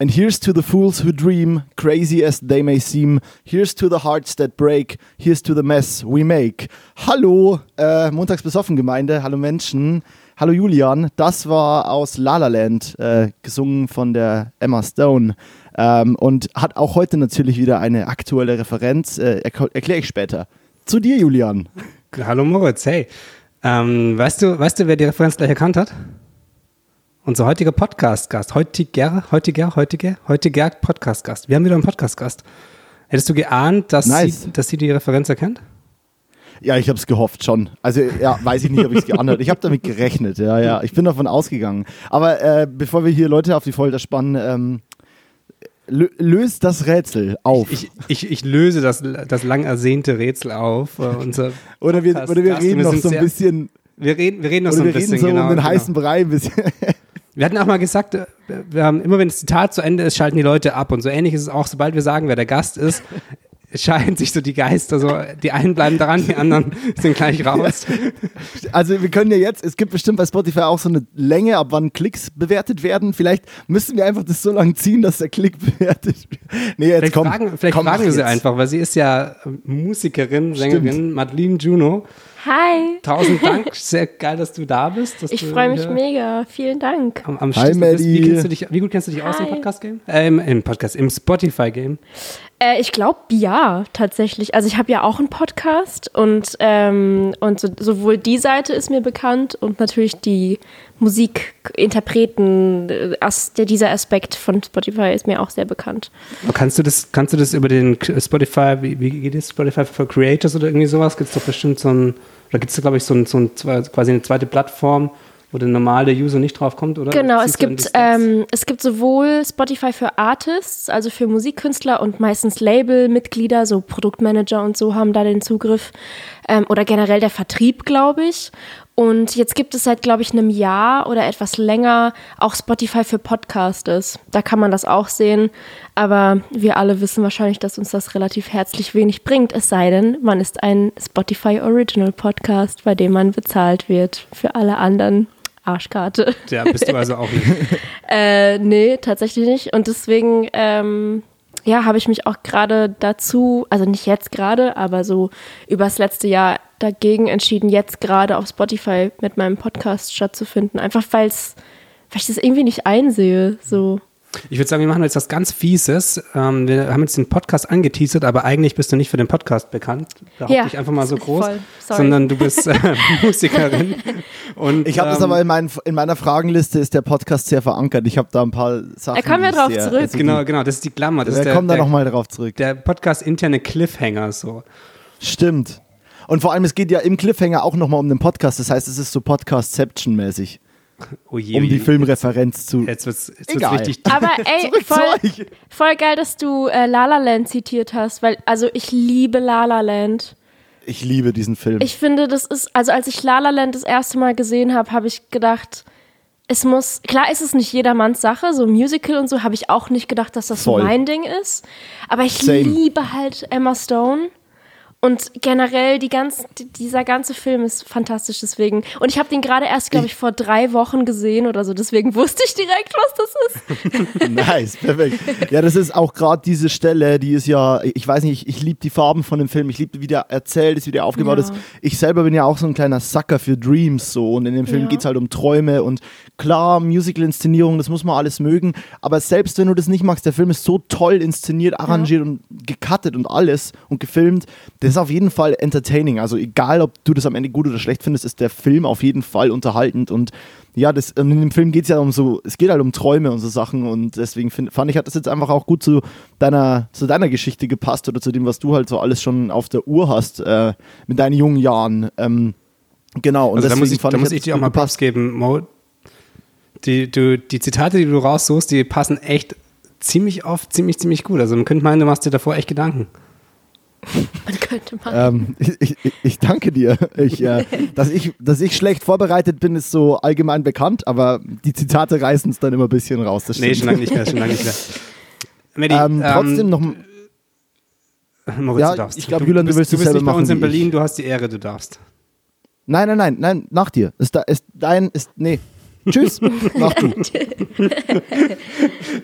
And here's to the fools who dream, crazy as they may seem. Here's to the hearts that break. Here's to the mess we make. Hallo, äh, Montags besoffen Gemeinde. Hallo Menschen. Hallo Julian. Das war aus La La Land, äh, gesungen von der Emma Stone. Ähm, und hat auch heute natürlich wieder eine aktuelle Referenz. Äh, Erkläre ich später. Zu dir, Julian. Hallo Moritz, hey. Ähm, weißt, du, weißt du, wer die Referenz gleich erkannt hat? Unser heutiger Podcast-Gast. Heutiger, heutiger, heutiger, heutiger Podcast-Gast. Wir haben wieder einen Podcast-Gast. Hättest du geahnt, dass, nice. sie, dass sie die Referenz erkennt? Ja, ich habe es gehofft schon. Also ja, weiß ich nicht, ob ich es geahnt habe. Ich habe damit gerechnet. Ja, ja, ich bin davon ausgegangen. Aber äh, bevor wir hier Leute auf die Folter spannen, ähm, löst das Rätsel auf. Ich, ich, ich, löse das, das lang ersehnte Rätsel auf. Äh, unser oder, wir, oder wir reden noch so ein bisschen. Wir reden, wir reden noch so ein bisschen. Wir reden so genau, um den genau. heißen Brei ein bisschen. Wir hatten auch mal gesagt, äh, wir haben immer wenn das Zitat zu Ende ist, schalten die Leute ab. Und so ähnlich ist es auch, sobald wir sagen, wer der Gast ist, scheiden sich so die Geister so, die einen bleiben dran, die anderen sind gleich raus. Also wir können ja jetzt, es gibt bestimmt bei Spotify auch so eine Länge, ab wann Klicks bewertet werden. Vielleicht müssen wir einfach das so lange ziehen, dass der Klick bewertet wird. Nee, jetzt vielleicht komm, fragen, vielleicht komm, fragen wir sie jetzt. einfach, weil sie ist ja Musikerin, Sängerin, Stimmt. Madeline Juno. Hi. Tausend Dank. Sehr geil, dass du da bist. ich freue mich mega. Vielen Dank. Am, am Hi, Maddie. Wie, wie, gut kennst du dich aus im Podcast-Game? Äh, im, im, Podcast, im Spotify-Game? Äh, ich glaube, ja, tatsächlich. Also ich habe ja auch einen Podcast und, ähm, und so, sowohl die Seite ist mir bekannt und natürlich die Musikinterpreten, äh, dieser Aspekt von Spotify ist mir auch sehr bekannt. kannst du das, kannst du das über den Spotify, wie, wie geht es, Spotify for Creators oder irgendwie sowas? Gibt es doch bestimmt so ein da gibt es, glaube ich, so, ein, so ein, quasi eine zweite Plattform, wo der normale User nicht drauf kommt, oder? Genau, es gibt, ähm, es gibt sowohl Spotify für Artists, also für Musikkünstler und meistens Labelmitglieder, so Produktmanager und so haben da den Zugriff. Ähm, oder generell der Vertrieb, glaube ich. Und jetzt gibt es seit, glaube ich, einem Jahr oder etwas länger auch Spotify für Podcasters. Da kann man das auch sehen. Aber wir alle wissen wahrscheinlich, dass uns das relativ herzlich wenig bringt. Es sei denn, man ist ein Spotify Original Podcast, bei dem man bezahlt wird. Für alle anderen Arschkarte. Ja, bist du also auch nicht. äh, nee, tatsächlich nicht. Und deswegen, ähm, ja, habe ich mich auch gerade dazu, also nicht jetzt gerade, aber so übers letzte Jahr dagegen entschieden, jetzt gerade auf Spotify mit meinem Podcast stattzufinden. Einfach weil ich das irgendwie nicht einsehe. So. Ich würde sagen, wir machen jetzt was ganz Fieses. Ähm, wir haben jetzt den Podcast angeteasert, aber eigentlich bist du nicht für den Podcast bekannt. Behaupte ja, ich einfach mal so groß. Sondern du bist äh, Musikerin. Und, ich habe ähm, das aber in, mein, in, meiner Fragenliste ist der Podcast sehr verankert. Ich habe da ein paar Sachen. Da kommen wir drauf sehr, zurück. Genau, genau, das ist die Klammer. Das wir der, kommen da nochmal drauf zurück. Der Podcast interne Cliffhanger so. Stimmt. Und vor allem, es geht ja im Cliffhanger auch nochmal um den Podcast. Das heißt, es ist so Podcastception-mäßig. Oh je, um die Filmreferenz zu. Jetzt wird's, jetzt wird's richtig. Aber ey, voll, voll, geil, dass du äh, La La Land zitiert hast, weil, also ich liebe La La Land. Ich liebe diesen Film. Ich finde, das ist, also als ich La La Land das erste Mal gesehen habe, habe ich gedacht, es muss, klar ist es nicht jedermanns Sache, so Musical und so, habe ich auch nicht gedacht, dass das voll. so mein Ding ist. Aber ich Same. liebe halt Emma Stone. Und generell die ganz, dieser ganze Film ist fantastisch deswegen. Und ich habe den gerade erst, glaube ich, vor drei Wochen gesehen oder so. Deswegen wusste ich direkt, was das ist. nice, perfekt. Ja, das ist auch gerade diese Stelle, die ist ja, ich weiß nicht, ich, ich liebe die Farben von dem Film. Ich liebe, wie der erzählt ist, wie der aufgebaut ja. ist. Ich selber bin ja auch so ein kleiner Sucker für Dreams so. Und in dem Film ja. geht es halt um Träume und klar, Musical-Inszenierung, das muss man alles mögen. Aber selbst wenn du das nicht magst, der Film ist so toll inszeniert, arrangiert ja. und gecuttet und alles und gefilmt. Das ist auf jeden Fall entertaining. Also egal, ob du das am Ende gut oder schlecht findest, ist der Film auf jeden Fall unterhaltend und ja, das, in dem Film geht es ja um so, es geht halt um Träume und so Sachen und deswegen find, fand ich, hat das jetzt einfach auch gut zu deiner, zu deiner Geschichte gepasst oder zu dem, was du halt so alles schon auf der Uhr hast äh, mit deinen jungen Jahren. Ähm, genau. Und also da muss ich, da muss ich dir auch mal Props geben, Mo. Die, du, die Zitate, die du raussuchst, die passen echt ziemlich oft, ziemlich, ziemlich gut. Also man könnte meinen, du machst dir davor echt Gedanken. Man könnte mal. Ähm, ich, ich, ich, danke dir. Ich, äh, dass, ich, dass ich schlecht vorbereitet bin, ist so allgemein bekannt, aber die Zitate reißen es dann immer ein bisschen raus. Das nee, schon lange nicht mehr, schon lange nicht mehr. Medi, ähm, trotzdem ähm, noch. Moritz, ja, du darfst. Ich glaube, Julian, du, bist, du willst du bist nicht bei uns in Berlin, du hast die Ehre, du darfst. Nein, nein, nein, nein, nach dir. Ist da, ist dein, ist, nee. Tschüss, mach du.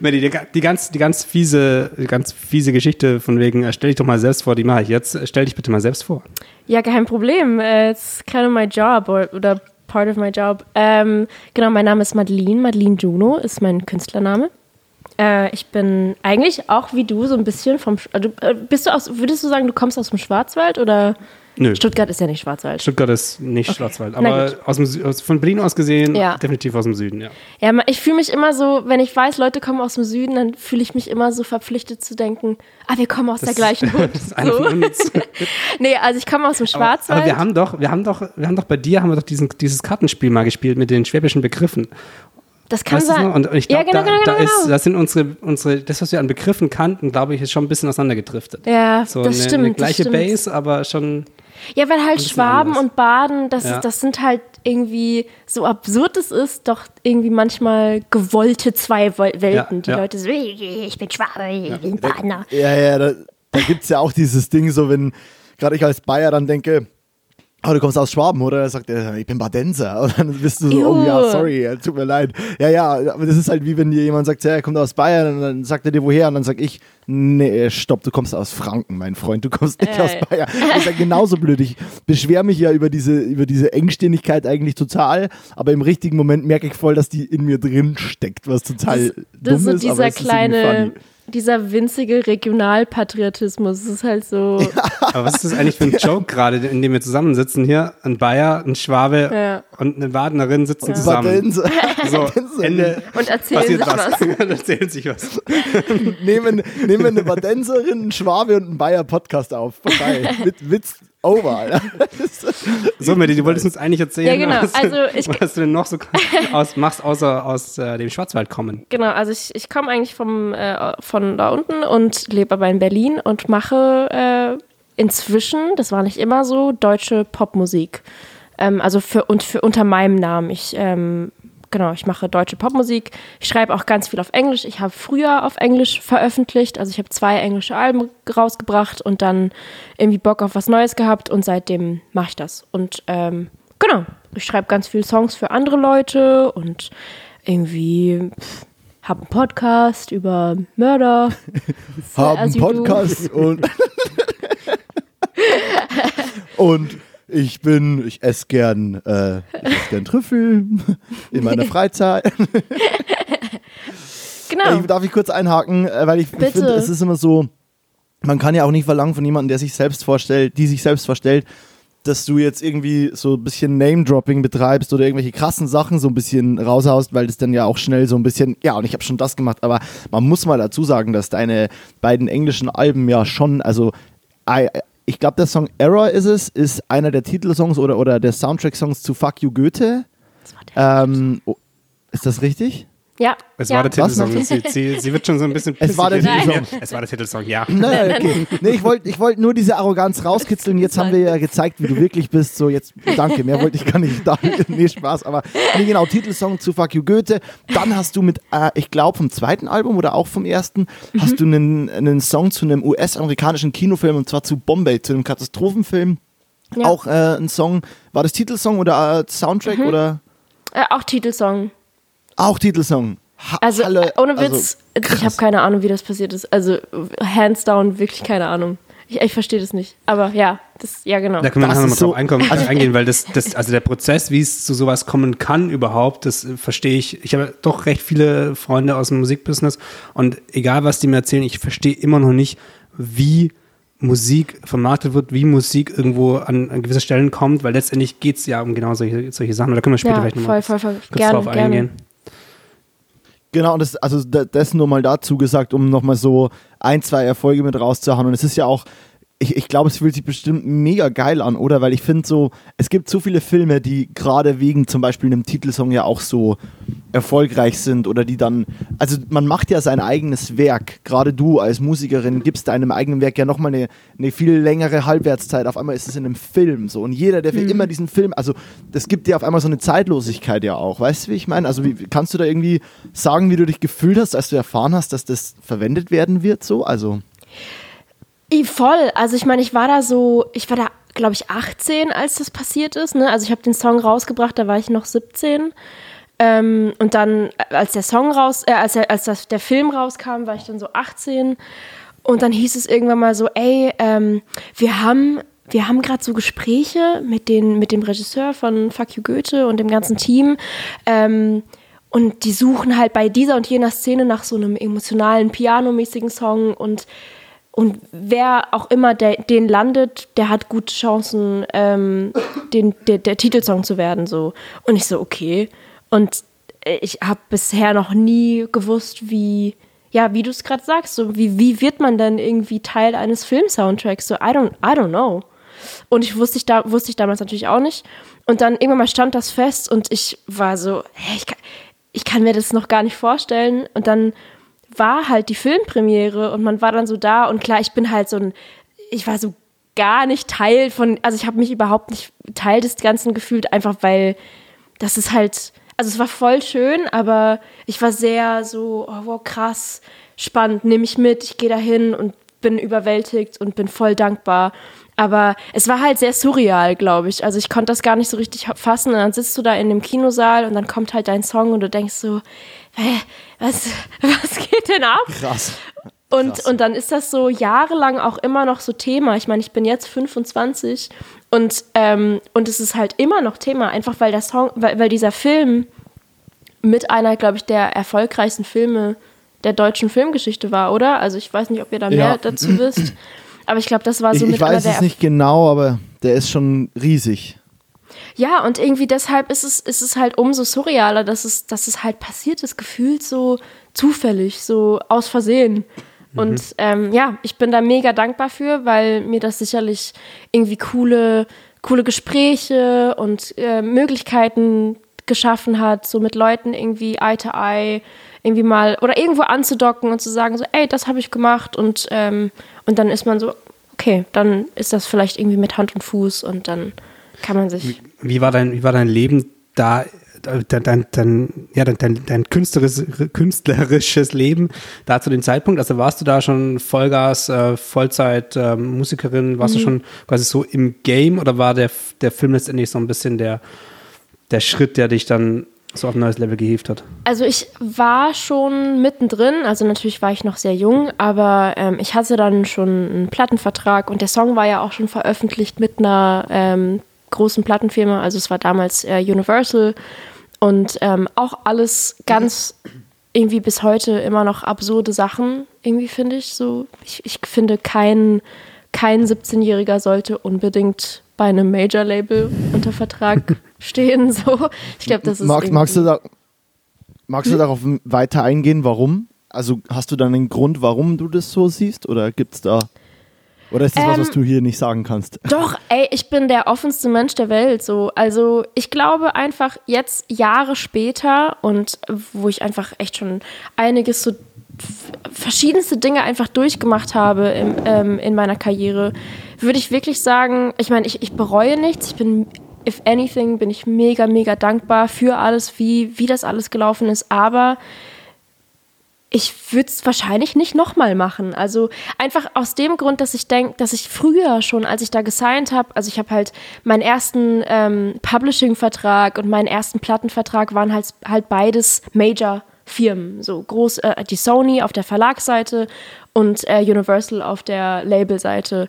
Melly, die, die, ganz, die ganz fiese, die ganz fiese Geschichte von wegen, äh, stell dich doch mal selbst vor, die mache ich jetzt. Äh, Stell dich bitte mal selbst vor. Ja, kein Problem. Äh, It's kind of my job or, oder part of my job. Ähm, genau, mein Name ist Madeline. Madeline Juno ist mein Künstlername. Äh, ich bin eigentlich auch wie du so ein bisschen vom. Sch- Also, äh, bist du aus, würdest du sagen, du kommst aus dem Schwarzwald oder? Nö. Stuttgart ist ja nicht Schwarzwald. Stuttgart ist nicht Schwarzwald, Na aber aus dem, aus, von Berlin aus gesehen Ja. definitiv aus dem Süden, ja. Ja, ich fühle mich immer so, wenn ich weiß, Leute kommen aus dem Süden, dann fühle ich mich immer so verpflichtet zu denken, ah, wir kommen aus der gleichen Hut. Das ist einer So. von uns. Nee, also ich komme aus dem Aber, Schwarzwald. aber wir haben doch, wir haben doch, wir haben doch bei dir haben wir doch diesen, dieses Kartenspiel mal gespielt mit den schwäbischen Begriffen. Das kann Weißt du sein. Und ich ja, glaube, genau, da, genau, da, genau. ist, da sind unsere, unsere, das, was wir an Begriffen kannten, glaube ich, ist schon ein bisschen auseinandergedriftet. ja, So das eine, stimmt. eine gleiche das stimmt. Base, aber schon. Ja, weil halt Schwaben anders. und Baden, das, Ja. ist, das sind halt irgendwie, so absurd es ist, doch irgendwie manchmal gewollte zwei Wel- Welten. Ja, die ja. Leute so, ich bin Schwabe, ich bin Badener. Ja, ja, da, da gibt es ja auch dieses Ding, so wenn gerade ich als Bayer dann denke, oh, du kommst aus Schwaben, oder? Sagt er, ich bin Badenser. Und dann bist du so, oh Ew. ja, sorry, ja, tut mir leid. Ja, ja, aber das ist halt wie wenn dir jemand sagt, ja, er kommt aus Bayern, und dann sagt er dir woher, und dann sag ich, nee, stopp, du kommst aus Franken, mein Freund, du kommst nicht Äh. aus Bayern. Das ist ja genauso blöd. Ich beschwere mich ja über diese, über diese Engständigkeit eigentlich total, aber im richtigen Moment merke ich voll, dass die in mir drin steckt, was total Das dumm ist so ist, aber dieser es ist kleine, funny. Dieser winzige Regionalpatriotismus. Es ist halt so, Aber was ist das eigentlich für ein Joke gerade, in dem wir zusammensitzen hier? Ein Bayer, ein Schwabe Ja. und eine Badenerin sitzen zusammen. Badenser. So. Ende. und erzählen sich was. was. erzählen sich was. nehmen, nehmen eine Badenserin, einen Schwabe und einen Bayer Podcast auf. Vorbei. Mit Witz over, Alter. So, Medi, du wolltest uns eigentlich erzählen, Ja, genau. was, Also ich- was du denn noch so aus, machst, außer aus äh, dem Schwarzwald kommen. Genau, also ich, ich komme eigentlich vom, äh, von da unten und lebe aber in Berlin und mache äh, inzwischen, das war nicht immer so, deutsche Popmusik. Ähm, also für, und für unter meinem Namen. Ich, ähm, genau, ich mache deutsche Popmusik. Ich schreibe auch ganz viel auf Englisch. Ich habe früher auf Englisch veröffentlicht. Also ich habe zwei englische Alben rausgebracht und dann irgendwie Bock auf was Neues gehabt und seitdem mache ich das. Und ähm, genau, ich schreibe ganz viele Songs für andere Leute und irgendwie habe einen Podcast über Mörder. You do. Podcast und. und ich bin, ich esse gern, äh, ich esse gern Trüffel in meiner Freizeit. Genau. Ich, darf ich kurz einhaken, äh, weil ich, ich finde, es ist immer so, man kann ja auch nicht verlangen von jemandem, der sich selbst vorstellt, die sich selbst vorstellt, dass du jetzt irgendwie so ein bisschen Name-Dropping betreibst oder irgendwelche krassen Sachen so ein bisschen raushaust, weil das dann ja auch schnell so ein bisschen, ja, und ich habe schon das gemacht, aber man muss mal dazu sagen, dass deine beiden englischen Alben ja schon, also I, ich glaube, der Song Error ist es, ist einer der Titelsongs oder, oder der Soundtrack-Songs zu Fuck You Goethe. Das war der- Ähm, oh, ist das richtig? Ja. Es ja. war der Titelsong. Sie, sie, sie wird schon so ein bisschen Es war der. Titelsong. Es war der Titelsong, ja. Nein, okay. Nee, ich wollte ich wollt nur diese Arroganz rauskitzeln. Jetzt haben wir ja gezeigt, wie du wirklich bist. So, jetzt danke. Mehr wollte ich gar nicht. Da, nee, Spaß. Aber nee, genau, Titelsong zu Fuck You Goethe. Dann hast du mit, äh, ich glaube, vom zweiten Album oder auch vom ersten, hast du einen, einen Song zu einem US-amerikanischen Kinofilm und zwar zu Bombay, zu einem Katastrophenfilm. Ja. Auch äh, ein Song. War das Titelsong oder äh, Soundtrack oder? Äh, auch Titelsong. Auch Titelsong. Ha Also Halle- ohne also, Witz, ich habe keine Ahnung, wie das passiert ist. Also hands down, wirklich keine Ahnung. Ich, ich verstehe das nicht. Aber ja, das, ja genau. Da können wir nachher nochmal so- drauf einkommen, eingehen, weil das, das, also der Prozess, wie es zu sowas kommen kann überhaupt, das äh, verstehe ich. Ich habe doch recht viele Freunde aus dem Musikbusiness und egal was die mir erzählen, ich verstehe immer noch nicht, wie Musik vermarktet wird, wie Musik irgendwo an, an gewisse Stellen kommt, weil letztendlich geht es ja um genau solche, solche Sachen. Da können wir später Ja, vielleicht nochmal voll, voll, voll. kurz Gerne, drauf gerne. Genau, und das, also da- das nur mal dazu gesagt, um nochmal so ein, zwei Erfolge mit rauszuhauen. Und es ist ja auch, ich, ich glaube, es fühlt sich bestimmt mega geil an, oder? Weil ich finde so, es gibt so viele Filme, die gerade wegen zum Beispiel einem Titelsong ja auch so erfolgreich sind oder die dann, also man macht ja sein eigenes Werk. Gerade du als Musikerin gibst deinem eigenen Werk ja nochmal eine, eine viel längere Halbwertszeit. Auf einmal ist es in einem Film so. Und jeder, der für immer diesen Film, also das gibt dir auf einmal so eine Zeitlosigkeit ja auch. Weißt du, wie ich meine? Also wie, kannst du da irgendwie sagen, wie du dich gefühlt hast, als du erfahren hast, dass das verwendet werden wird so? Also voll. Also ich meine, ich war da so, ich war da, glaube ich, 18, als das passiert ist. Ne? Also ich habe den Song rausgebracht, da war ich noch 17. Ähm, und dann, als der Song raus, äh, als, der, als das, der Film rauskam, war ich dann so 18. Und dann hieß es irgendwann mal so, ey, ähm, wir haben wir haben gerade so Gespräche mit, den, mit dem Regisseur von Fuck You Goethe und dem ganzen Team. Ähm, und die suchen halt bei dieser und jener Szene nach so einem emotionalen, pianomäßigen Song und und wer auch immer der, den landet, der hat gute Chancen, ähm, den, der, der Titelsong zu werden. So. Und ich so, okay. Und ich habe bisher noch nie gewusst, wie, ja, wie du es gerade sagst, so wie, wie wird man denn irgendwie Teil eines Film-Soundtracks? So, I don't, I don't know. Und ich wusste ich, da, wusste ich damals natürlich auch nicht. Und dann irgendwann mal stand das fest und ich war so, hä, ich kann, ich kann mir das noch gar nicht vorstellen. Und dann war halt die Filmpremiere und man war dann so da und klar, ich bin halt so ein, ich war so gar nicht Teil von, also ich habe mich überhaupt nicht Teil des Ganzen gefühlt, einfach weil das ist halt, also es war voll schön, aber ich war sehr so, oh wow, krass, spannend, nehme ich mit, ich gehe dahin und bin überwältigt und bin voll dankbar. Aber es war halt sehr surreal, glaube ich. Also ich konnte das gar nicht so richtig fassen. Und dann sitzt du da in dem Kinosaal und dann kommt halt dein Song und du denkst so, was, was geht denn ab? Krass. Und, Krass. und dann ist das so jahrelang auch immer noch so Thema. Ich meine, ich bin jetzt 25 und, ähm, und es ist halt immer noch Thema, einfach weil der Song, weil, weil dieser Film mit einer, glaube ich, der erfolgreichsten Filme der deutschen Filmgeschichte war, oder? Also ich weiß nicht, ob ihr da mehr Ja. dazu wisst. Aber ich glaube, das war so ich, mit ich weiß es nicht genau, aber der ist schon riesig. Ja, und irgendwie deshalb ist es, ist es halt umso surrealer, dass es, dass es halt passiert ist, gefühlt so zufällig, so aus Versehen. Und ähm, ja, ich bin da mega dankbar für, weil mir das sicherlich irgendwie coole, coole Gespräche und äh, Möglichkeiten geschaffen hat, so mit Leuten irgendwie Eye to Eye irgendwie mal oder irgendwo anzudocken und zu sagen so, ey, das habe ich gemacht und ähm, und dann ist man so, okay, dann ist das vielleicht irgendwie mit Hand und Fuß und dann kann man sich Wie war dein, wie war dein Leben da, dein, dein, dein, ja, dein, dein, dein künstlerisches, Leben da zu dem Zeitpunkt? Also warst du da schon Vollgas, äh, Vollzeit ähm, Musikerin? Warst Mhm. du schon quasi so im Game oder war der, der Film letztendlich so ein bisschen der, der Schritt, der dich dann so auf ein neues Level gehievt hat? Also ich war schon mittendrin, also natürlich war ich noch sehr jung, aber ähm, ich hatte dann schon einen Plattenvertrag und der Song war ja auch schon veröffentlicht mit einer ähm, großen Plattenfirma, also es war damals äh, Universal und ähm, auch alles ganz irgendwie bis heute immer noch absurde Sachen, irgendwie finde ich so. Ich, ich finde, kein, kein 17-Jähriger sollte unbedingt bei einem Major-Label unter Vertrag stehen. So. Ich glaube, das ist Mag, magst du, da, magst du darauf weiter eingehen, warum? Also hast du dann einen Grund, warum du das so siehst? Oder gibt's da. Oder ist das was, Ähm, was du hier nicht sagen kannst? Doch, ey, ich bin der offenste Mensch der Welt. So. Also ich glaube einfach jetzt Jahre später und wo ich einfach echt schon einiges so verschiedenste Dinge einfach durchgemacht habe im, ähm, in meiner Karriere, würde ich wirklich sagen, ich meine, ich, ich bereue nichts. Ich bin, if anything, bin ich mega, mega dankbar für alles, wie, wie das alles gelaufen ist. Aber ich würde es wahrscheinlich nicht nochmal machen. Also einfach aus dem Grund, dass ich denke, dass ich früher schon, als ich da gesigned habe, also ich habe halt meinen ersten ähm, Publishing-Vertrag und meinen ersten Plattenvertrag waren halt, halt beides Major-Firmen. So groß, äh, die Sony auf der Verlagsseite und äh, Universal auf der Labelseite.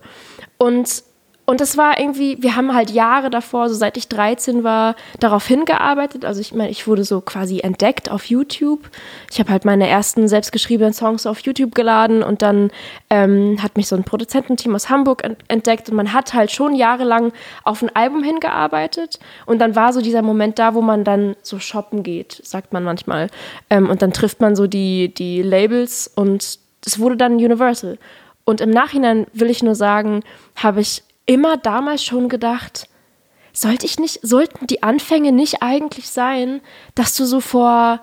Und und das war irgendwie, wir haben halt Jahre davor, so seit ich 13 war, darauf hingearbeitet. Also ich meine, ich wurde so quasi entdeckt auf YouTube. Ich habe halt meine ersten selbstgeschriebenen Songs auf YouTube geladen und dann ähm, hat mich so ein Produzententeam aus Hamburg ent- entdeckt und man hat halt schon jahrelang auf ein Album hingearbeitet. Und dann war so dieser Moment da, wo man dann so shoppen geht, sagt man manchmal. Ähm, und dann trifft man so die, die Labels und es wurde dann Universal. Und im Nachhinein will ich nur sagen, habe ich immer damals schon gedacht, sollte ich nicht, sollten die Anfänge nicht eigentlich sein, dass du so vor,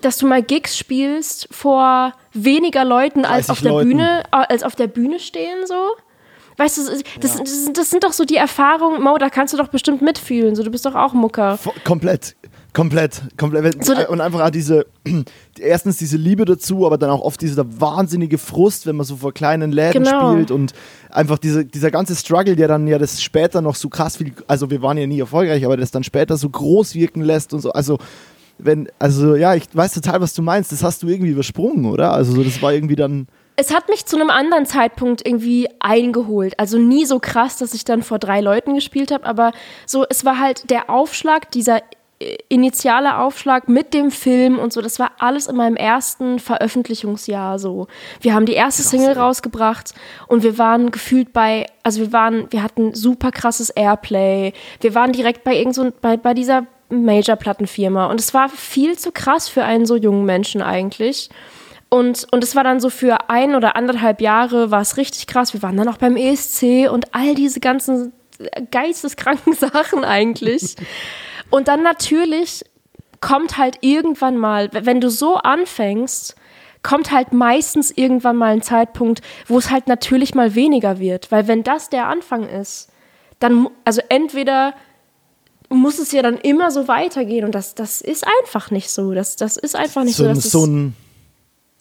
dass du mal Gigs spielst vor weniger Leuten als 30 auf der Leuten. Bühne, äh, als auf der Bühne stehen so? Weißt du, das, das, das sind doch so die Erfahrungen, Mo, da kannst du doch bestimmt mitfühlen. So, du bist doch auch Mucker. Komplett. Komplett, komplett. So, und einfach auch diese, erstens diese Liebe dazu, aber dann auch oft dieser wahnsinnige Frust, wenn man so vor kleinen Läden Genau. spielt und einfach diese, dieser ganze Struggle, der dann ja das später noch so krass viel, also wir waren ja nie erfolgreich, aber das dann später so groß wirken lässt und so. Also wenn, also ja, ich weiß total, was du meinst. Das hast du irgendwie übersprungen, oder? Also das war irgendwie dann. Es hat mich zu einem anderen Zeitpunkt irgendwie eingeholt. Also nie so krass, dass ich dann vor drei Leuten gespielt habe, aber so, es war halt der Aufschlag, dieser initiale Aufschlag mit dem Film und so, das war alles in meinem ersten Veröffentlichungsjahr so. Wir haben die erste Krass, Single rausgebracht und wir waren gefühlt bei, also wir waren, wir hatten super krasses Airplay. Wir waren direkt bei irgend so, bei, bei dieser Major-Plattenfirma und es war viel zu krass für einen so jungen Menschen eigentlich. Und, und es war dann so für ein oder anderthalb Jahre war es richtig krass. Wir waren dann auch beim ESC und all diese ganzen geisteskranken Sachen eigentlich. Und dann natürlich kommt halt irgendwann mal, wenn du so anfängst, kommt halt meistens irgendwann mal ein Zeitpunkt, wo es halt natürlich mal weniger wird. Weil wenn das der Anfang ist, dann, also entweder muss es ja dann immer so weitergehen und das, das ist einfach nicht so. Das, das ist einfach nicht so. So, so ein,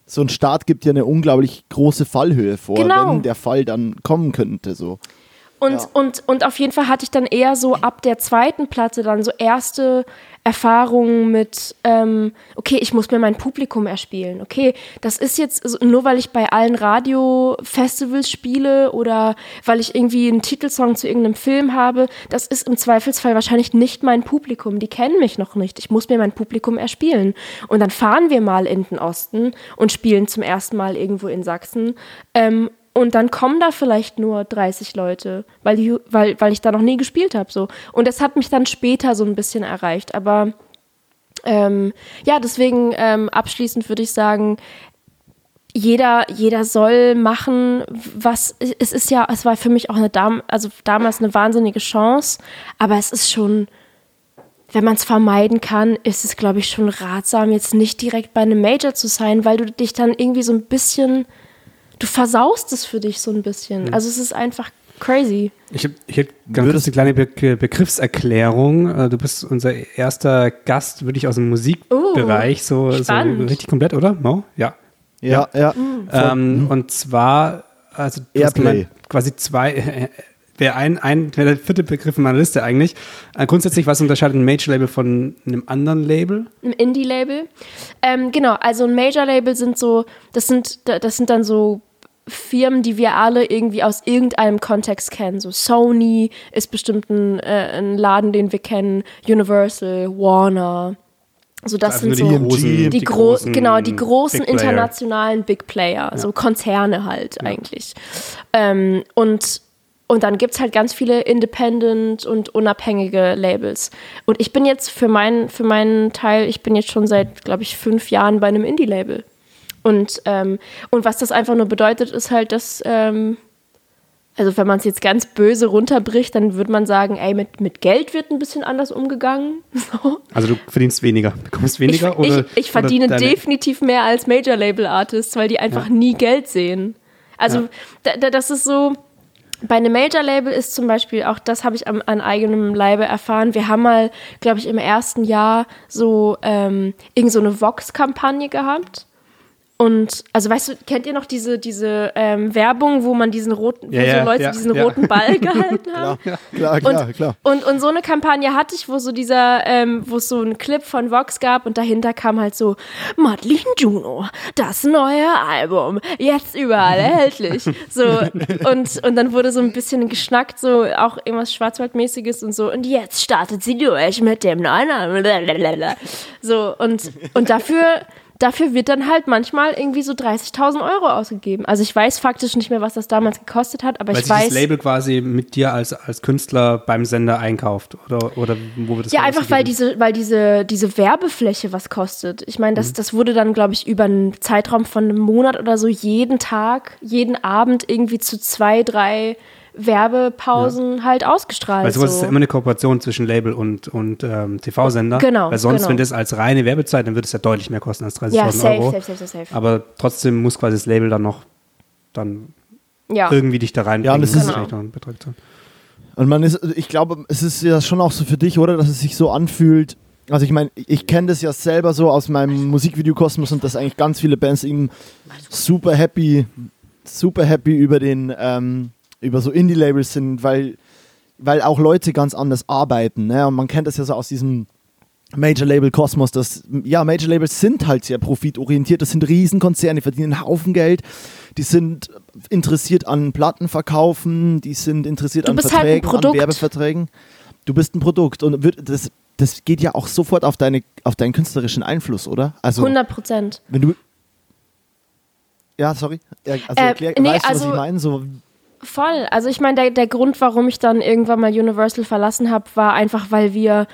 so ein Start gibt ja eine unglaublich große Fallhöhe vor, genau. wenn der Fall dann kommen könnte. So. Und, ja. und, und auf jeden Fall hatte ich dann eher so ab der zweiten Platte dann so erste Erfahrungen mit, ähm, okay, ich muss mir mein Publikum erspielen. Okay, das ist jetzt nur, weil ich bei allen Radio-Festivals spiele oder weil ich irgendwie einen Titelsong zu irgendeinem Film habe, das ist im Zweifelsfall wahrscheinlich nicht mein Publikum. Die kennen mich noch nicht. Ich muss mir mein Publikum erspielen. Und dann fahren wir mal in den Osten und spielen zum ersten Mal irgendwo in Sachsen. Ähm, und dann kommen da vielleicht nur 30 Leute, weil, die, weil, weil ich da noch nie gespielt habe. So. Und das hat mich dann später so ein bisschen erreicht. Aber ähm, ja, deswegen ähm, abschließend würde ich sagen, jeder, jeder soll machen, was es ist ja, es war für mich auch eine Dam also damals eine wahnsinnige Chance, aber es ist schon, wenn man es vermeiden kann, ist es, glaube ich, schon ratsam, jetzt nicht direkt bei einem Major zu sein, weil du dich dann irgendwie so ein bisschen du versaust es für dich so ein bisschen. Mhm. Also es ist einfach crazy. Ich, ich hätte ganz kurz eine kleine Be Begriffserklärung. Äh, du bist unser erster Gast, würde ich aus dem Musikbereich, uh, so, so, richtig komplett, oder? Mo? Ja. Ja, ja. ja. Mhm. Ähm, und zwar, also Airplay. quasi zwei, äh, wäre ein, ein wär der vierte Begriff in meiner Liste eigentlich. Äh, grundsätzlich, was unterscheidet ein Major-Label von einem anderen Label? Ein Indie-Label. Ähm, genau, also ein Major-Label sind so, das sind, das sind dann so Firmen, die wir alle irgendwie aus irgendeinem Kontext kennen. So Sony ist bestimmt ein, äh, ein Laden, den wir kennen, Universal, Warner. So das also sind so die, großen, die, die großen, genau die großen Big internationalen Big Player, ja. so Konzerne halt ja. eigentlich. Ähm, und und dann gibt es halt ganz viele Independent und unabhängige Labels. Und ich bin jetzt für, mein, für meinen Teil, ich bin jetzt schon seit, glaube ich, fünf Jahren bei einem Indie-Label. Und, ähm, und was das einfach nur bedeutet, ist halt, dass, ähm, also wenn man es jetzt ganz böse runterbricht, dann würde man sagen, ey, mit, mit Geld wird ein bisschen anders umgegangen. So. Also du verdienst weniger, bekommst weniger? Ich, oder, ich, ich verdiene definitiv mehr als Major-Label-Artists, weil die einfach ja. nie Geld sehen. Also ja. da, das ist so, bei einem Major-Label ist zum Beispiel, auch das habe ich am, an eigenem Leibe erfahren, wir haben mal, glaube ich, im ersten Jahr so ähm, irgend so eine Vox-Kampagne gehabt und also weißt du, kennt ihr noch diese, diese ähm, Werbung, wo man diesen roten, ja, wo so Leute ja, diesen ja. roten Ball gehalten haben? klar, klar, klar, und, klar. Und, und so eine Kampagne hatte ich, wo so dieser, ähm, wo es so einen Clip von Vox gab und dahinter kam halt so, Madeline Juno, das neue Album, jetzt überall erhältlich. So, und, und dann wurde so ein bisschen geschnackt, so auch irgendwas Schwarzwaldmäßiges und so, und jetzt startet sie durch mit dem neuen Album. So, und, und dafür dafür wird dann halt manchmal irgendwie so 30.000 Euro ausgegeben. Also ich weiß faktisch nicht mehr, was das damals gekostet hat, aber Weil ich weiß. das Label quasi mit dir als, als Künstler beim Sender einkauft oder, oder wo wird das Ja, einfach weil diese, weil diese, diese Werbefläche was kostet. Ich meine, das, mhm. das wurde dann, glaube ich, über einen Zeitraum von einem Monat oder so jeden Tag, jeden Abend irgendwie zu zwei, drei Werbepausen ja. halt ausgestrahlt. Weil sowas so. ist ja immer eine Kooperation zwischen Label und, und ähm, TV-Sender. Genau. Weil sonst, genau. wenn das als reine Werbezeit, dann wird es ja deutlich mehr kosten als 30.000 ja, safe, Euro. Safe, safe, safe, safe. Aber trotzdem muss quasi das Label dann noch dann ja. irgendwie dich da reinbringen. Ja, und es ist genau. Und man ist, ich glaube, es ist ja schon auch so für dich, oder, dass es sich so anfühlt. Also ich meine, ich kenne das ja selber so aus meinem Musikvideokosmos und dass eigentlich ganz viele Bands eben super happy, super happy über den ähm, über so Indie-Labels sind, weil, weil auch Leute ganz anders arbeiten. Ne? Und man kennt das ja so aus diesem Major Label Kosmos, das, ja, Major Labels sind halt sehr profitorientiert, das sind Riesenkonzerne, die verdienen einen Haufen Geld, die sind interessiert an Plattenverkaufen, die sind interessiert Du an halt Verträgen, an Produkt. Werbeverträgen. Du bist ein Produkt und wird, das, das geht ja auch sofort auf, deine, auf deinen künstlerischen Einfluss, oder? Also, 100 Prozent. wenn du. Ja, sorry. Also, Äh, erklär, nee, weißt du, was also- ich meine? So, Voll. Also ich meine, der, der Grund, warum ich dann irgendwann mal Universal verlassen habe, war einfach, weil wir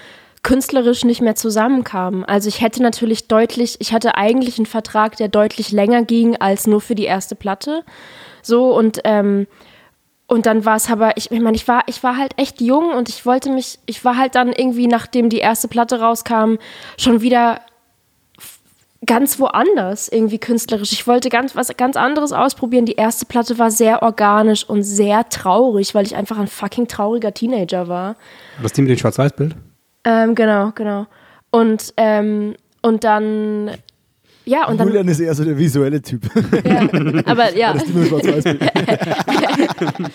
künstlerisch nicht mehr zusammenkamen. Also ich hätte natürlich deutlich, ich hatte eigentlich einen Vertrag, der deutlich länger ging als nur für die erste Platte. So und ähm, und dann war es aber, ich, ich meine, ich war, ich war halt echt jung und ich wollte mich, ich war halt dann irgendwie, nachdem die erste Platte rauskam, schon wieder ganz woanders irgendwie künstlerisch. Ich wollte ganz was ganz anderes ausprobieren. Die erste Platte war sehr organisch und sehr traurig, weil ich einfach ein fucking trauriger Teenager war. Das Team mit dem Schwarz-Weiß-Bild? Ähm, genau, genau. Und ähm, und dann ja und dann Julian ist eher so der visuelle Typ. ja, aber ja das ist immer Schwarz-Weiß-Bild.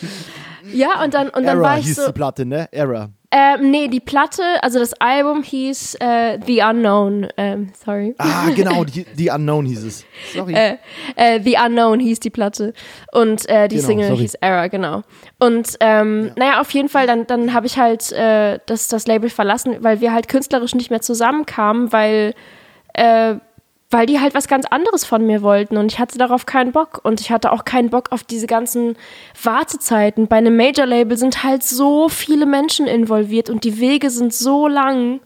ja und dann und dann Era war ich hieß so die Platte, ne? Era. Ähm, nee die Platte also das Album hieß äh, The Unknown ähm, sorry Ah, genau, die, die Unknown hieß es. Sorry. äh, äh, The Unknown hieß die Platte und äh, die Genau, Single sorry. hieß Era, genau. Und ähm, naja, auf jeden Fall, dann, dann habe ich halt äh, das, das Label verlassen, weil wir halt künstlerisch nicht mehr zusammenkamen, weil, äh, weil die halt was ganz anderes von mir wollten und ich hatte darauf keinen Bock und ich hatte auch keinen Bock auf diese ganzen Wartezeiten. Bei einem Major-Label sind halt so viele Menschen involviert und die Wege sind so lang.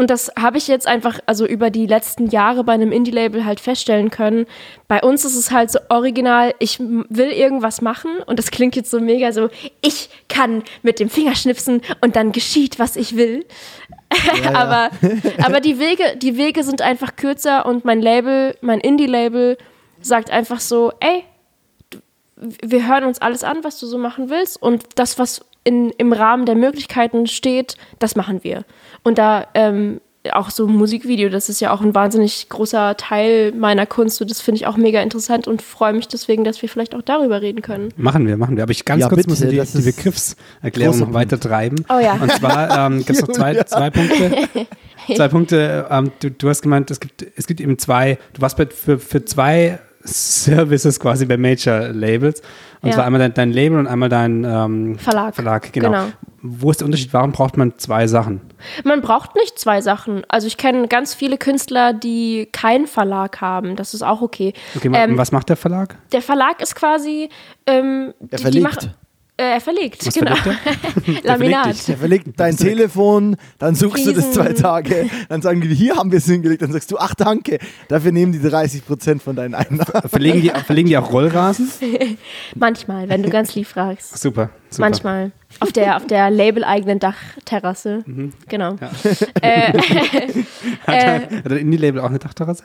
Und das habe ich jetzt einfach, also über die letzten Jahre bei einem Indie-Label halt feststellen können. Bei uns ist es halt so original, ich will irgendwas machen und das klingt jetzt so mega so, ich kann mit dem Finger schnipsen und dann geschieht, was ich will. aber, aber die Wege, die Wege sind einfach kürzer und mein Label, mein Indie-Label sagt einfach so, ey, wir hören uns alles an, was du so machen willst und das, was in, im Rahmen der Möglichkeiten steht, das machen wir. Und da ähm, auch so ein Musikvideo, das ist ja auch ein wahnsinnig großer Teil meiner Kunst und das finde ich auch mega interessant und freue mich deswegen, dass wir vielleicht auch darüber reden können. Machen wir, machen wir. Aber ich ganz Ja, kurz bitte, muss die, die Begriffserklärung noch weiter treiben. Oh ja. Und zwar ähm, gibt es noch zwei, zwei Punkte. Zwei Punkte. Ähm, du, du hast gemeint, es gibt, es gibt eben zwei, du warst bei, für, für zwei Services quasi bei Major Labels. Und Ja. zwar einmal dein, dein Label und einmal dein ähm, Verlag. Verlag, genau. Genau. Wo ist der Unterschied? Warum braucht man zwei Sachen? Man braucht nicht zwei Sachen. Also ich kenne ganz viele Künstler, die keinen Verlag haben. Das ist auch okay. Okay, Ähm, was macht der Verlag? Der Verlag ist quasi. Ähm, Er die, verlegt. Die machen, äh, er verlegt, Was genau. verlegt Laminat. Der verlegt dein Telefon, dann suchst du das Riesen- zwei Tage, dann sagen die, hier haben wir es hingelegt, dann sagst du, ach danke, dafür nehmen die 30 Prozent von deinen Einnahmen. Verlegen die, verlegen die auch Rollrasen? Manchmal, wenn du ganz lieb fragst. Super, super. Manchmal. Auf der, auf der label-eigenen Dachterrasse. Mhm. Genau. Äh, Hat der Indie-Label auch eine Dachterrasse?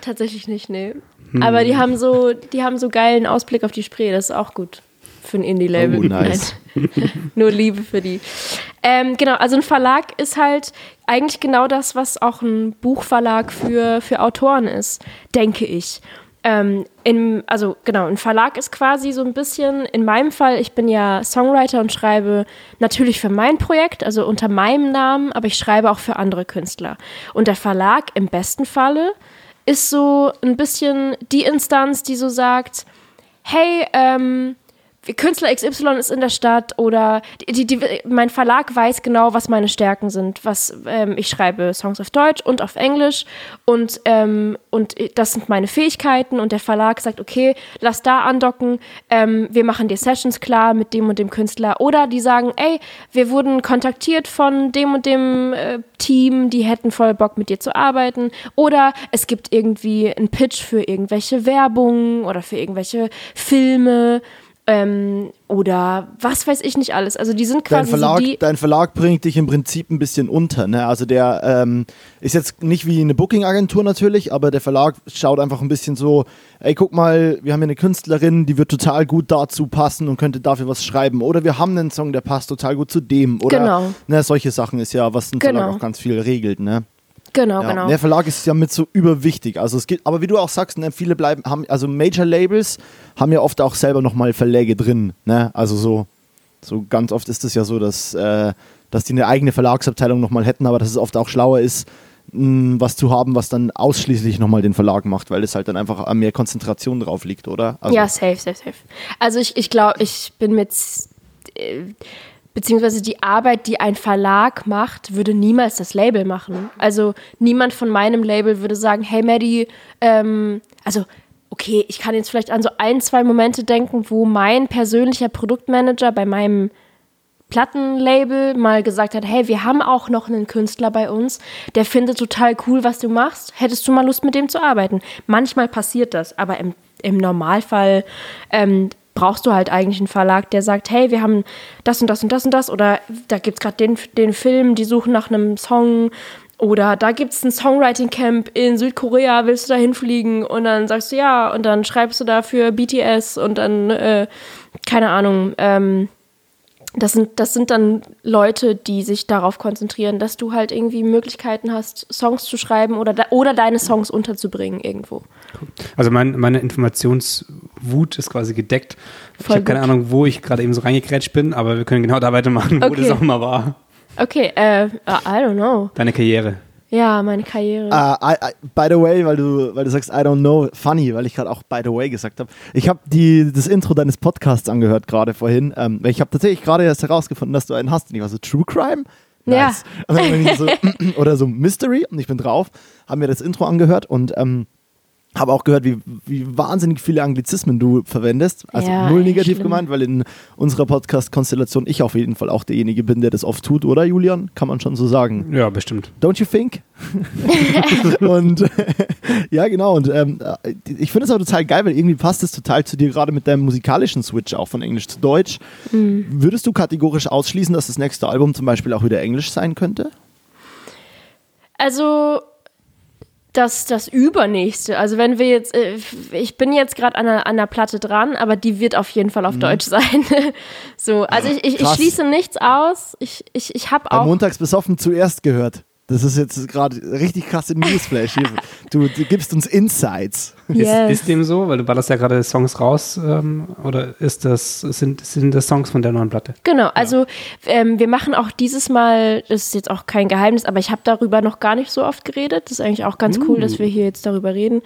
tatsächlich nicht, nee. Hm. Aber die haben so, die haben so geilen Ausblick auf die Spree, das ist auch gut. Für ein Indie-Label. Oh, nice. Nur Liebe für die. Ähm, genau, also ein Verlag ist halt eigentlich genau das, was auch ein Buchverlag für, für Autoren ist, denke ich. Ähm, im, also genau, ein Verlag ist quasi so ein bisschen, in meinem Fall, ich bin ja Songwriter und schreibe natürlich für mein Projekt, also unter meinem Namen, aber ich schreibe auch für andere Künstler. Und der Verlag im besten Falle ist so ein bisschen die Instanz, die so sagt, hey, ähm, Künstler XY ist in der Stadt oder die, die, mein Verlag weiß genau, was meine Stärken sind. Was ähm, ich schreibe Songs auf Deutsch und auf Englisch und ähm, und das sind meine Fähigkeiten und der Verlag sagt okay, lass da andocken. Ähm, wir machen dir Sessions klar mit dem und dem Künstler oder die sagen, ey, wir wurden kontaktiert von dem und dem äh, Team, die hätten voll Bock mit dir zu arbeiten oder es gibt irgendwie einen Pitch für irgendwelche Werbung oder für irgendwelche Filme ähm, oder was weiß ich nicht alles. Also die sind Dein quasi Verlag, so die. dein Verlag bringt dich im Prinzip ein bisschen unter. Ne? Also der ähm, ist jetzt nicht wie eine Booking-Agentur natürlich, aber der Verlag schaut einfach ein bisschen so, ey, guck mal, wir haben hier eine Künstlerin, die wird total gut dazu passen und könnte dafür was schreiben. Oder wir haben einen Song, der passt total gut zu dem. Oder Genau. ne, solche Sachen ist ja, was ein Genau. Verlag auch ganz viel regelt. Ne? Genau, Ja, genau. Der Verlag ist ja mit so überwichtig. Also es geht, aber wie du auch sagst, ne, viele bleiben, haben, also Major Labels haben ja oft auch selber nochmal Verläge drin. Ne? Also so, so ganz oft ist es ja so, dass, äh, dass die eine eigene Verlagsabteilung nochmal hätten, aber dass es oft auch schlauer ist, mh, was zu haben, was dann ausschließlich nochmal den Verlag macht, weil es halt dann einfach mehr Konzentration drauf liegt, oder? Also ja, safe, safe, safe. Also ich, ich glaube, ich bin mit, äh, beziehungsweise die Arbeit, die ein Verlag macht, würde niemals das Label machen. Also niemand von meinem Label würde sagen, hey Maddie, ähm, also okay, ich kann jetzt vielleicht an so ein, zwei Momente denken, wo mein persönlicher Produktmanager bei meinem Plattenlabel mal gesagt hat, hey, wir haben auch noch einen Künstler bei uns, der findet total cool, was du machst. Hättest du mal Lust, mit dem zu arbeiten? Manchmal passiert das, aber im, im Normalfall ähm, brauchst du halt eigentlich einen Verlag, der sagt, hey, wir haben das und das und das und das oder da gibt es gerade den, den Film, die suchen nach einem Song oder da gibt es ein Songwriting-Camp in Südkorea, willst du da hinfliegen? Und dann sagst du ja, und dann schreibst du da für BTS und dann, äh, keine Ahnung, ähm, das sind, das sind dann Leute, die sich darauf konzentrieren, dass du halt irgendwie Möglichkeiten hast, Songs zu schreiben oder, oder deine Songs unterzubringen irgendwo. Also mein, meine Informationswut ist quasi gedeckt. Voll ich habe keine Ahnung, wo ich gerade eben so reingekrätscht bin, aber wir können genau da weitermachen, wo okay. das auch mal war. Okay, äh, I don't know. Deine Karriere. Ja, meine Karriere. Uh, I, I, by the way, weil du, weil du sagst, I don't know, funny, weil ich gerade auch by the way gesagt habe. Ich habe das Intro deines Podcasts angehört gerade vorhin. Ähm, ich habe tatsächlich gerade erst herausgefunden, dass du einen hast. Und ich war so, True Crime? Nice. Ja. so, oder so Mystery und ich bin drauf, haben mir das Intro angehört und ähm, habe auch gehört, wie, wie wahnsinnig viele Anglizismen du verwendest. Also ja, null negativ schlimm. gemeint, weil in unserer Podcast-Konstellation ich auf jeden Fall auch derjenige bin, der das oft tut, oder Julian? Kann man schon so sagen. Ja, bestimmt. Don't you think? und ja, genau. Und ähm, ich finde es auch total geil, weil irgendwie passt es total zu dir, gerade mit deinem musikalischen Switch auch von Englisch zu Deutsch. Mhm. Würdest du kategorisch ausschließen, dass das nächste Album zum Beispiel auch wieder Englisch sein könnte? Also das, das Übernächste. Also wenn wir jetzt, äh, ich bin jetzt gerade an, an einer Platte dran, aber die wird auf jeden Fall auf mhm. Deutsch sein. so, also ich, ich, ich, schließe nichts aus. Ich, ich, ich habe auch. Montags besoffen zuerst gehört. Das ist jetzt gerade richtig krasse Newsflash. Du, du, gibst uns Insights. Yes. Ist, ist, dem so? Weil du ballerst ja gerade Songs raus. Ähm, oder ist das, sind, sind das Songs von der neuen Platte? Genau, also ja. ähm, wir machen auch dieses Mal, das ist jetzt auch kein Geheimnis, aber ich habe darüber noch gar nicht so oft geredet. Das ist eigentlich auch ganz uh. cool, dass wir hier jetzt darüber reden.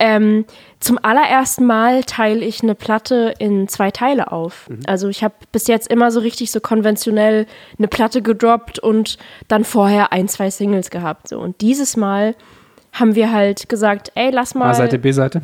Ähm, zum allerersten Mal teile ich eine Platte in zwei Teile auf. Mhm. Also ich habe bis jetzt immer so richtig so konventionell eine Platte gedroppt und dann vorher ein, zwei Singles gehabt. So. Und dieses Mal haben wir halt gesagt, ey, lass mal. A-Seite, B-Seite?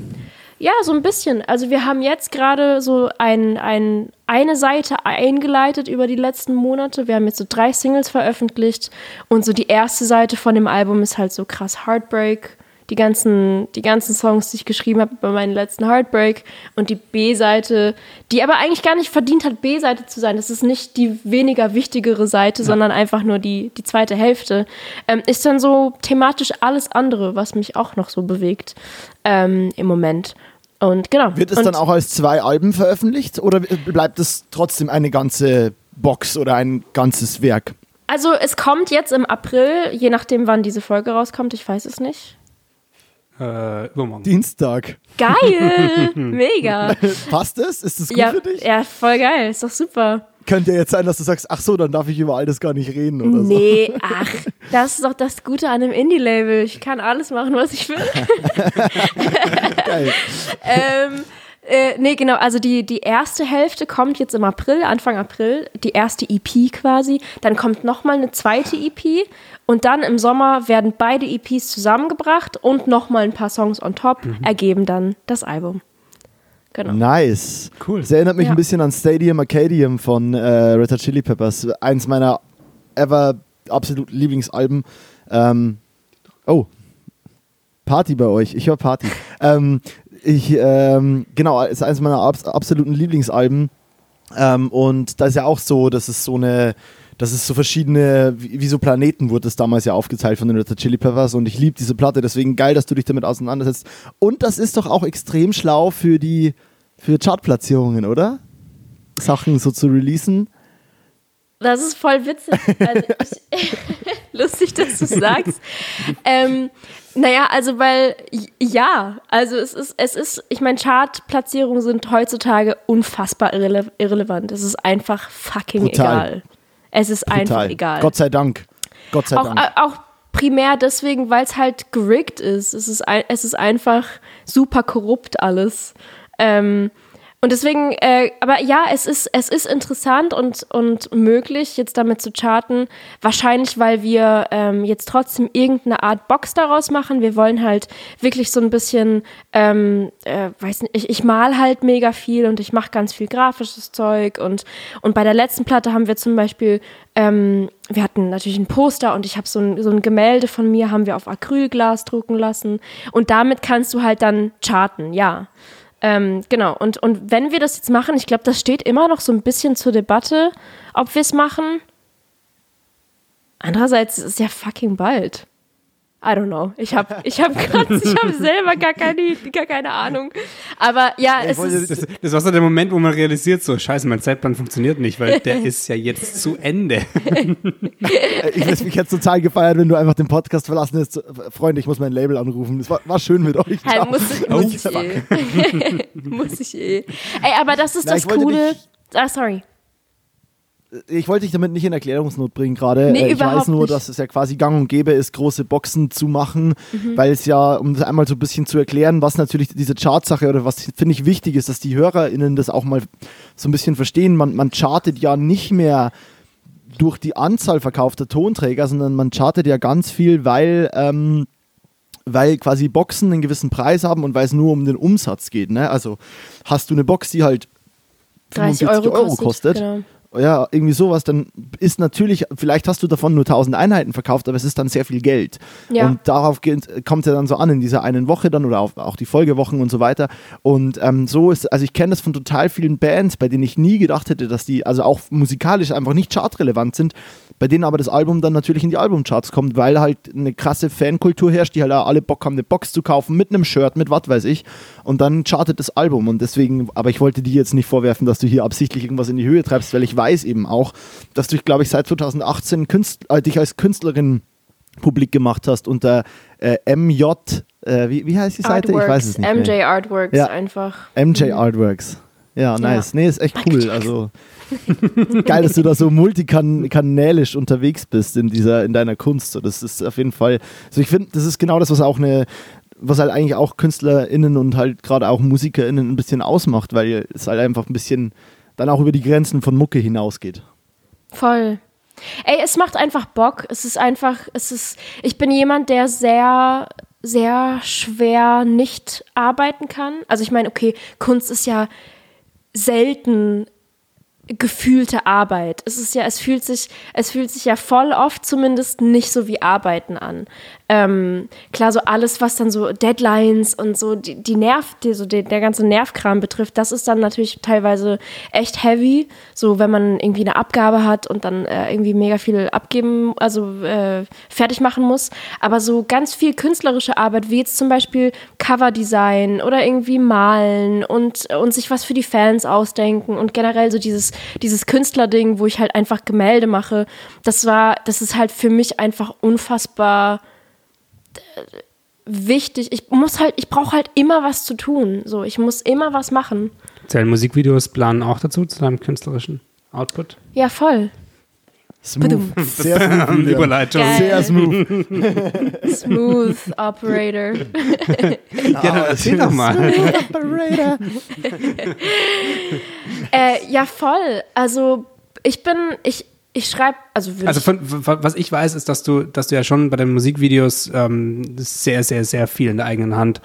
Ja, so ein bisschen. Also wir haben jetzt gerade so ein, ein, eine Seite eingeleitet über die letzten Monate. Wir haben jetzt so drei Singles veröffentlicht und so die erste Seite von dem Album ist halt so krass Heartbreak die ganzen, die ganzen Songs, die ich geschrieben habe bei meinem letzten Heartbreak und die B-Seite, die aber eigentlich gar nicht verdient hat, B-Seite zu sein. Das ist nicht die weniger wichtigere Seite, ja. sondern einfach nur die, die zweite Hälfte. Ähm, ist dann so thematisch alles andere, was mich auch noch so bewegt ähm, im Moment. Und genau. Wird es und dann auch als zwei Alben veröffentlicht oder bleibt es trotzdem eine ganze Box oder ein ganzes Werk? Also es kommt jetzt im April, je nachdem, wann diese Folge rauskommt, ich weiß es nicht. Äh, übermorgen. Dienstag. Geil! Mega! Passt es? Ist das gut ja, für dich? Ja, voll geil. Ist doch super. Könnte ja jetzt sein, dass du sagst, ach so, dann darf ich über all das gar nicht reden oder so. Nee, ach, das ist doch das Gute an einem Indie-Label. Ich kann alles machen, was ich will. Geil. ähm, äh, nee, genau, also die, die erste Hälfte kommt jetzt im April, Anfang April, die erste EP quasi. Dann kommt nochmal eine zweite EP und dann im Sommer werden beide EPs zusammengebracht und nochmal ein paar Songs on top mhm. ergeben dann das Album. Genau. Nice. Cool. Das erinnert mich ja. ein bisschen an Stadium Arcadium von äh, Red Hot Chili Peppers. Eins meiner ever absolut Lieblingsalben. Ähm, oh, Party bei euch. Ich höre Party. ähm, ich, ähm, genau, ist eines meiner abs absoluten Lieblingsalben. Ähm, und da ist ja auch so, dass es so eine, dass es so verschiedene, wie, wie so Planeten wurde es damals ja aufgeteilt von den Red Chili Peppers und ich liebe diese Platte, deswegen geil, dass du dich damit auseinandersetzt. Und das ist doch auch extrem schlau für die, für Chartplatzierungen, oder? Sachen so zu releasen. Das ist voll witzig. Also ich, lustig, dass du sagst. ähm, naja, also weil ja, also es ist, es ist, ich meine, Chartplatzierungen sind heutzutage unfassbar irrele irrelevant. Es ist einfach fucking Brutal. egal. Es ist Total. einfach egal. Gott sei Dank. Gott sei auch, Dank. äh, auch primär deswegen, weil es halt gerickt ist. Es ist, es ist einfach super korrupt alles. Ähm, und deswegen, äh, aber ja, es ist, es ist interessant und, und möglich, jetzt damit zu charten. Wahrscheinlich, weil wir ähm, jetzt trotzdem irgendeine Art Box daraus machen. Wir wollen halt wirklich so ein bisschen, ähm, äh, weiß nicht, ich, ich mal halt mega viel und ich mache ganz viel grafisches Zeug. Und, und bei der letzten Platte haben wir zum Beispiel, ähm, wir hatten natürlich ein Poster und ich habe so ein, so ein Gemälde von mir, haben wir auf Acrylglas drucken lassen. Und damit kannst du halt dann charten, ja. Ähm, genau, und, und wenn wir das jetzt machen, ich glaube, das steht immer noch so ein bisschen zur Debatte, ob wir es machen. Andererseits ist es ja fucking bald. I don't know. Ich habe ich hab grad, ich hab selber gar keine, gar keine Ahnung. Aber ja, es ist. Das, das war so der Moment, wo man realisiert, so, scheiße, mein Zeitplan funktioniert nicht, weil der ist ja jetzt zu Ende. Äh, ich hätte mich jetzt total gefeiert, wenn du einfach den Podcast verlassen hättest. Freunde, ich muss mein Label anrufen. Es war, war schön mit euch. Hey, muss, ich- muss ich eh. muss ich eh. Ey, aber das ist Na, das wollte Coole. dich- Ah, sorry. Ich wollte dich damit nicht in Erklärungsnot bringen gerade. Nee, Äh, ich weiß nur, nicht. dass es ja quasi gang und gäbe ist, große Boxen zu machen, Mhm. weil es ja, um das einmal so ein bisschen zu erklären, was natürlich diese Chartsache oder was finde ich wichtig ist, dass die HörerInnen das auch mal so ein bisschen verstehen. Man, man chartet ja nicht mehr durch die Anzahl verkaufter Tonträger, sondern man chartet ja ganz viel, weil, ähm, weil quasi Boxen einen gewissen Preis haben und weil es nur um den Umsatz geht. Ne? Also hast du eine Box, die halt 30 45 Euro, Euro kostet, Genau. Ja, irgendwie sowas, dann ist natürlich, vielleicht hast du davon nur 1000 Einheiten verkauft, aber es ist dann sehr viel Geld. Ja. Und darauf kommt ja dann so an in dieser einen Woche dann oder auch die Folgewochen und so weiter. Und ähm, so ist, also ich kenne das von total vielen Bands, bei denen ich nie gedacht hätte, dass die, also auch musikalisch einfach nicht chartrelevant sind, bei denen aber das Album dann natürlich in die Albumcharts kommt, weil halt eine krasse Fankultur herrscht, die halt auch alle Bock haben, eine Box zu kaufen mit einem Shirt, mit was weiß ich. Und dann chartet das Album. Und deswegen, aber ich wollte dir jetzt nicht vorwerfen, dass du hier absichtlich irgendwas in die Höhe treibst, weil ich weiß eben auch, dass du, glaube ich, seit 2018 Künst, äh, dich als Künstlerin publik gemacht hast unter äh, MJ, äh, wie, wie heißt die Seite? Artworks, ich weiß es nicht. MJ mehr. Artworks Ja. einfach. MJ Artworks. Ja, nice. Nee, ist echt cool. Also geil, dass du da so multikanälisch unterwegs bist in dieser, in deiner Kunst. So, das ist auf jeden Fall. Also ich finde, das ist genau das, was auch eine, was halt eigentlich auch KünstlerInnen und halt gerade auch MusikerInnen ein bisschen ausmacht, weil es halt einfach ein bisschen dann auch über die Grenzen von Mucke hinausgeht. Voll. Ey, es macht einfach Bock. Es ist einfach, es ist, ich bin jemand, der sehr, sehr schwer nicht arbeiten kann. Also ich meine, okay, Kunst ist ja selten gefühlte Arbeit. Es ist ja, es fühlt sich, es fühlt sich ja voll oft zumindest nicht so wie Arbeiten an. Ähm, klar, so alles, was dann so Deadlines und so die, die Nerv, die, so die, der ganze Nervkram betrifft, das ist dann natürlich teilweise echt heavy. So, wenn man irgendwie eine Abgabe hat und dann äh, irgendwie mega viel abgeben, also äh, fertig machen muss. Aber so ganz viel künstlerische Arbeit, wie jetzt zum Beispiel Coverdesign oder irgendwie malen und, und sich was für die Fans ausdenken und generell so dieses, dieses Künstlerding, wo ich halt einfach Gemälde mache, das war, das ist halt für mich einfach unfassbar wichtig. Ich muss halt, ich brauche halt immer was zu tun. So, ich muss immer was machen. Zählen Musikvideos planen auch dazu, zu deinem künstlerischen Output? Ja, voll. Smooth. Sehr smooth. Überleitung. Geil. Sehr smooth. Smooth Operator. Ja, dann erzähl doch mal. Operator. äh, ja, voll. Also ich bin, ich, ich schreibe, also Also von, was ich weiß, ist, dass du, dass du ja schon bei den Musikvideos ähm, sehr, sehr, sehr viel in der eigenen Hand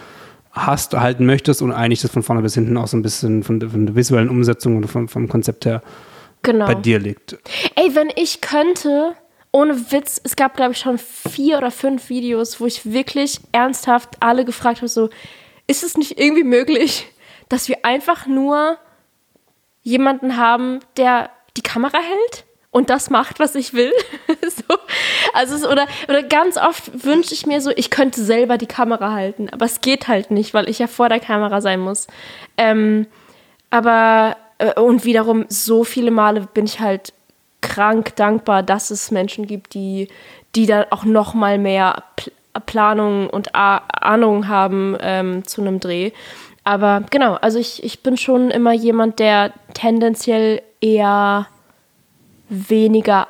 hast, halten möchtest und eigentlich das von vorne bis hinten auch so ein bisschen von, der- von der visuellen Umsetzung und vom, vom Konzept her genau. bei dir liegt. Ey, wenn ich könnte, ohne Witz, es gab, glaube ich, schon vier oder fünf Videos, wo ich wirklich ernsthaft alle gefragt habe, so, ist es nicht irgendwie möglich, dass wir einfach nur jemanden haben, der die Kamera hält und das macht, was ich will? so. Also es, oder, oder ganz oft wünsche ich mir so, ich könnte selber die Kamera halten, aber es geht halt nicht, weil ich ja vor der Kamera sein muss. Ähm, aber äh, und wiederum so viele Male bin ich halt krank dankbar, dass es Menschen gibt, die, die da auch noch mal mehr Pl Planung und A Ahnung haben ähm, zu einem Dreh. Aber genau, also ich, ich bin schon immer jemand, der tendenziell eher weniger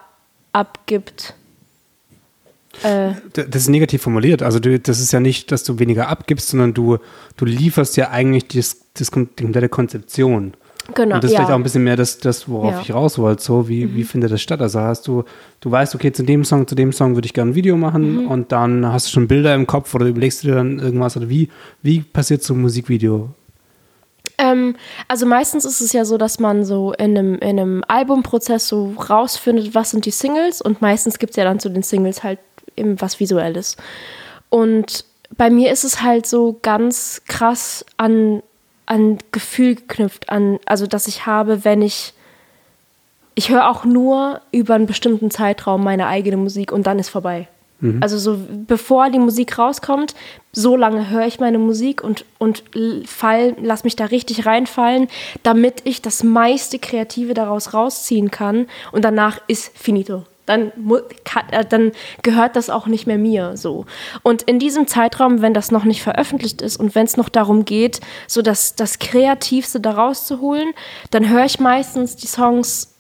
abgibt. Äh, das ist negativ formuliert. Also du, das ist ja nicht, dass du weniger abgibst, sondern du, du lieferst ja eigentlich das, das, die komplette Konzeption. Genau. Und das ist ja. vielleicht auch ein bisschen mehr das, das worauf ja. ich raus wollte. So, wie, mhm. wie findet das statt? Also hast du, du weißt, okay, zu dem Song, zu dem Song würde ich gerne ein Video machen mhm. und dann hast du schon Bilder im Kopf oder überlegst du dir dann irgendwas oder wie, wie passiert so ein Musikvideo? Ähm, also meistens ist es ja so, dass man so in einem, in einem Albumprozess so rausfindet, was sind die Singles und meistens gibt es ja dann zu den Singles halt eben was Visuelles. Und bei mir ist es halt so ganz krass an an Gefühl geknüpft, an, also dass ich habe, wenn ich, ich höre auch nur über einen bestimmten Zeitraum meine eigene Musik und dann ist vorbei. Mhm. Also so bevor die Musik rauskommt, so lange höre ich meine Musik und, und fall, lass mich da richtig reinfallen, damit ich das meiste Kreative daraus rausziehen kann und danach ist finito dann, äh, dann gehört das auch nicht mehr mir so. Und in diesem Zeitraum, wenn das noch nicht veröffentlicht ist und wenn es noch darum geht, so das, das Kreativste daraus zu holen, dann höre ich meistens die Songs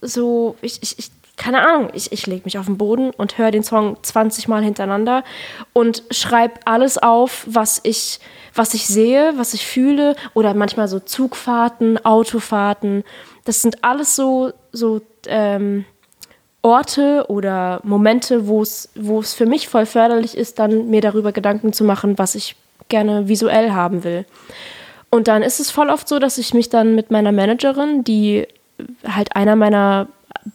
so, ich, ich, ich keine Ahnung, ich, ich lege mich auf den Boden und höre den Song 20 Mal hintereinander und schreibe alles auf, was ich, was ich sehe, was ich fühle oder manchmal so Zugfahrten, Autofahrten. Das sind alles so, so ähm, Orte oder Momente, wo es, wo es für mich voll förderlich ist, dann mir darüber Gedanken zu machen, was ich gerne visuell haben will. Und dann ist es voll oft so, dass ich mich dann mit meiner Managerin, die halt einer meiner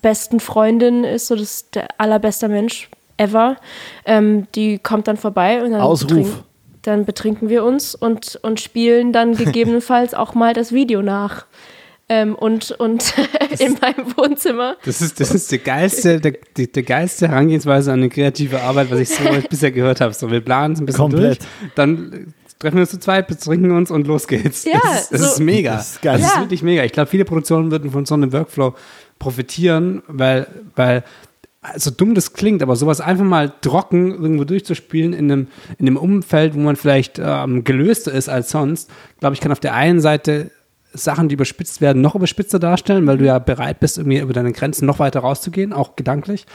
besten Freundinnen ist, so das der allerbeste Mensch ever, ähm, die kommt dann vorbei und dann, Ausruf. dann betrinken wir uns und, und spielen dann gegebenenfalls auch mal das Video nach ähm, und, und in meinem Wohnzimmer. Das ist, das ist die geilste, der, die, die geilste Herangehensweise an eine kreative Arbeit, was ich so bisher gehört habe. So, wir planen es ein bisschen Komplett. durch, dann treffen wir uns zu zweit, betrinken uns und los geht's. Ja, das ist, das so, ist mega. Das ist, geil. das ist wirklich mega. Ich glaube, viele Produktionen würden von so einem Workflow profitieren, weil, weil so dumm das klingt, aber sowas einfach mal trocken irgendwo durchzuspielen in einem, in einem Umfeld, wo man vielleicht ähm, gelöster ist als sonst, glaube ich, kann auf der einen Seite Sachen, die überspitzt werden, noch überspitzter darstellen, weil du ja bereit bist, irgendwie über deine Grenzen noch weiter rauszugehen, auch gedanklich.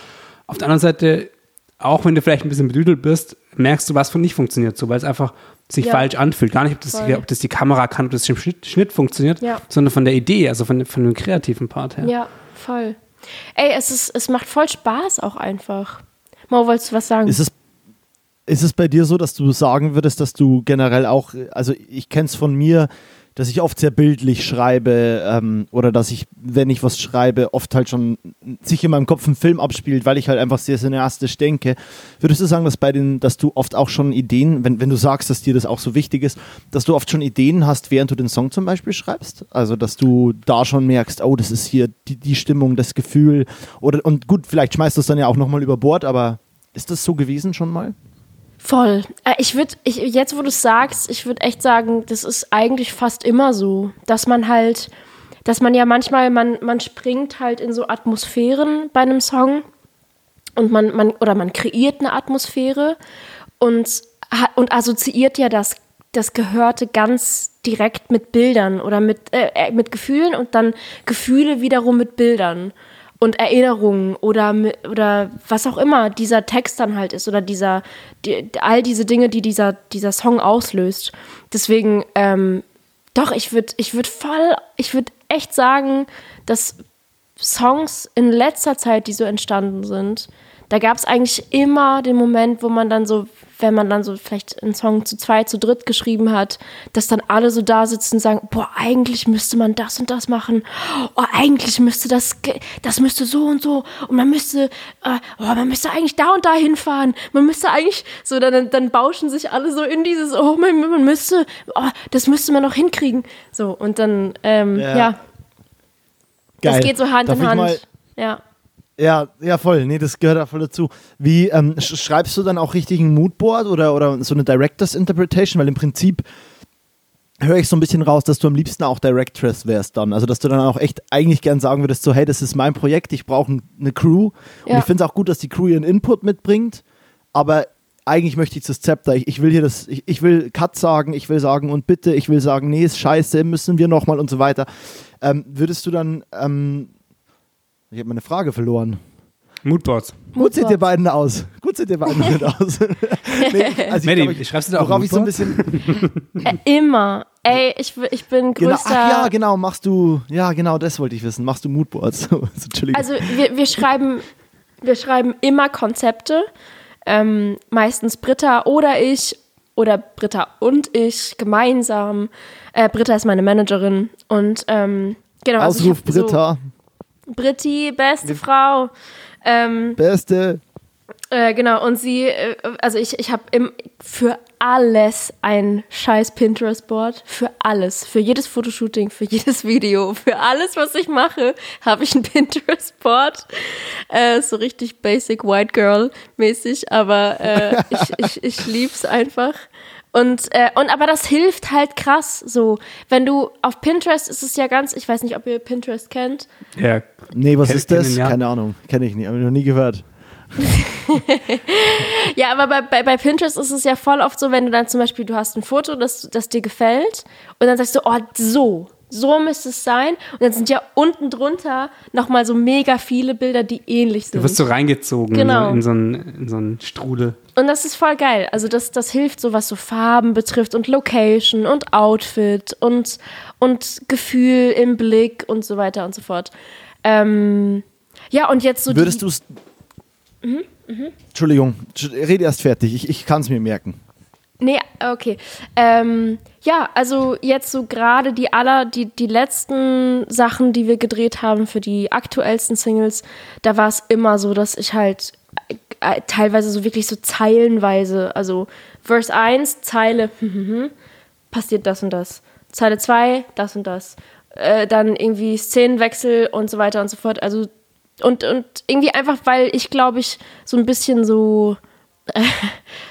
Auf der anderen Seite, auch wenn du vielleicht ein bisschen bedüdelt bist, merkst du, was von nicht funktioniert, so weil es einfach sich ja. falsch anfühlt. Gar nicht, ob das, die, ob das die Kamera kann, ob das im Schnitt, Schnitt funktioniert, ja. sondern von der Idee, also von, von dem kreativen Part her. Ja, voll. Ey, es, ist, es macht voll Spaß auch einfach. Mo, wolltest du was sagen? Ist es, ist es bei dir so, dass du sagen würdest, dass du generell auch, also ich kenne es von mir, dass ich oft sehr bildlich schreibe ähm, oder dass ich, wenn ich was schreibe, oft halt schon sich in meinem Kopf ein Film abspielt, weil ich halt einfach sehr cineastisch denke. Würdest du sagen, dass bei den, dass du oft auch schon Ideen, wenn, wenn du sagst, dass dir das auch so wichtig ist, dass du oft schon Ideen hast, während du den Song zum Beispiel schreibst? Also, dass du da schon merkst, oh, das ist hier die, die Stimmung, das Gefühl. Oder und gut, vielleicht schmeißt du es dann ja auch nochmal über Bord, aber ist das so gewesen schon mal? Voll. Äh, ich würde, ich, jetzt wo du es sagst, ich würde echt sagen, das ist eigentlich fast immer so, dass man halt, dass man ja manchmal, man, man springt halt in so Atmosphären bei einem Song und man, man oder man kreiert eine Atmosphäre und, und assoziiert ja das, das Gehörte ganz direkt mit Bildern oder mit, äh, äh mit Gefühlen und dann Gefühle wiederum mit Bildern und Erinnerungen oder, oder was auch immer dieser Text dann halt ist oder dieser, die, all diese Dinge, die dieser, dieser Song auslöst. Deswegen, ähm, doch, ich würde ich würd voll, ich würde echt sagen, dass Songs in letzter Zeit, die so entstanden sind, da gab es eigentlich immer den Moment, wo man dann so wenn man dann so vielleicht einen Song zu zweit, zu dritt geschrieben hat, dass dann alle so da sitzen und sagen, boah, eigentlich müsste man das und das machen. Oh, eigentlich müsste das, das müsste so und so. Und man müsste, äh, oh, man müsste eigentlich da und da hinfahren. Man müsste eigentlich, so, dann, dann bauschen sich alle so in dieses, oh, man, man müsste, oh, das müsste man noch hinkriegen. So, und dann, ähm, ja. ja. Das geht so Hand Darf in Hand. Ja. Ja, ja, voll. Nee, das gehört da voll dazu. Wie ähm, schreibst du dann auch richtig ein Moodboard oder, oder so eine Director's Interpretation? Weil im Prinzip höre ich so ein bisschen raus, dass du am liebsten auch Directress wärst dann. Also, dass du dann auch echt eigentlich gern sagen würdest, so, hey, das ist mein Projekt, ich brauche eine Crew. Ja. Und ich finde es auch gut, dass die Crew ihren Input mitbringt. Aber eigentlich möchte ich das Zepter. Ich, ich will hier das, ich, ich, will Cut sagen, ich will sagen und bitte, ich will sagen, nee, ist scheiße, müssen wir nochmal und so weiter. Ähm, würdest du dann, ähm, ich habe meine Frage verloren. Moodboards. Gut seht ihr beiden aus. Gut seht ihr beiden aus. nee, also Maddie, ich glaub, schreibst du da auch worauf ich so ein bisschen. Äh, immer. Ey, ich, ich bin Genau, größter. ach ja, genau, machst du. Ja, genau, das wollte ich wissen. Machst du Moodboards? So. Also wir, wir schreiben, wir schreiben immer Konzepte. Ähm, meistens Britta oder ich oder Britta und ich gemeinsam. Äh, Britta ist meine Managerin und ähm, genau. also ich Ausruf hab so- Britta. Britti, beste Frau. Ähm, Beste. äh, genau, und sie, äh, also ich, ich habe für alles ein scheiß Pinterest-Board. Für alles. Für jedes Fotoshooting, für jedes Video, für alles, was ich mache, habe ich ein Pinterest-Board. Äh, so richtig basic White Girl-mäßig, aber äh, ich, ich, ich lieb's einfach. Und, äh, und aber das hilft halt krass so. Wenn du auf Pinterest ist es ja ganz, ich weiß nicht, ob ihr Pinterest kennt. Ja, Nee, was Kenn- ist das? kennen, ja. Keine Ahnung. Kenne ich nie. Habe ich noch nie gehört. Ja, aber bei, bei, bei Pinterest ist es ja voll oft so, wenn du dann zum Beispiel, du hast ein Foto, das, das dir gefällt und dann sagst du, oh, so, so müsste es sein. Und dann sind ja unten drunter nochmal so mega viele Bilder, die ähnlich sind. du wirst so reingezogen Genau. in, so einen, in so einen Strudel. Und das ist voll geil. Also das, das hilft so, was so Farben betrifft und Location und Outfit und, und Gefühl im Blick und so weiter und so fort. Ähm, ja, und jetzt so Würdest du es. Mhm, Entschuldigung, rede erst fertig. Ich, ich kann es mir merken. Nee, okay. Ähm, ja, also jetzt so gerade die aller, die, die letzten Sachen, die wir gedreht haben für die aktuellsten Singles, da war es immer so, dass ich halt äh, teilweise so wirklich so zeilenweise, also Verse 1, Zeile, passiert das und das. Zeile 2, das und das. Äh, dann irgendwie Szenenwechsel und so weiter und so fort. Also und, und irgendwie einfach, weil ich glaube ich so ein bisschen so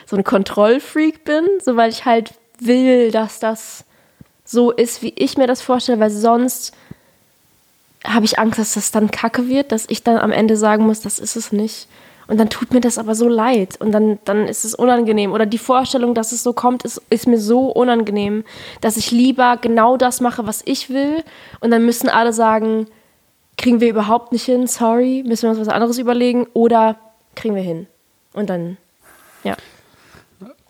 so ein Kontrollfreak bin, so weil ich halt will, dass das so ist, wie ich mir das vorstelle, weil sonst habe ich Angst, dass das dann kacke wird, dass ich dann am Ende sagen muss, das ist es nicht. Und dann tut mir das aber so leid und dann, dann ist es unangenehm. Oder die Vorstellung, dass es so kommt, ist, ist mir so unangenehm, dass ich lieber genau das mache, was ich will. Und dann müssen alle sagen, kriegen wir überhaupt nicht hin, sorry, müssen wir uns was anderes überlegen oder kriegen wir hin. Und dann, ja.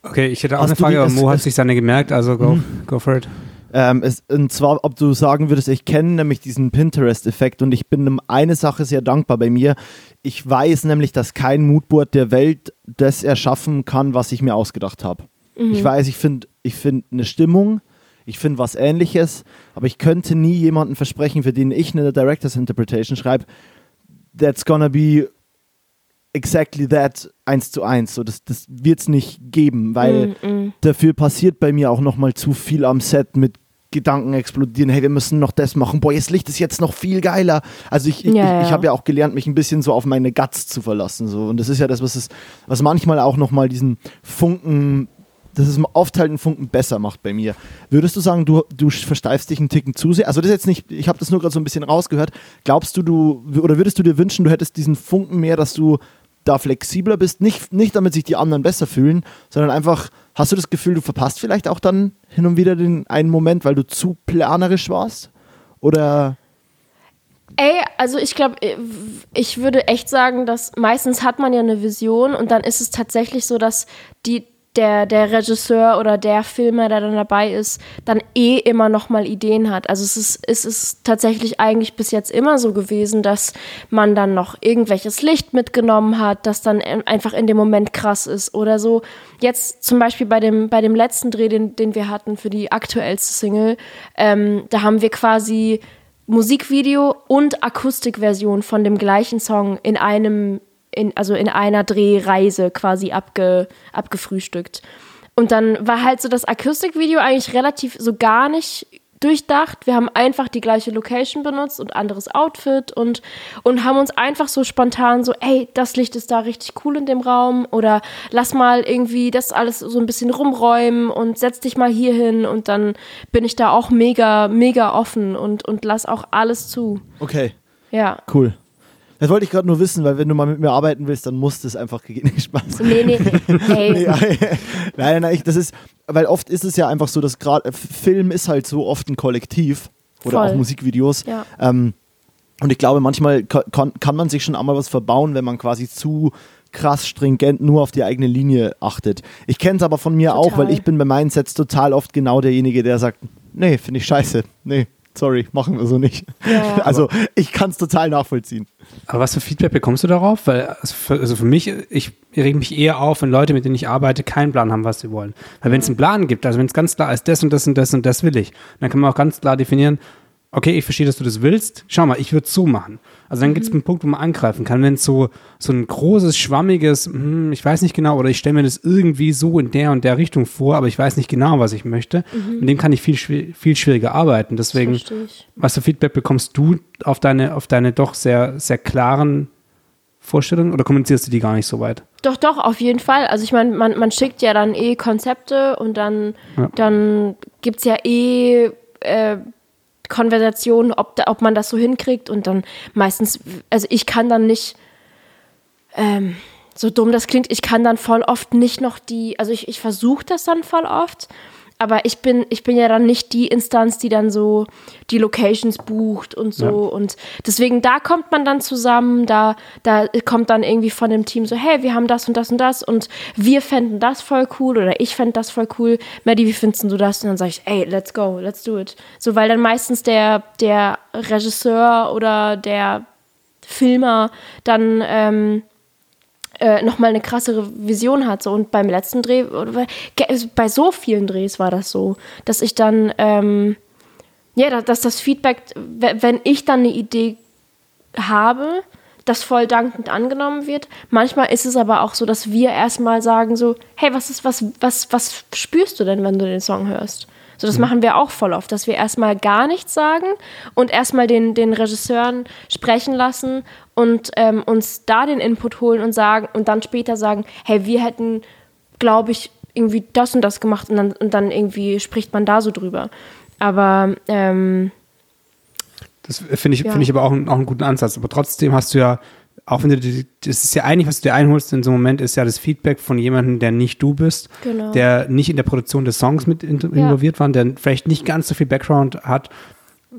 Okay, ich hätte auch Hast eine Frage, die- aber es- Mo hat es- sich seine gemerkt, also go, go for it. Ähm, es, und zwar, ob du sagen würdest, ich kenne nämlich diesen Pinterest-Effekt und ich bin um eine Sache sehr dankbar bei mir. Ich weiß nämlich, dass kein Moodboard der Welt das erschaffen kann, was ich mir ausgedacht habe. Ich weiß, ich finde ich find eine Stimmung, ich finde was ähnliches, aber ich könnte nie jemanden versprechen, für den ich eine Director's Interpretation schreibe, that's gonna be exactly that eins zu eins. So, das das wird es nicht geben, weil Mm, dafür passiert bei mir auch nochmal zu viel am Set mit Gedanken explodieren, hey, wir müssen noch das machen, boah, das Licht ist jetzt noch viel geiler. Also ich, ich, Ja, ich, ich habe ja auch gelernt, mich ein bisschen so auf meine Guts zu verlassen. So. Und das ist ja das, was es, was manchmal auch nochmal diesen Funken, das ist oft halt einen Funken besser macht bei mir. Würdest du sagen, du, du versteifst dich einen Ticken zu sehr? Also das ist jetzt nicht, ich habe das nur gerade so ein bisschen rausgehört. Glaubst du, du, oder würdest du dir wünschen, du hättest diesen Funken mehr, dass du da flexibler bist? Nicht, nicht damit sich die anderen besser fühlen, sondern einfach, hast du das Gefühl, du verpasst vielleicht auch dann hin und wieder den einen Moment, weil du zu planerisch warst? Oder Ey, also ich glaube, ich würde echt sagen, dass meistens hat man ja eine Vision und dann ist es tatsächlich so, dass die, der, der Regisseur oder der Filmer, der dann dabei ist, dann eh immer noch mal Ideen hat. Also es ist, es ist tatsächlich eigentlich bis jetzt immer so gewesen, dass man dann noch irgendwelches Licht mitgenommen hat, das dann einfach in dem Moment krass ist oder so. Jetzt zum Beispiel bei dem, bei dem letzten Dreh, den, den wir hatten für die aktuellste Single, ähm, da haben wir quasi Musikvideo und Akustikversion von dem gleichen Song in einem, in, also in einer Drehreise quasi abge, abgefrühstückt. Und dann war halt so das Akustikvideo eigentlich relativ so gar nicht durchdacht. Wir haben einfach die gleiche Location benutzt und anderes Outfit und, und haben uns einfach so spontan so, ey, das Licht ist da richtig cool in dem Raum oder lass mal irgendwie das alles so ein bisschen rumräumen und setz dich mal hier hin und dann bin ich da auch mega, mega offen und, und lass auch alles zu. okay, Ja. cool. Das wollte ich gerade nur wissen, weil wenn du mal mit mir arbeiten willst, dann muss das einfach gehen. Spaß. Nee, nee, ey. Nee, nein, nein, ich, das ist, weil oft ist es ja einfach so, dass gerade Film ist halt so oft ein Kollektiv oder Voll. auch Musikvideos. Ja. Ähm, Und ich glaube, manchmal kann, kann man sich schon einmal was verbauen, wenn man quasi zu krass stringent nur auf die eigene Linie achtet. Ich kenne es aber von mir total. auch, weil ich bin bei meinen Sets total oft genau derjenige, der sagt, nee, finde ich scheiße, nee, sorry, machen wir so nicht. Ja, also ich kann es total nachvollziehen. Aber was für Feedback bekommst du darauf? Weil also für, also für mich, ich reg mich eher auf, wenn Leute, mit denen ich arbeite, keinen Plan haben, was sie wollen. Weil wenn es einen Plan gibt, also wenn es ganz klar ist, das und das und das und das will ich, dann kann man auch ganz klar definieren, okay, ich verstehe, dass du das willst. Schau mal, ich würde es so machen. Also dann mhm. gibt es einen Punkt, wo man angreifen kann. Wenn es so, so ein großes, schwammiges, hm, ich weiß nicht genau, oder ich stelle mir das irgendwie so in der und der Richtung vor, aber ich weiß nicht genau, was ich möchte. Mhm. Mit dem kann ich viel, viel schwieriger arbeiten. Deswegen, was für Feedback bekommst du auf deine, auf deine doch sehr, sehr klaren Vorstellungen oder kommunizierst du die gar nicht so weit? Doch, doch, auf jeden Fall. Also ich meine, man, man schickt ja dann eh Konzepte und dann, ja. dann gibt es ja eh äh, Konversation, ob, da, ob man das so hinkriegt und dann meistens, also ich kann dann nicht, ähm, so dumm das klingt, ich kann dann voll oft nicht noch die, also ich, ich versuche das dann voll oft aber ich bin, ich bin ja dann nicht die Instanz, die dann so die Locations bucht und so. Ja. Und deswegen, da kommt man dann zusammen, da, da kommt dann irgendwie von dem Team so, hey, wir haben das und das und das und wir fänden das voll cool oder ich fände das voll cool. Maddie, wie findest du das? Und dann sage ich, ey, let's go, let's do it. So, weil dann meistens der, der Regisseur oder der Filmer dann ähm, äh, nochmal eine krassere Vision hat. So. Und beim letzten Dreh, oder bei so vielen Drehs war das so, dass ich dann, ähm, ja, dass das Feedback, wenn ich dann eine Idee habe, das voll dankend angenommen wird. Manchmal ist es aber auch so, dass wir erstmal sagen so, hey, was ist, was, was, was spürst du denn, wenn du den Song hörst? So, das mhm. machen wir auch voll oft, dass wir erstmal gar nichts sagen und erstmal den, den Regisseuren sprechen lassen und ähm, uns da den Input holen und sagen und dann später sagen, hey, wir hätten, glaube ich, irgendwie das und das gemacht und dann, und dann irgendwie spricht man da so drüber. Aber ähm, das finde ich, ja. Find ich aber auch, auch einen guten Ansatz. Aber trotzdem hast du ja auch wenn du, das ist ja eigentlich, was du dir einholst in so einem Moment, ist ja das Feedback von jemandem, der nicht du bist, genau. der nicht in der Produktion des Songs mit involviert ja. war, der vielleicht nicht ganz so viel Background hat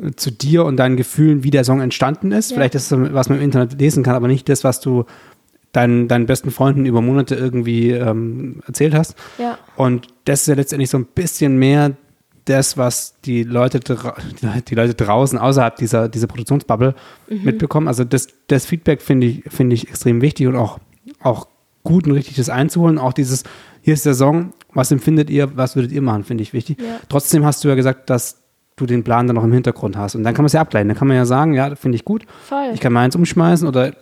äh, zu dir und deinen Gefühlen, wie der Song entstanden ist. Ja. Vielleicht ist es, was man im Internet lesen kann, aber nicht das, was du deinen, deinen besten Freunden über Monate irgendwie ähm, erzählt hast. Ja. Und das ist ja letztendlich so ein bisschen mehr das, was die Leute, die Leute draußen außerhalb dieser, dieser Produktionsbubble mhm. mitbekommen. Also das, das Feedback finde ich, finde ich extrem wichtig und auch, auch gut und richtig das einzuholen. Auch dieses, hier ist der Song, was empfindet ihr, was würdet ihr machen, finde ich wichtig. Ja. Trotzdem hast du ja gesagt, dass du den Plan dann noch im Hintergrund hast. Und dann kann man es ja ableiten. Dann kann man ja sagen, ja, finde ich gut. Voll. Ich kann meins umschmeißen oder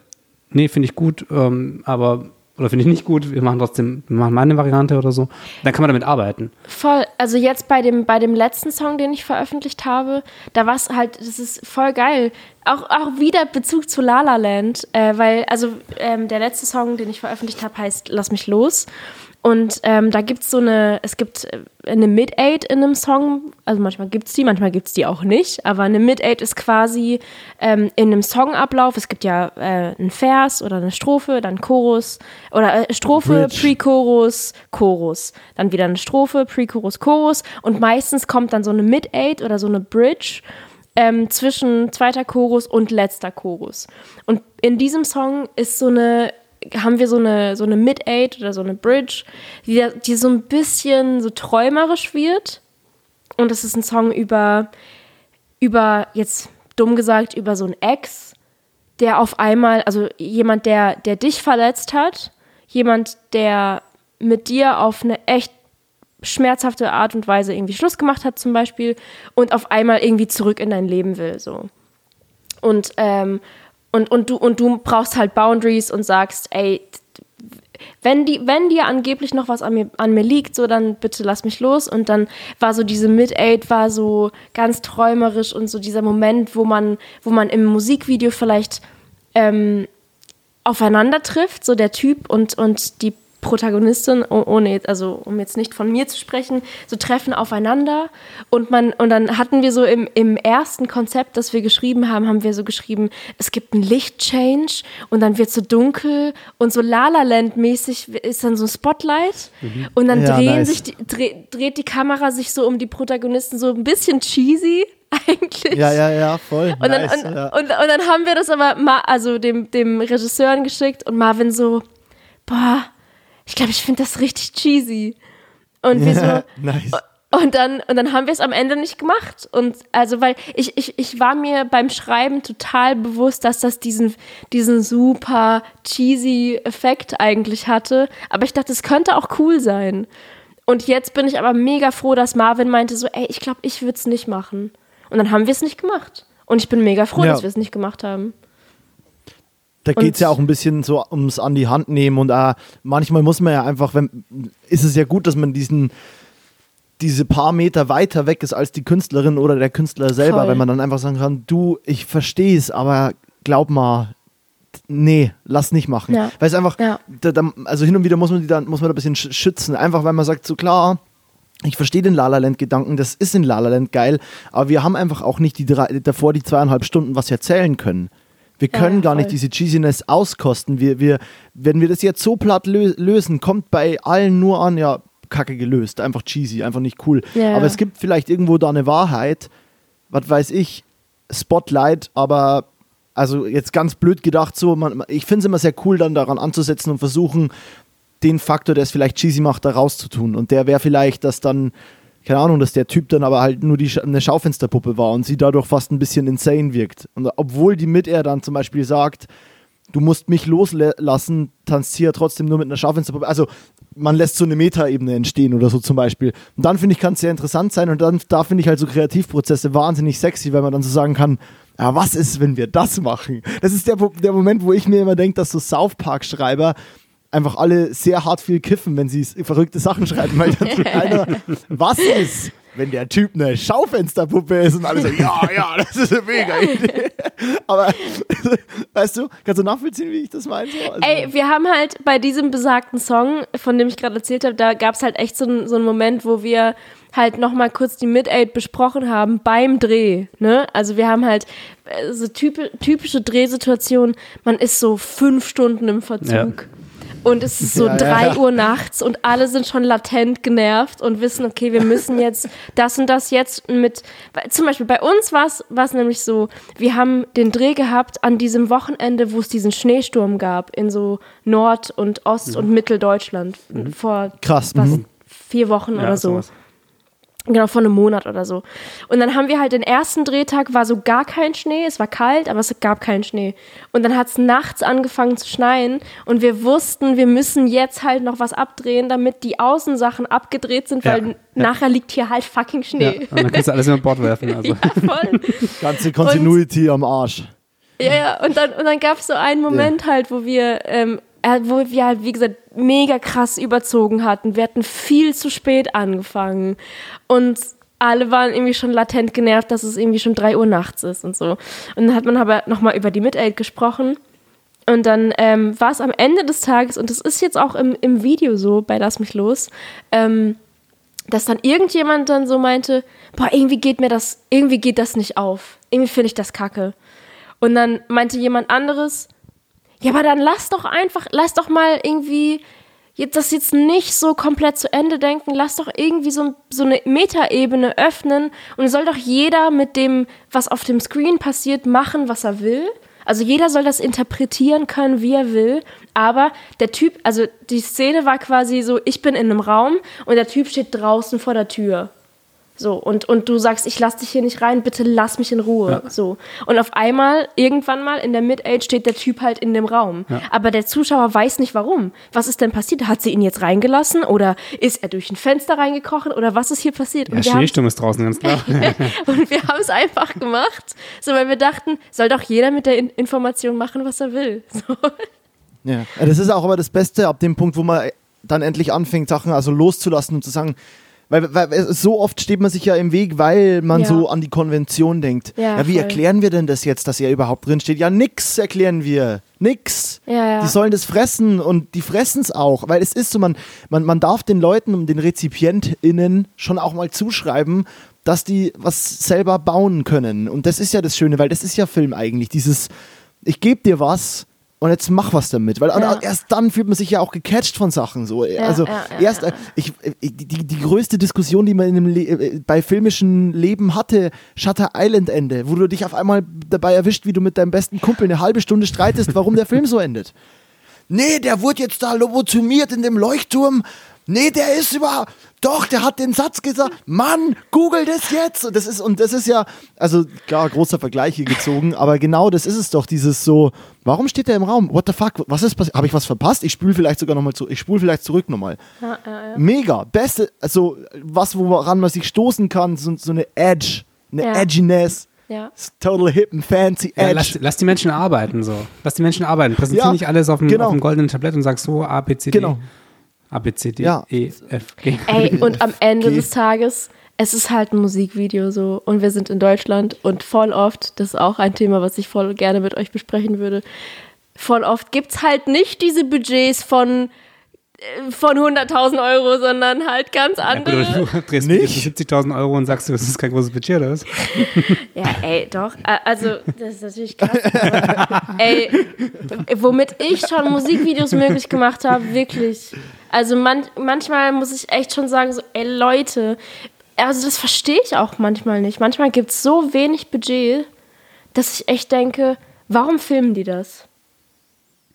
nee, finde ich gut, ähm, aber oder finde ich nicht gut, wir machen trotzdem, wir machen meine Variante oder so. Dann kann man damit arbeiten. Voll. Also jetzt bei dem, bei dem letzten Song, den ich veröffentlicht habe, da war es halt, das ist voll geil. Auch, auch wieder Bezug zu La La Land, äh, weil, also ähm, der letzte Song, den ich veröffentlicht habe, heißt Lass mich los. Und ähm, da gibt es so eine, es gibt äh, eine Mid-Eight in einem Song, also manchmal gibt es die, manchmal gibt es die auch nicht, aber eine Mid-Eight ist quasi ähm, in einem Songablauf, es gibt ja äh, einen Vers oder eine Strophe, dann Chorus, oder äh, Strophe, Pre-Chorus, Chorus, dann wieder eine Strophe, Pre-Chorus, Chorus. Und meistens kommt dann so eine Mid-Eight oder so eine Bridge ähm, zwischen zweiter Chorus und letzter Chorus. Und in diesem Song ist so eine haben wir so eine, so eine Mid-Eight oder so eine Bridge, die, die so ein bisschen so träumerisch wird. Und das ist ein Song über, über, jetzt dumm gesagt, über so einen Ex, der auf einmal, also jemand, der, der dich verletzt hat, jemand, der mit dir auf eine echt schmerzhafte Art und Weise irgendwie Schluss gemacht hat zum Beispiel und auf einmal irgendwie zurück in dein Leben will so und ähm, und, und, du, und du brauchst halt Boundaries und sagst, ey, wenn, die, wenn dir angeblich noch was an mir, an mir liegt, so dann bitte lass mich los. Und dann war so diese Mid-Aid war so ganz träumerisch und so dieser Moment, wo man, wo man im Musikvideo vielleicht ähm, aufeinander trifft, so der Typ und, und die Protagonistin, ohne also um jetzt nicht von mir zu sprechen, so treffen aufeinander und man und dann hatten wir so im, im ersten Konzept, das wir geschrieben haben, haben wir so geschrieben, es gibt einen Lichtchange und dann wird so dunkel und so La La Land mäßig ist dann so ein Spotlight mhm. und dann ja, drehen nice. sich die, dreh, dreht die Kamera sich so um die Protagonisten so ein bisschen cheesy eigentlich. Ja, ja, ja, voll. Und dann, nice, und, ja. und, und dann haben wir das aber Ma also dem, dem Regisseuren geschickt und Marvin so, boah, ich glaube, ich finde das richtig cheesy. Und wir so, nice. und dann, und dann haben wir es am Ende nicht gemacht. Und also, weil ich, ich, ich war mir beim Schreiben total bewusst, dass das diesen, diesen super cheesy Effekt eigentlich hatte. Aber ich dachte, es könnte auch cool sein. Und jetzt bin ich aber mega froh, dass Marvin meinte so, ey, ich glaube, ich würde es nicht machen. Und dann haben wir es nicht gemacht. Und ich bin mega froh, Ja. dass wir es nicht gemacht haben. Da geht es ja auch ein bisschen so ums an die Hand nehmen und äh, manchmal muss man ja einfach, wenn, ist es ja gut, dass man diesen diese paar Meter weiter weg ist als die Künstlerin oder der Künstler selber, Voll. wenn man dann einfach sagen kann, du, ich verstehe es, aber glaub mal, nee, lass nicht machen. Ja. Weil es einfach, Ja. da, da, also hin und wieder muss man die dann, muss man da ein bisschen sch- schützen, einfach weil man sagt, so klar, ich verstehe den La La Land Gedanken, das ist in La La Land geil, aber wir haben einfach auch nicht die drei, davor die zweieinhalb Stunden was erzählen können. Wir können ja, gar nicht diese Cheesiness auskosten. Wir, wir, wenn wir das jetzt so platt lö lösen, kommt bei allen nur an, ja, kacke gelöst, einfach cheesy, einfach nicht cool. Ja, aber es gibt vielleicht irgendwo da eine Wahrheit, was weiß ich, Spotlight, aber also jetzt ganz blöd gedacht, so, man, ich finde es immer sehr cool, dann daran anzusetzen und versuchen, den Faktor, der es vielleicht cheesy macht, da rauszutun. Und der wäre vielleicht, dass dann, keine Ahnung, dass der Typ dann aber halt nur die, eine Schaufensterpuppe war und sie dadurch fast ein bisschen insane wirkt. Und obwohl die mit er dann zum Beispiel sagt, du musst mich loslassen, tanzt sie ja trotzdem nur mit einer Schaufensterpuppe. Also man lässt so eine Metaebene entstehen oder so zum Beispiel. Und dann finde ich, kann es sehr interessant sein und dann da finde ich halt so Kreativprozesse wahnsinnig sexy, weil man dann so sagen kann, ja, was ist, wenn wir das machen? Das ist der, der Moment, wo ich mir immer denke, dass so South Park-Schreiber einfach alle sehr hart viel kiffen, wenn sie verrückte Sachen schreiben, weil dann so keiner, was ist, wenn der Typ eine Schaufensterpuppe ist und alle so, ja, ja, das ist eine mega Idee. Aber, weißt du, kannst du nachvollziehen, wie ich das meine? So? Also, Ey, wir haben halt bei diesem besagten Song, von dem ich gerade erzählt habe, da gab es halt echt so, einen- so einen Moment, wo wir halt nochmal kurz die Mid-Aid besprochen haben beim Dreh. Ne? Also wir haben halt äh, so typi- typische Drehsituationen, man ist so fünf Stunden im Verzug. Und es ist so Ja, drei ja. Uhr nachts und alle sind schon latent genervt und wissen, okay, wir müssen jetzt das und das jetzt mit. weil Zum Beispiel bei uns war es nämlich so, wir haben den Dreh gehabt an diesem Wochenende, wo es diesen Schneesturm gab in so Nord- und Ost- und Mitteldeutschland vor Krass, was, mhm. vier Wochen Ja, oder so. sowas. Genau, vor einem Monat oder so. Und dann haben wir halt den ersten Drehtag, war so gar kein Schnee, es war kalt, aber es gab keinen Schnee. Und dann hat es nachts angefangen zu schneien und wir wussten, wir müssen jetzt halt noch was abdrehen, damit die Außensachen abgedreht sind, Ja, weil ja. nachher liegt hier halt fucking Ja, Schnee. und dann kannst du alles über Bord werfen. Also. Ja, voll. ganze Continuity am Arsch. Ja, ja, und dann, und dann gab es so einen Moment halt, wo wir, ähm, äh, wo wir halt, wie gesagt, mega krass überzogen hatten. Wir hatten viel zu spät angefangen und alle waren irgendwie schon latent genervt, dass es irgendwie schon drei Uhr nachts ist und so. Und dann hat man aber nochmal über die Mid-Aid gesprochen und dann ähm, war es am Ende des Tages, und das ist jetzt auch im, im Video so bei Lass mich los, ähm, dass dann irgendjemand dann so meinte, boah, irgendwie geht mir das, irgendwie geht das nicht auf. Irgendwie finde ich das kacke. Und dann meinte jemand anderes, ja, aber dann lass doch einfach, lass doch mal irgendwie jetzt das jetzt nicht so komplett zu Ende denken, lass doch irgendwie so, so eine Metaebene öffnen und soll doch jeder mit dem, was auf dem Screen passiert, machen, was er will. Also jeder soll das interpretieren können, wie er will. Aber der Typ, also die Szene war quasi so, ich bin in einem Raum und der Typ steht draußen vor der Tür. So, und, und du sagst, ich lass dich hier nicht rein, bitte lass mich in Ruhe. So. Und auf einmal, irgendwann mal in der Mid-Age steht der Typ halt in dem Raum. Aber der Zuschauer weiß nicht warum. Was ist denn passiert? Hat sie ihn jetzt reingelassen? Oder ist er durch ein Fenster reingekrochen? Oder was ist hier passiert? Ja, Schneesturm ist draußen, ganz klar. und wir haben es einfach gemacht, so weil wir dachten, soll doch jeder mit der In Information machen, was er will. So. Ja. Ja, Das ist auch aber das Beste ab dem Punkt, wo man dann endlich anfängt, Sachen also loszulassen und zu sagen, weil, weil so oft steht man sich ja im Weg, weil man Ja. so an die Konvention denkt. Ja, wie voll. erklären wir denn das jetzt, dass er überhaupt drin steht? Ja, nix erklären wir. Nix. Ja, ja. Die sollen das fressen und die fressen es auch, weil es ist so, man, man, man darf den Leuten und den RezipientInnen schon auch mal zuschreiben, dass die was selber bauen können. Und das ist ja das Schöne, weil das ist ja Film eigentlich. Dieses, ich gebe dir was und jetzt mach was damit. Weil ja. erst dann fühlt man sich ja auch gecatcht von Sachen. So. Ja, also ja, erst, ich, die, die größte Diskussion, die man in dem äh, bei filmischen Leben hatte, Shutter Island Ende, wo du dich auf einmal dabei erwischt, wie du mit deinem besten Kumpel eine halbe Stunde streitest, warum der Film so endet. Nee, der wurde jetzt da lobotomiert in dem Leuchtturm Nee, der ist über. Doch, der hat den Satz gesagt. Mann, google das jetzt. Und das ist, und das ist ja, also klar, großer Vergleich hier gezogen, aber genau das ist es doch, dieses so, warum steht der im Raum? What the fuck? Was ist passiert? Habe ich was verpasst? Ich spule vielleicht sogar nochmal zu, ich spule vielleicht zurück nochmal. Ja, ja, ja. Mega. Beste, also was, woran man sich stoßen kann, so, so eine Edge, eine ja. Edginess. Ja. Total hip and fancy edge. Ja, lass, lass, die Menschen arbeiten so. Lass die Menschen arbeiten. Präsentiere ja, nicht alles auf dem, genau. auf dem goldenen Tablett und sag so A, B, C, D. Genau. A, B, C, D, ja. E, F, G. Ey, und am Ende G. des Tages, es ist halt ein Musikvideo so und wir sind in Deutschland und voll oft, das ist auch ein Thema, was ich voll gerne mit euch besprechen würde, voll oft gibt es halt nicht diese Budgets von von 100.000 Euro, sondern halt ganz andere. Ja, du drehst nicht 70.000 Euro und sagst, das ist kein großes Budget, oder was? ja, ey, doch. Also, das ist natürlich krass. Aber, ey, womit ich schon Musikvideos möglich gemacht habe, wirklich. Also, man, manchmal muss ich echt schon sagen, so, ey, Leute, also, das verstehe ich auch manchmal nicht. Manchmal gibt es so wenig Budget, dass ich echt denke, warum filmen die das?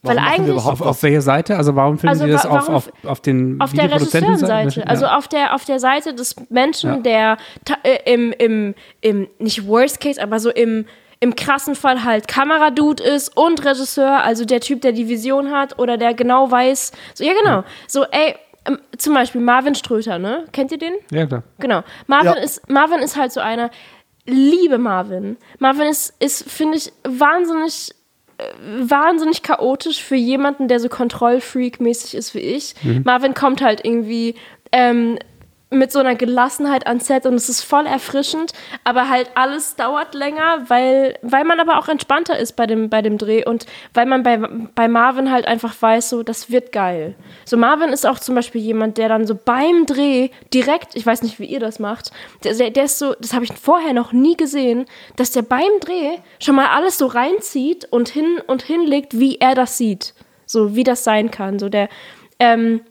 Weil eigentlich auf, auf welcher Seite? Also warum finden also, Sie das auf, auf, auf den Auf der Regisseurenseite. Ja. Also auf der, auf der Seite des Menschen, ja. der äh, im, im, im, nicht Worst Case, aber so im, im krassen Fall halt Kameradude ist und Regisseur, also der Typ, der die Vision hat oder der genau weiß. So, ja, genau. Ja. So, ey, ähm, zum Beispiel Marvin Ströter, ne? Kennt ihr den? Ja, klar. Genau. Marvin, ist, Marvin ist halt so einer, liebe Marvin. Marvin ist, ist finde ich, wahnsinnig wahnsinnig chaotisch für jemanden, der so Kontrollfreak-mäßig ist wie ich. Mhm. Marvin kommt halt irgendwie ähm, mit so einer Gelassenheit ans Set und es ist voll erfrischend, aber halt alles dauert länger, weil, weil man aber auch entspannter ist bei dem, bei dem Dreh und weil man bei, bei Marvin halt einfach weiß, so, das wird geil. So, Marvin ist auch zum Beispiel jemand, der dann so beim Dreh direkt, ich weiß nicht, wie ihr das macht, der, der ist so, das habe ich vorher noch nie gesehen, dass der beim Dreh schon mal alles so reinzieht und hin und hinlegt, wie er das sieht. So, wie das sein kann. So, der, ähm,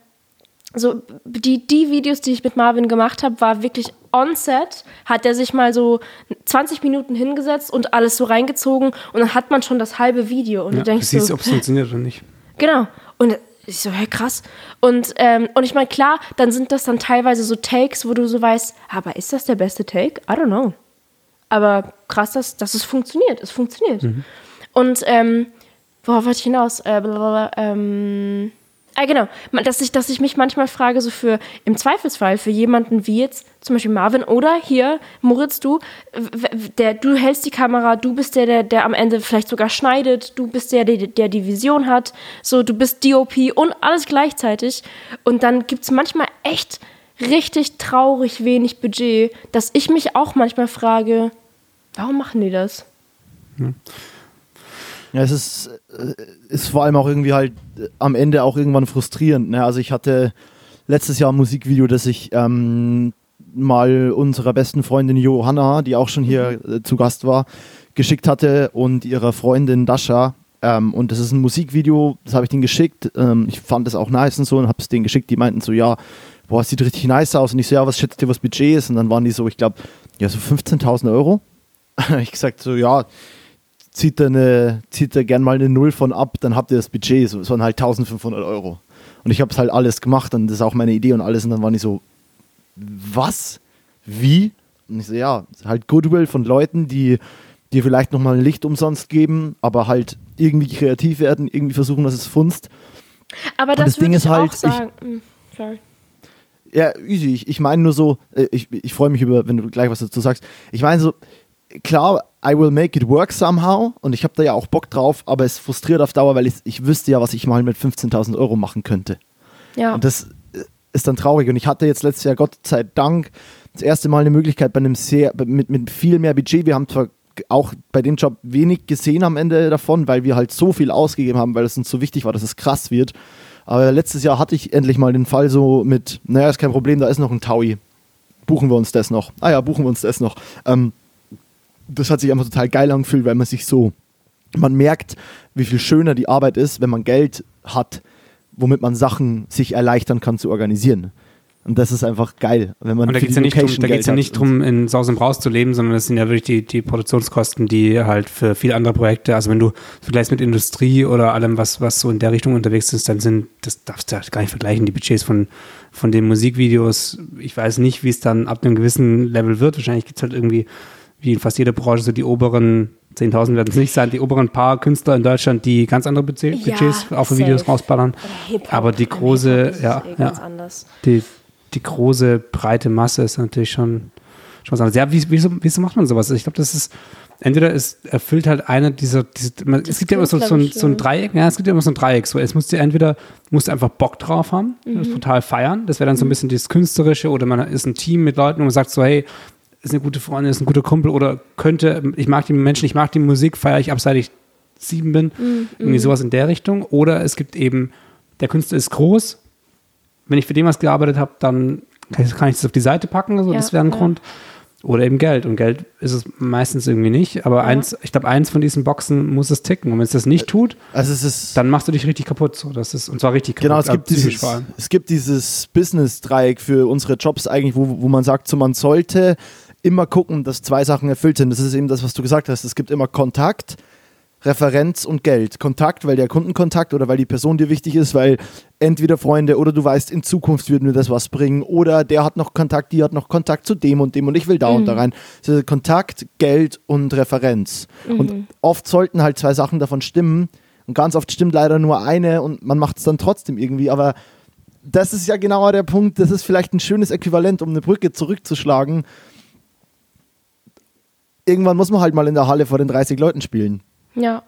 so die, die Videos, die ich mit Marvin gemacht habe, war wirklich on-set, hat er sich mal so 20 Minuten hingesetzt und alles so reingezogen und dann hat man schon das halbe Video und ja, du denkst siehst, so, ob es funktioniert oder nicht. Genau. Und ich so, hey, krass. Und, ähm, und ich meine, klar, dann sind das dann teilweise so Takes, wo du so weißt, aber ist das der beste Take? I don't know. Aber krass, dass, dass es funktioniert. Es funktioniert. Mhm. Und ähm, worauf wollte ich hinaus? Äh, blablabla, ähm, Ah, genau. Dass ich, dass ich mich manchmal frage, so für im Zweifelsfall für jemanden wie jetzt zum Beispiel Marvin oder hier, Moritz, du, der, du hältst die Kamera, du bist der, der, der am Ende vielleicht sogar schneidet, du bist der, der, der die Vision hat, so, du bist DOP und alles gleichzeitig. Und dann gibt es manchmal echt richtig traurig wenig Budget, dass ich mich auch manchmal frage, warum machen die das? Hm. Ja, es ist, äh, ist vor allem auch irgendwie halt äh, am Ende auch irgendwann frustrierend. Ne? Also ich hatte letztes Jahr ein Musikvideo, das ich ähm, mal unserer besten Freundin Johanna, die auch schon hier äh, zu Gast war, geschickt hatte und ihrer Freundin Dasha. Ähm, und das ist ein Musikvideo, das habe ich denen geschickt. Ähm, ich fand das auch nice und so und habe es denen geschickt. Die meinten so, ja, boah, es sieht richtig nice aus. Und ich so, ja, was schätzt ihr, was Budget ist? Und dann waren die so, ich glaube, ja, so 15.000 Euro. ich gesagt so, ja, zieht er, eine, zieht er gern mal eine Null von ab, dann habt ihr das Budget, so, es waren halt 1500 Euro. Und ich habe es halt alles gemacht und das ist auch meine Idee und alles. Und dann waren die so, was? Wie? Und ich so, ja, halt Goodwill von Leuten, die dir vielleicht nochmal ein Licht umsonst geben, aber halt irgendwie kreativ werden, irgendwie versuchen, dass es funzt. Aber das, das Ding ist halt. Ich, hm, sorry. Ja, easy. Ich, ich meine nur so, äh, ich, ich freue mich über, wenn du gleich was dazu sagst. Ich meine so, klar, I will make it work somehow und ich habe da ja auch Bock drauf, aber es frustriert auf Dauer, weil ich, ich wüsste ja, was ich mal mit 15.000 Euro machen könnte. Ja. Und das äh, ist dann traurig. Und ich hatte jetzt letztes Jahr, Gott sei Dank, das erste Mal eine Möglichkeit bei einem sehr, mit, mit viel mehr Budget. Wir haben zwar auch bei dem Job wenig gesehen am Ende davon, weil wir halt so viel ausgegeben haben, weil es uns so wichtig war, dass es krass wird. Aber letztes Jahr hatte ich endlich mal den Fall so mit, naja, ist kein Problem, da ist noch ein Taui. Buchen wir uns das noch. Ah ja, buchen wir uns das noch. Ähm, das hat sich einfach total geil angefühlt, weil man sich so man merkt, wie viel schöner die Arbeit ist, wenn man Geld hat, womit man Sachen sich erleichtern kann zu organisieren. Und das ist einfach geil, wenn man Und da geht es ja nicht drum, da geht's ja nicht drum, in Saus und Braus zu leben, sondern das sind ja wirklich die, die Produktionskosten, die halt für viele andere Projekte, also wenn du vergleichst mit Industrie oder allem, was, was so in der Richtung unterwegs ist, dann sind, das darfst du halt gar nicht vergleichen, die Budgets von, von den Musikvideos. Ich weiß nicht, wie es dann ab einem gewissen Level wird. Wahrscheinlich gibt es halt irgendwie, wie in fast jeder Branche, so die oberen 10.000 werden es nicht sein, die oberen paar Künstler in Deutschland, die ganz andere Budget, Budgets Ja, auf safe. Videos rausballern. Aber die große, ja, eh ja. die, die große, breite Masse ist natürlich schon, schon was anderes. Ja, wie, wieso, wieso macht man sowas? Ich glaube, das ist, entweder es erfüllt halt einer dieser, diese, es gibt ja immer so, so, ein, so ein Dreieck, ja, es gibt ja immer so ein Dreieck. So, es musst du entweder, musst du einfach Bock drauf haben, das total feiern, das wäre dann so ein bisschen dieses Künstlerische oder man ist ein Team mit Leuten und man sagt so, hey, ist eine gute Freundin, ist ein guter Kumpel oder könnte, ich mag die Menschen, ich mag die Musik, feiere ich ab seit ich sieben bin, irgendwie sowas in der Richtung. Oder es gibt eben, der Künstler ist groß, wenn ich für den was gearbeitet habe, dann kann ich, das auf die Seite packen, also Ja, das wäre ein ja. Grund. Oder eben Geld. Und Geld ist es meistens irgendwie nicht. Aber eins, ich glaube, eins von diesen Boxen muss es ticken. Und wenn es das nicht tut, Also es ist dann machst du dich richtig kaputt. So, das ist, und zwar richtig kaputt. Genau, es äh, gibt, dieses, es gibt dieses Business-Dreieck für unsere Jobs eigentlich, wo, wo man sagt, so man sollte immer gucken, dass zwei Sachen erfüllt sind. Das ist eben das, was du gesagt hast. Es gibt immer Kontakt, Referenz und Geld. Kontakt, weil der Kundenkontakt oder weil die Person dir wichtig ist, weil entweder Freunde oder du weißt, in Zukunft wird mir das was bringen oder der hat noch Kontakt, die hat noch Kontakt zu dem und dem und ich will da und da rein. Also Kontakt, Geld und Referenz. Und oft sollten halt zwei Sachen davon stimmen und ganz oft stimmt leider nur eine und man macht es dann trotzdem irgendwie, aber das ist ja genau der Punkt, das ist vielleicht ein schönes Äquivalent, um eine Brücke zurückzuschlagen. Irgendwann muss man halt mal in der Halle vor den 30 Leuten spielen. Ja.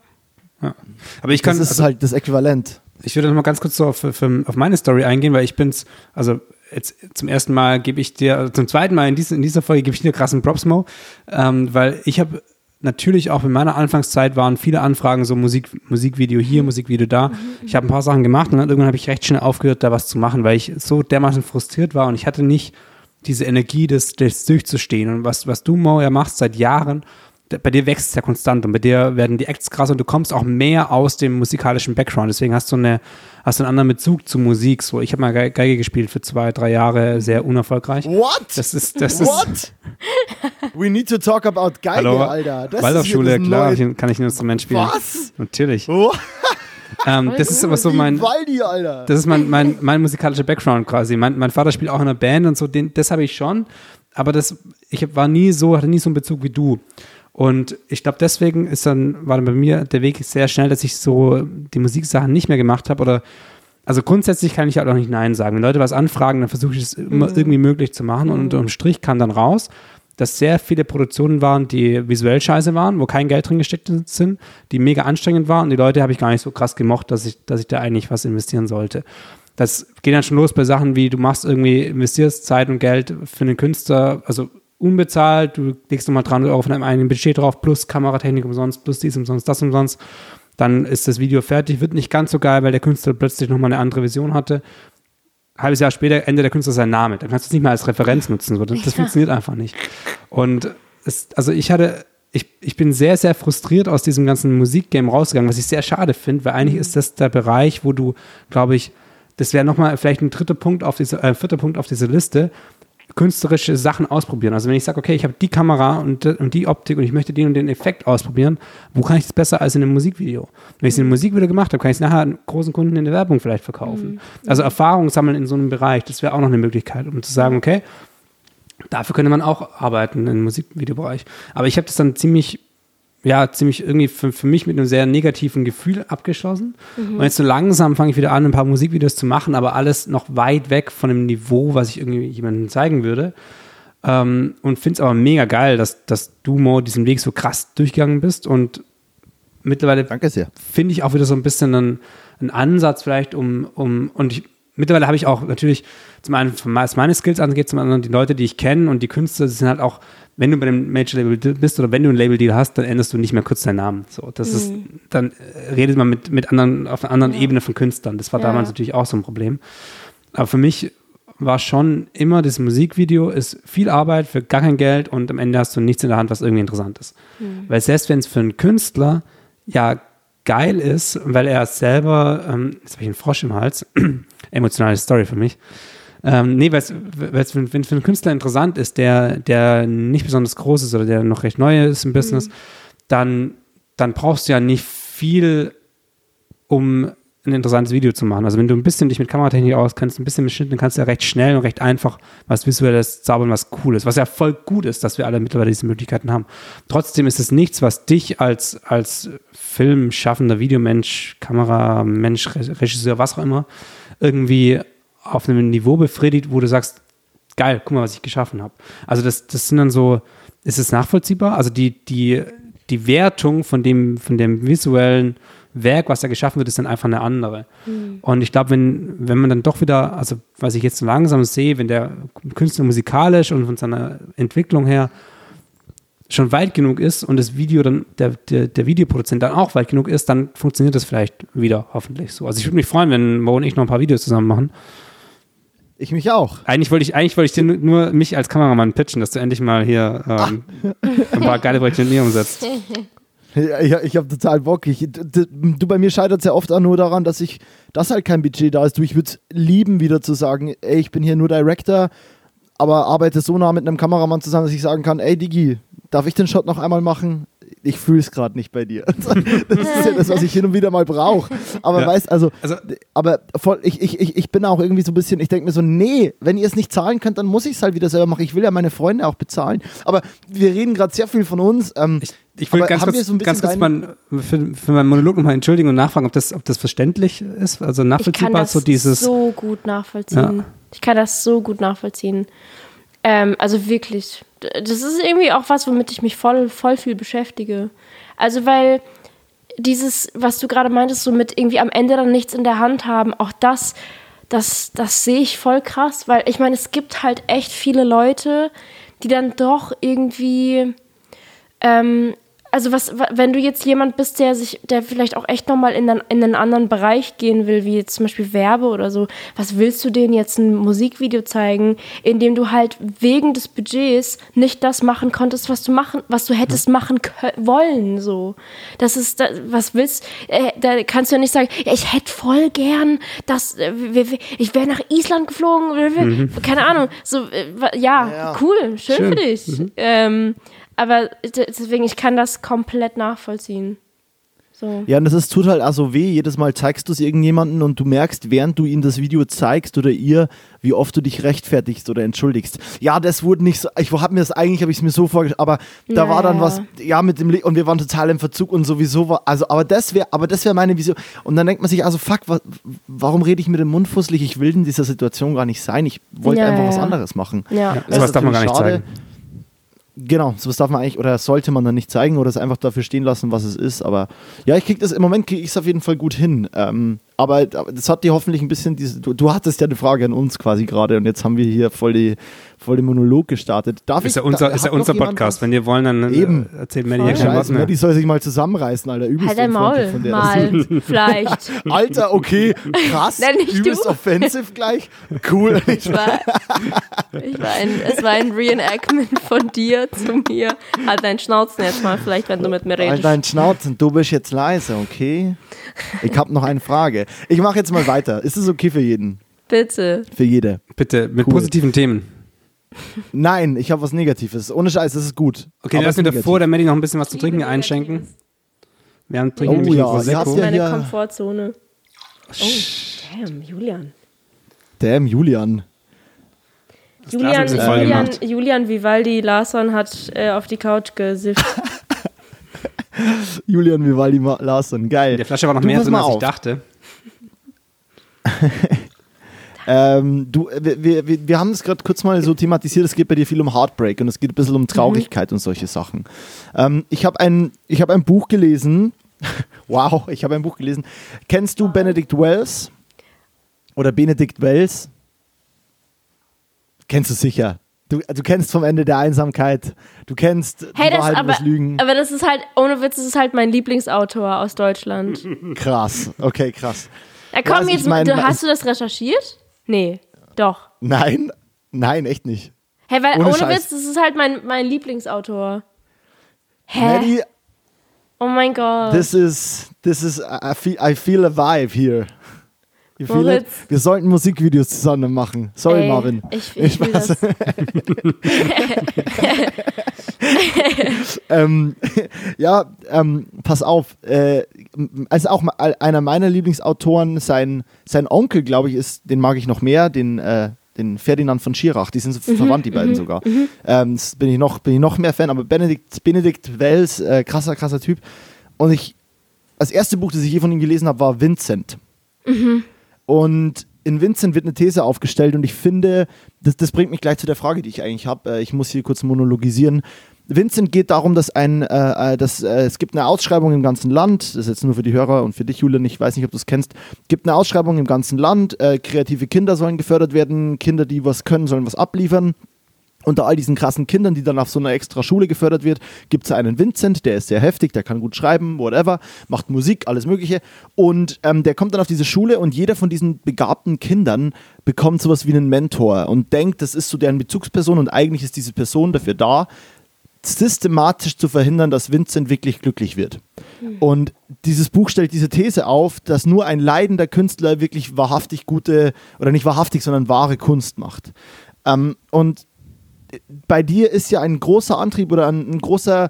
Ja. Aber ich kann, das ist also, halt das Äquivalent. ich würde noch mal ganz kurz so auf, auf, auf meine Story eingehen, weil ich bin's, also jetzt zum ersten Mal gebe ich dir, also zum zweiten Mal in, diese, in dieser Folge gebe ich dir krassen Props, Mo, ähm, weil ich habe natürlich auch in meiner Anfangszeit waren viele Anfragen, so Musik, Musikvideo hier, Musikvideo da. Ich habe ein paar Sachen gemacht und dann irgendwann habe ich recht schnell aufgehört, da was zu machen, weil ich so dermaßen frustriert war und ich hatte nicht diese Energie, das, das durchzustehen. Und was, was du, Mo, ja machst seit Jahren, bei dir wächst es ja konstant und bei dir werden die Acts krass und du kommst auch mehr aus dem musikalischen Background. Deswegen hast du eine, hast einen anderen Bezug zu Musik. So, ich habe mal Ge- Geige gespielt für zwei, drei Jahre, sehr unerfolgreich. What? Das ist, das ist. What? We need to talk about Geige, Hallo, Alter. Das Waldorfschule, ist klar, neue- kann ich ein Instrument spielen. Was? Natürlich. Oh, Ähm, das ist aber so mein, Waldi, Alter. das ist mein, mein, mein musikalischer Background quasi. Mein, mein Vater spielt auch in einer Band und so, den, das habe ich schon. Aber das, ich war nie so, hatte nie so einen Bezug wie du. Und ich glaube, deswegen ist dann, war dann bei mir der Weg sehr schnell, dass ich so die Musiksachen nicht mehr gemacht habe. Oder also grundsätzlich kann ich halt auch nicht Nein sagen. Wenn Leute was anfragen, dann versuche ich es immer irgendwie möglich zu machen. Und unterm Strich kam dann raus, dass sehr viele Produktionen waren, die visuell scheiße waren, wo kein Geld drin gesteckt sind, die mega anstrengend waren. Und die Leute habe ich gar nicht so krass gemocht, dass ich, dass ich da eigentlich was investieren sollte. Das geht dann schon los bei Sachen wie, du machst irgendwie, investierst Zeit und Geld für einen Künstler, also unbezahlt, du legst nochmal 300 Euro von deinem eigenen Budget drauf, plus Kameratechnik umsonst, plus dies umsonst, das umsonst. Dann ist das Video fertig, wird nicht ganz so geil, weil der Künstler plötzlich nochmal eine andere Vision hatte. Halbes Jahr später ändert der Künstler seinen Namen. Dann kannst du es nicht mehr als Referenz nutzen. Das, das funktioniert einfach nicht. Und es, also ich hatte, ich, ich bin sehr, sehr frustriert aus diesem ganzen Musikgame rausgegangen, was ich sehr schade finde, weil eigentlich ist das der Bereich, wo du, glaube ich, das wäre nochmal vielleicht ein dritter Punkt auf diese, äh, vierter Punkt auf dieser Liste, künstlerische Sachen ausprobieren. Also wenn ich sage, okay, ich habe die Kamera und, und die Optik und ich möchte den und den Effekt ausprobieren, wo kann ich das besser als in einem Musikvideo? Wenn ich es in einem Musikvideo gemacht habe, kann ich es nachher großen Kunden in der Werbung vielleicht verkaufen. Also Erfahrung sammeln in so einem Bereich, das wäre auch noch eine Möglichkeit, um zu sagen, okay, dafür könnte man auch arbeiten im Musikvideobereich. Aber ich habe das dann ziemlich ja, ziemlich irgendwie für, für mich mit einem sehr negativen Gefühl abgeschlossen. Und jetzt so langsam fange ich wieder an, ein paar Musikvideos zu machen, aber alles noch weit weg von dem Niveau, was ich irgendwie jemandem zeigen würde. Ähm, und finde es aber mega geil, dass, dass du, Mo, diesen Weg so krass durchgegangen bist und mittlerweile finde ich auch wieder so ein bisschen einen, einen Ansatz vielleicht um, um und ich, mittlerweile habe ich auch natürlich zum einen, was meine Skills angeht, zum anderen die Leute, die ich kenne und die Künstler, die sind halt auch, wenn du bei dem Major-Label bist oder wenn du einen Label-Deal hast, dann änderst du nicht mehr kurz deinen Namen. So, das ist, dann äh, redet man mit, mit anderen, auf einer anderen Ebene von Künstlern. Das war Ja. damals natürlich auch so ein Problem. Aber für mich war schon immer das Musikvideo ist viel Arbeit für gar kein Geld und am Ende hast du nichts in der Hand, was irgendwie interessant ist. Weil selbst wenn es für einen Künstler ja geil ist, weil er selber, ähm, jetzt habe ich einen Frosch im Hals, emotionale Story für mich. Ähm, nee, weil es für, für einen Künstler interessant ist, der, der nicht besonders groß ist oder der noch recht neu ist im Business, mhm. dann, dann brauchst du ja nicht viel, um ein interessantes Video zu machen. Also wenn du ein bisschen dich mit Kameratechnik auskennst, ein bisschen mit Schnitten, kannst du ja recht schnell und recht einfach was Visuelles zaubern, was cool ist. Was ja voll gut ist, dass wir alle mittlerweile diese Möglichkeiten haben. Trotzdem ist es nichts, was dich als, als filmschaffender Videomensch, Kameramensch, Regisseur, was auch immer, irgendwie auf einem Niveau befriedigt, wo du sagst, geil, guck mal, was ich geschaffen habe. Also das, das sind dann so, ist es nachvollziehbar? Also die, die, die Wertung von dem, von dem visuellen Werk, was da geschaffen wird, ist dann einfach eine andere. Mhm. Und ich glaube, wenn, wenn man dann doch wieder, also was ich jetzt so langsam sehe, wenn der Künstler musikalisch und von seiner Entwicklung her schon weit genug ist und das Video dann, der, der, der Videoproduzent dann auch weit genug ist, dann funktioniert das vielleicht wieder hoffentlich so. Also ich würde mich freuen, wenn Mo und ich noch ein paar Videos zusammen machen. Ich mich auch. Eigentlich wollte ich, eigentlich wollte ich dir nur, mich als Kameramann pitchen, dass du endlich mal hier ähm, ein paar geile Projekte mit mir umsetzt. Ich, ich habe total Bock. Ich, du, bei mir scheitert es ja oft auch nur daran, dass ich, dass halt kein Budget da ist. Du, ich würde es lieben, wieder zu sagen, ey, ich bin hier nur Director, aber arbeite so nah mit einem Kameramann zusammen, dass ich sagen kann, ey Digi, darf ich den Shot noch einmal machen? Ich fühle es gerade nicht bei dir. Das ist ja das, was ich hin und wieder mal brauche. Aber ja. weißt, also, also, aber voll, ich, ich, ich, bin auch irgendwie so ein bisschen, ich denke mir so, nee, wenn ihr es nicht zahlen könnt, dann muss ich es halt wieder selber machen. Ich will ja meine Freunde auch bezahlen. Aber wir reden gerade sehr viel von uns. Ähm, ich ich will ganz kurz, so ganz kurz mal für, für meinen Monolog nochmal entschuldigen und nachfragen, ob das, ob das verständlich ist, also nachvollziehbar. Ich kann das so, dieses, so gut nachvollziehen. Ja. Ich kann das so gut nachvollziehen. Ähm, also wirklich, das ist irgendwie auch was, womit ich mich voll, voll viel beschäftige. Also weil dieses, was du gerade meintest, so mit irgendwie am Ende dann nichts in der Hand haben, auch das, das, das sehe ich voll krass, weil ich meine, es gibt halt echt viele Leute, die dann doch irgendwie ähm, also was, wenn du jetzt jemand bist, der sich, der vielleicht auch echt nochmal in, in einen anderen Bereich gehen will, wie jetzt zum Beispiel Werbe oder so, was willst du denen jetzt ein Musikvideo zeigen, in dem du halt wegen des Budgets nicht das machen konntest, was du machen, was du hättest machen wollen, so. Das ist, das, was willst, äh, da kannst du ja nicht sagen, ja, ich hätte voll gern, dass, äh, ich wäre nach Island geflogen, mhm. keine Ahnung, so, äh, ja, ja, cool, schön, schön. für dich. Mhm. Ähm, aber deswegen, ich kann das komplett nachvollziehen. So. Ja, und das ist, tut halt auch so weh. Jedes Mal zeigst du es irgendjemandem und du merkst, während du ihm das Video zeigst oder ihr, wie oft du dich rechtfertigst oder entschuldigst. Ja, das wurde nicht so. Ich habe mir das eigentlich, habe ich es mir so vorgestellt, aber da naja. war dann was, ja, mit dem, und wir waren total im Verzug und sowieso war, also, aber das wäre, aber das wäre meine Vision. Und dann denkt man sich, also fuck, was, warum rede ich mit dem Mund fusselig? Ich will in dieser Situation gar nicht sein. Ich wollte ja, einfach ja. was anderes machen. Ja, ja sowas darf man gar nicht schade. zeigen. Genau, sowas darf man eigentlich oder sollte man dann nicht zeigen oder es einfach dafür stehen lassen, was es ist. Aber ja, ich krieg das im Moment kriege ich es auf jeden Fall gut hin. Ähm, aber das hat dir hoffentlich ein bisschen diese. Du, du hattest ja eine Frage an uns quasi gerade und jetzt haben wir hier voll die voll den Monolog gestartet. Darf ist ich, ja unser, da, ist ja unser Podcast. Wenn ihr wollen, dann äh, Eben. erzählt ja kein Wort mehr. Die soll sich mal zusammenreißen, Alter. Übelst halt dein Maul, von der mal, vielleicht. Alter, okay, krass. Nenn übelst du. offensive gleich. Cool. Ich war, ich war ein, es war ein Reenactment von dir zu mir. Halt deinen Schnauzen jetzt mal, vielleicht, wenn du mit mir redest. Halt deinen Schnauzen, du bist jetzt leise, okay? Ich habe noch eine Frage. Ich mache jetzt mal weiter. Ist es okay für jeden? Bitte. Für jede. Bitte, mit cool. positiven Themen. Nein, ich habe was Negatives. Ohne Scheiß, das ist gut. Okay, lass mir davor der Maddie noch ein bisschen was zu trinken einschenken. Wir haben trinken oh, ja, Prosecco. Das ist meine Komfortzone. Oh, damn, Julian. Damn, Julian. Julian, Julian, Julian Vivaldi Larsson hat äh, auf die Couch gesifft. Julian Vivaldi Larsson, geil. Der Flasche war noch du mehr drin, als ich dachte. Ähm, du, wir, wir, wir haben es gerade kurz mal so thematisiert, es geht bei dir viel um Heartbreak und es geht ein bisschen um Traurigkeit mhm. und solche Sachen. Ähm, ich habe ein, hab ein Buch gelesen. wow, ich habe ein Buch gelesen. Kennst du Benedict Wells? Oder Benedict Wells? Kennst du sicher. Du, du kennst vom Ende der Einsamkeit. Du kennst hey, das, Wahrheit aber, das Lügen. Aber das ist halt, ohne Witz, das ist halt mein Lieblingsautor aus Deutschland. Krass, okay, krass. Ja, komm, ja, also jetzt, mein, du, hast du das recherchiert? Nee, doch. Nein, nein, echt nicht. Hä, hey, weil ohne, ohne Witz, das ist halt mein, mein Lieblingsautor. Hä? Maddie, Oh mein Gott. This is, this is, I feel, I feel a vibe here. It? Moritz. Wir sollten Musikvideos zusammen machen. Sorry, Ey, Marvin. Ich, ich fühl Spaß. das. ähm, ja, ähm, pass auf. Äh, also auch mal einer meiner Lieblingsautoren, sein, sein Onkel, glaube ich, ist, den mag ich noch mehr, den, äh, den Ferdinand von Schirach. Die sind so verwandt, die beiden sogar. Ähm, das bin ich, noch, bin ich noch mehr Fan, aber Benedikt, Benedikt Wells, äh, krasser, krasser Typ. Und ich, das erste Buch, das ich je von ihm gelesen habe, war Vincent. Und in Vincent wird eine These aufgestellt und ich finde, das, das bringt mich gleich zu der Frage, die ich eigentlich habe. Äh, ich muss hier kurz monologisieren. Vincent geht darum, dass ein, äh, äh, dass, äh, es gibt eine Ausschreibung im ganzen Land, das ist jetzt nur für die Hörer und für dich, Julian, ich weiß nicht, ob du es kennst, gibt eine Ausschreibung im ganzen Land, äh, kreative Kinder sollen gefördert werden, Kinder, die was können, sollen was abliefern. Unter all diesen krassen Kindern, die dann auf so einer extra Schule gefördert wird, gibt es einen Vincent, der ist sehr heftig, der kann gut schreiben, whatever, macht Musik, alles Mögliche. Und ähm, der kommt dann auf diese Schule und jeder von diesen begabten Kindern bekommt sowas wie einen Mentor und denkt, das ist so deren Bezugsperson und eigentlich ist diese Person dafür da, systematisch zu verhindern, dass Vincent wirklich glücklich wird. Und dieses Buch stellt diese These auf, dass nur ein leidender Künstler wirklich wahrhaftig gute, oder nicht wahrhaftig, sondern wahre Kunst macht. Ähm, und bei dir ist ja ein großer Antrieb oder ein, ein großer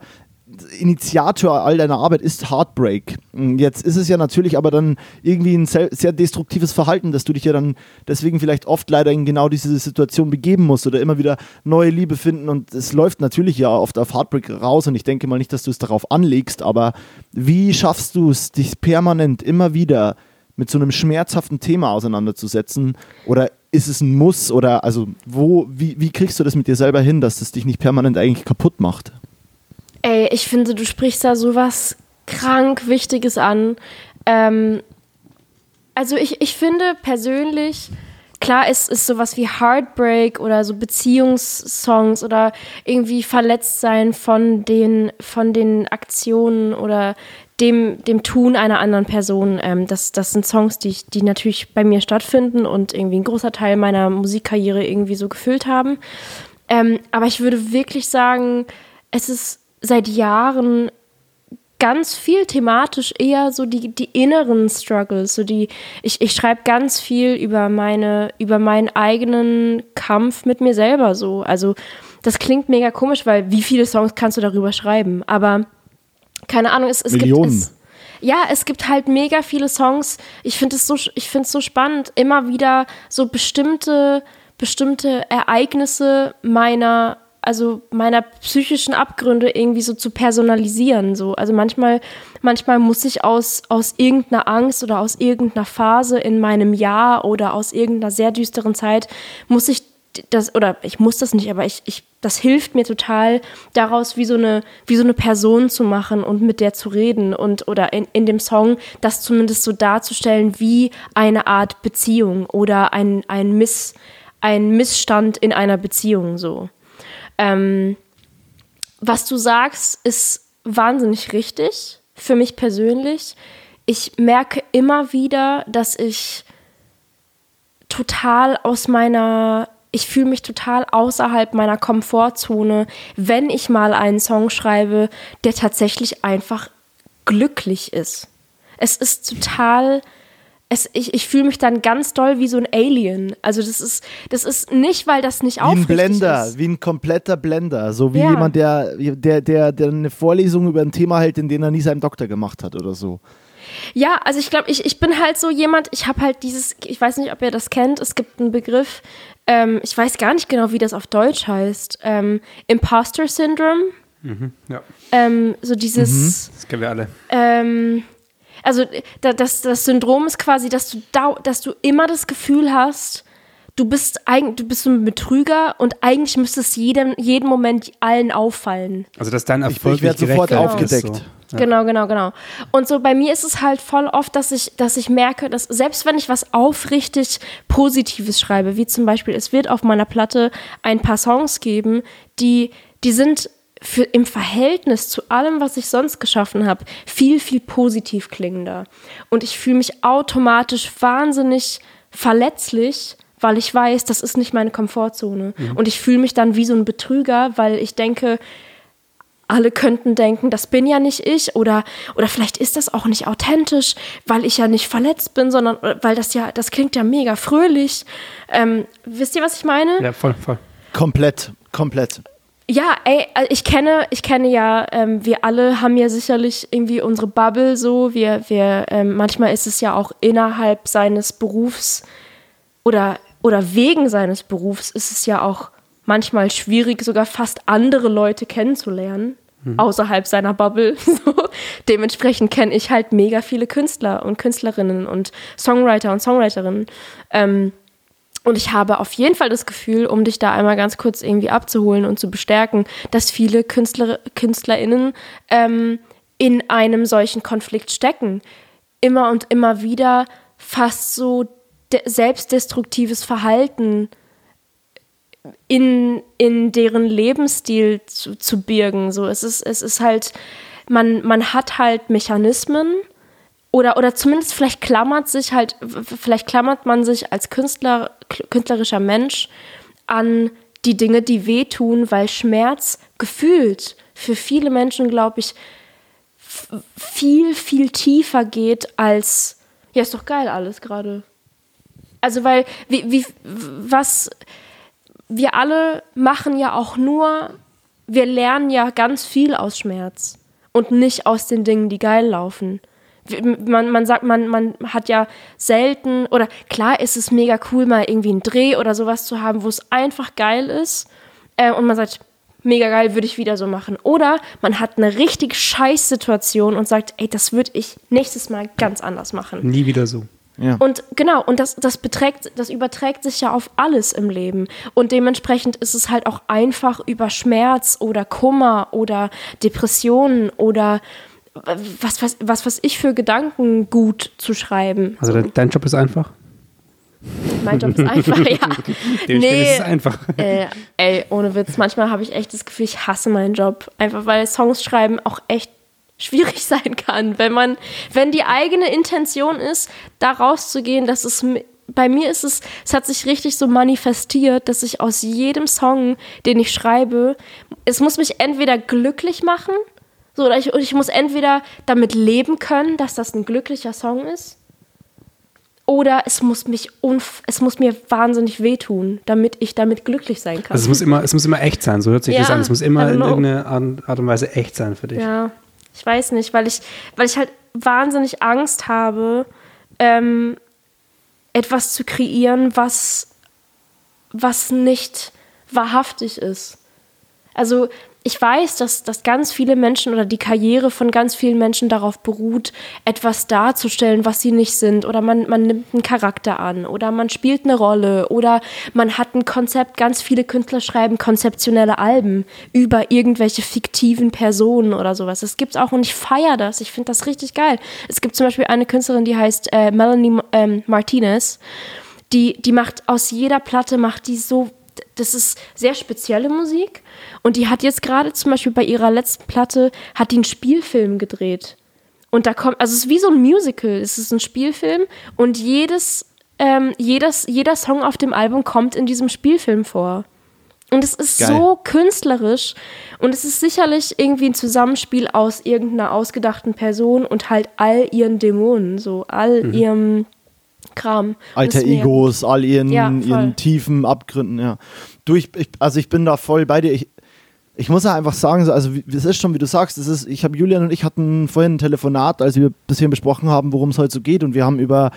Initiator all deiner Arbeit ist Heartbreak. Jetzt ist es ja natürlich aber dann irgendwie ein sehr, sehr destruktives Verhalten, dass du dich ja dann deswegen vielleicht oft leider in genau diese Situation begeben musst oder immer wieder neue Liebe finden und es läuft natürlich ja oft auf Heartbreak raus und ich denke mal nicht, dass du es darauf anlegst, aber wie schaffst du es, dich permanent immer wieder mit so einem schmerzhaften Thema auseinanderzusetzen oder ist es ein Muss oder also wo, wie, wie kriegst du das mit dir selber hin, dass es dich nicht permanent eigentlich kaputt macht? Ey, ich finde, du sprichst da sowas krank Wichtiges an. Ähm, also ich, ich finde persönlich, klar ist, ist sowas wie Heartbreak oder so Beziehungssongs oder irgendwie verletzt sein von den, von den Aktionen oder dem, dem Tun einer anderen Person. Ähm, das, das sind Songs, die, ich, die natürlich bei mir stattfinden und irgendwie ein großer Teil meiner Musikkarriere irgendwie so gefüllt haben. Ähm, aber ich würde wirklich sagen, es ist seit Jahren ganz viel thematisch eher so die, die inneren Struggles, so die, ich, ich schreibe ganz viel über meine, über meinen eigenen Kampf mit mir selber so. Also das klingt mega komisch, weil wie viele Songs kannst du darüber schreiben? Aber keine Ahnung, es, es Millionen. gibt es, ja, es gibt halt mega viele Songs. Ich finde es so, ich finde es so spannend, immer wieder so bestimmte, bestimmte Ereignisse meiner also meiner psychischen Abgründe irgendwie so zu personalisieren. So. Also manchmal, manchmal muss ich aus, aus irgendeiner Angst oder aus irgendeiner Phase in meinem Jahr oder aus irgendeiner sehr düsteren Zeit, muss ich das, oder ich muss das nicht, aber ich, ich, das hilft mir total, daraus wie so eine, wie so eine Person zu machen und mit der zu reden und oder in, in dem Song das zumindest so darzustellen wie eine Art Beziehung oder ein, ein, Miss, ein Missstand in einer Beziehung so. Ähm, was du sagst, ist wahnsinnig richtig für mich persönlich. Ich merke immer wieder, dass ich total aus meiner, ich fühle mich total außerhalb meiner Komfortzone, wenn ich mal einen Song schreibe, der tatsächlich einfach glücklich ist. Es ist total es, ich, ich fühle mich dann ganz doll wie so ein Alien. Also das ist, das ist nicht, weil das nicht Wie ein aufrichtig Blender, ist. wie ein kompletter Blender. So wie Ja. jemand, der, der, der, der eine Vorlesung über ein Thema hält, in dem er nie seinen Doktor gemacht hat oder so. Ja, also ich glaube, ich, ich bin halt so jemand, ich habe halt dieses, ich weiß nicht, ob ihr das kennt, es gibt einen Begriff, ähm, ich weiß gar nicht genau, wie das auf Deutsch heißt, ähm, Imposter Syndrome, Ja, ähm, so dieses, das kennen wir alle. ähm, also da, das, das Syndrom ist quasi, dass du, dau dass du immer das Gefühl hast, du bist eigentlich, du bist so ein Betrüger und eigentlich müsste es jedem, jeden Moment allen auffallen. Also, dass dein Ich, Erfolg ich werde nicht sofort gerechtfertigt ist, aufgedeckt. Genau, genau, genau. Und so bei mir ist es halt voll oft, dass ich, dass ich merke, dass selbst wenn ich was aufrichtig Positives schreibe, wie zum Beispiel, es wird auf meiner Platte ein paar Songs geben, die, die sind für, im Verhältnis zu allem, was ich sonst geschaffen habe, viel, viel positiv klingender. Und ich fühle mich automatisch wahnsinnig verletzlich, weil ich weiß, das ist nicht meine Komfortzone. Und ich fühle mich dann wie so ein Betrüger, weil ich denke, alle könnten denken, das bin ja nicht ich oder, oder vielleicht ist das auch nicht authentisch, weil ich ja nicht verletzt bin, sondern äh, weil das ja, das klingt ja mega fröhlich. Ähm, wisst ihr, was ich meine? Ja, voll, voll. Komplett, komplett. Ja, ey, äh, ich kenne, ich kenne ja, ähm, wir alle haben ja sicherlich irgendwie unsere Bubble so. Wir, wir, ähm, manchmal ist es ja auch innerhalb seines Berufs oder, oder wegen seines Berufs ist es ja auch manchmal schwierig, sogar fast andere Leute kennenzulernen, mhm. außerhalb seiner Bubble. So. Dementsprechend kenne ich halt mega viele Künstler und Künstlerinnen und Songwriter und Songwriterinnen. Ähm, und ich habe auf jeden Fall das Gefühl, um dich da einmal ganz kurz irgendwie abzuholen und zu bestärken, dass viele Künstler, KünstlerInnen ähm, in einem solchen Konflikt stecken. Immer und immer wieder fast so selbstdestruktives Verhalten in, in deren Lebensstil zu, zu birgen. So, es ist, es ist halt, man, man hat halt Mechanismen, oder, oder zumindest vielleicht klammert sich halt, vielleicht klammert man sich als Künstler, künstlerischer Mensch an die Dinge, die wehtun, weil Schmerz gefühlt für viele Menschen, glaube ich, viel, viel tiefer geht als, ja, ist doch geil alles gerade. Also, weil, wie, wie, was, wir alle machen ja auch nur, wir lernen ja ganz viel aus Schmerz und nicht aus den Dingen, die geil laufen man, man sagt, man, man hat ja selten, oder klar ist es mega cool, mal irgendwie einen Dreh oder sowas zu haben, wo es einfach geil ist. Äh, und man sagt, mega geil, würde ich wieder so machen. Oder man hat eine richtig scheiß Situation und sagt, ey, das würde ich nächstes Mal ganz anders machen. Nie wieder so. Ja. Und genau, und das, das beträgt, das überträgt sich ja auf alles im Leben. Und dementsprechend ist es halt auch einfach über Schmerz oder Kummer oder Depressionen oder was, was, was, was ich für Gedanken gut zu schreiben. Also dein, dein Job ist einfach? Mein Job ist einfach, ja. nee, ist es einfach. Äh, ey, ohne Witz, manchmal habe ich echt das Gefühl, ich hasse meinen Job. Einfach weil Songs schreiben auch echt schwierig sein kann. Wenn man, wenn die eigene Intention ist, da rauszugehen, dass es bei mir ist es, es hat sich richtig so manifestiert, dass ich aus jedem Song, den ich schreibe, es muss mich entweder glücklich machen, so, oder ich, ich muss entweder damit leben können, dass das ein glücklicher Song ist, oder es muss mich es muss mir wahnsinnig wehtun, damit ich damit glücklich sein kann. Also es muss immer, es muss immer echt sein, so hört sich ja, das an. Es muss immer in irgendeiner Art und Weise echt sein für dich. Ja, ich weiß nicht, weil ich, weil ich halt wahnsinnig Angst habe, ähm, etwas zu kreieren, was, was nicht wahrhaftig ist. Also ich weiß, dass, dass ganz viele Menschen oder die Karriere von ganz vielen Menschen darauf beruht, etwas darzustellen, was sie nicht sind. Oder man, man nimmt einen Charakter an oder man spielt eine Rolle oder man hat ein Konzept. Ganz viele Künstler schreiben konzeptionelle Alben über irgendwelche fiktiven Personen oder sowas. Das gibt's auch und ich feiere das. Ich finde das richtig geil. Es gibt zum Beispiel eine Künstlerin, die heißt äh, Melanie ähm, Martinez. Die, die macht aus jeder Platte, macht die so das ist sehr spezielle Musik. Und die hat jetzt gerade zum Beispiel bei ihrer letzten Platte, hat die einen Spielfilm gedreht. Und da kommt, also es ist wie so ein Musical, es ist ein Spielfilm und jedes, ähm, jedes, jeder Song auf dem Album kommt in diesem Spielfilm vor. Und es ist Geil. so künstlerisch und es ist sicherlich irgendwie ein Zusammenspiel aus irgendeiner ausgedachten Person und halt all ihren Dämonen, so all mhm. ihrem Kram. Alter Egos, all ihren, ja, ihren tiefen Abgründen, ja. Du, ich, ich, also ich bin da voll bei dir. Ich, ich muss ja einfach sagen, also es ist schon, wie du sagst, es ist, ich habe Julian und ich hatten vorhin ein Telefonat, als wir ein bisschen besprochen haben, worum es heute so geht und wir haben über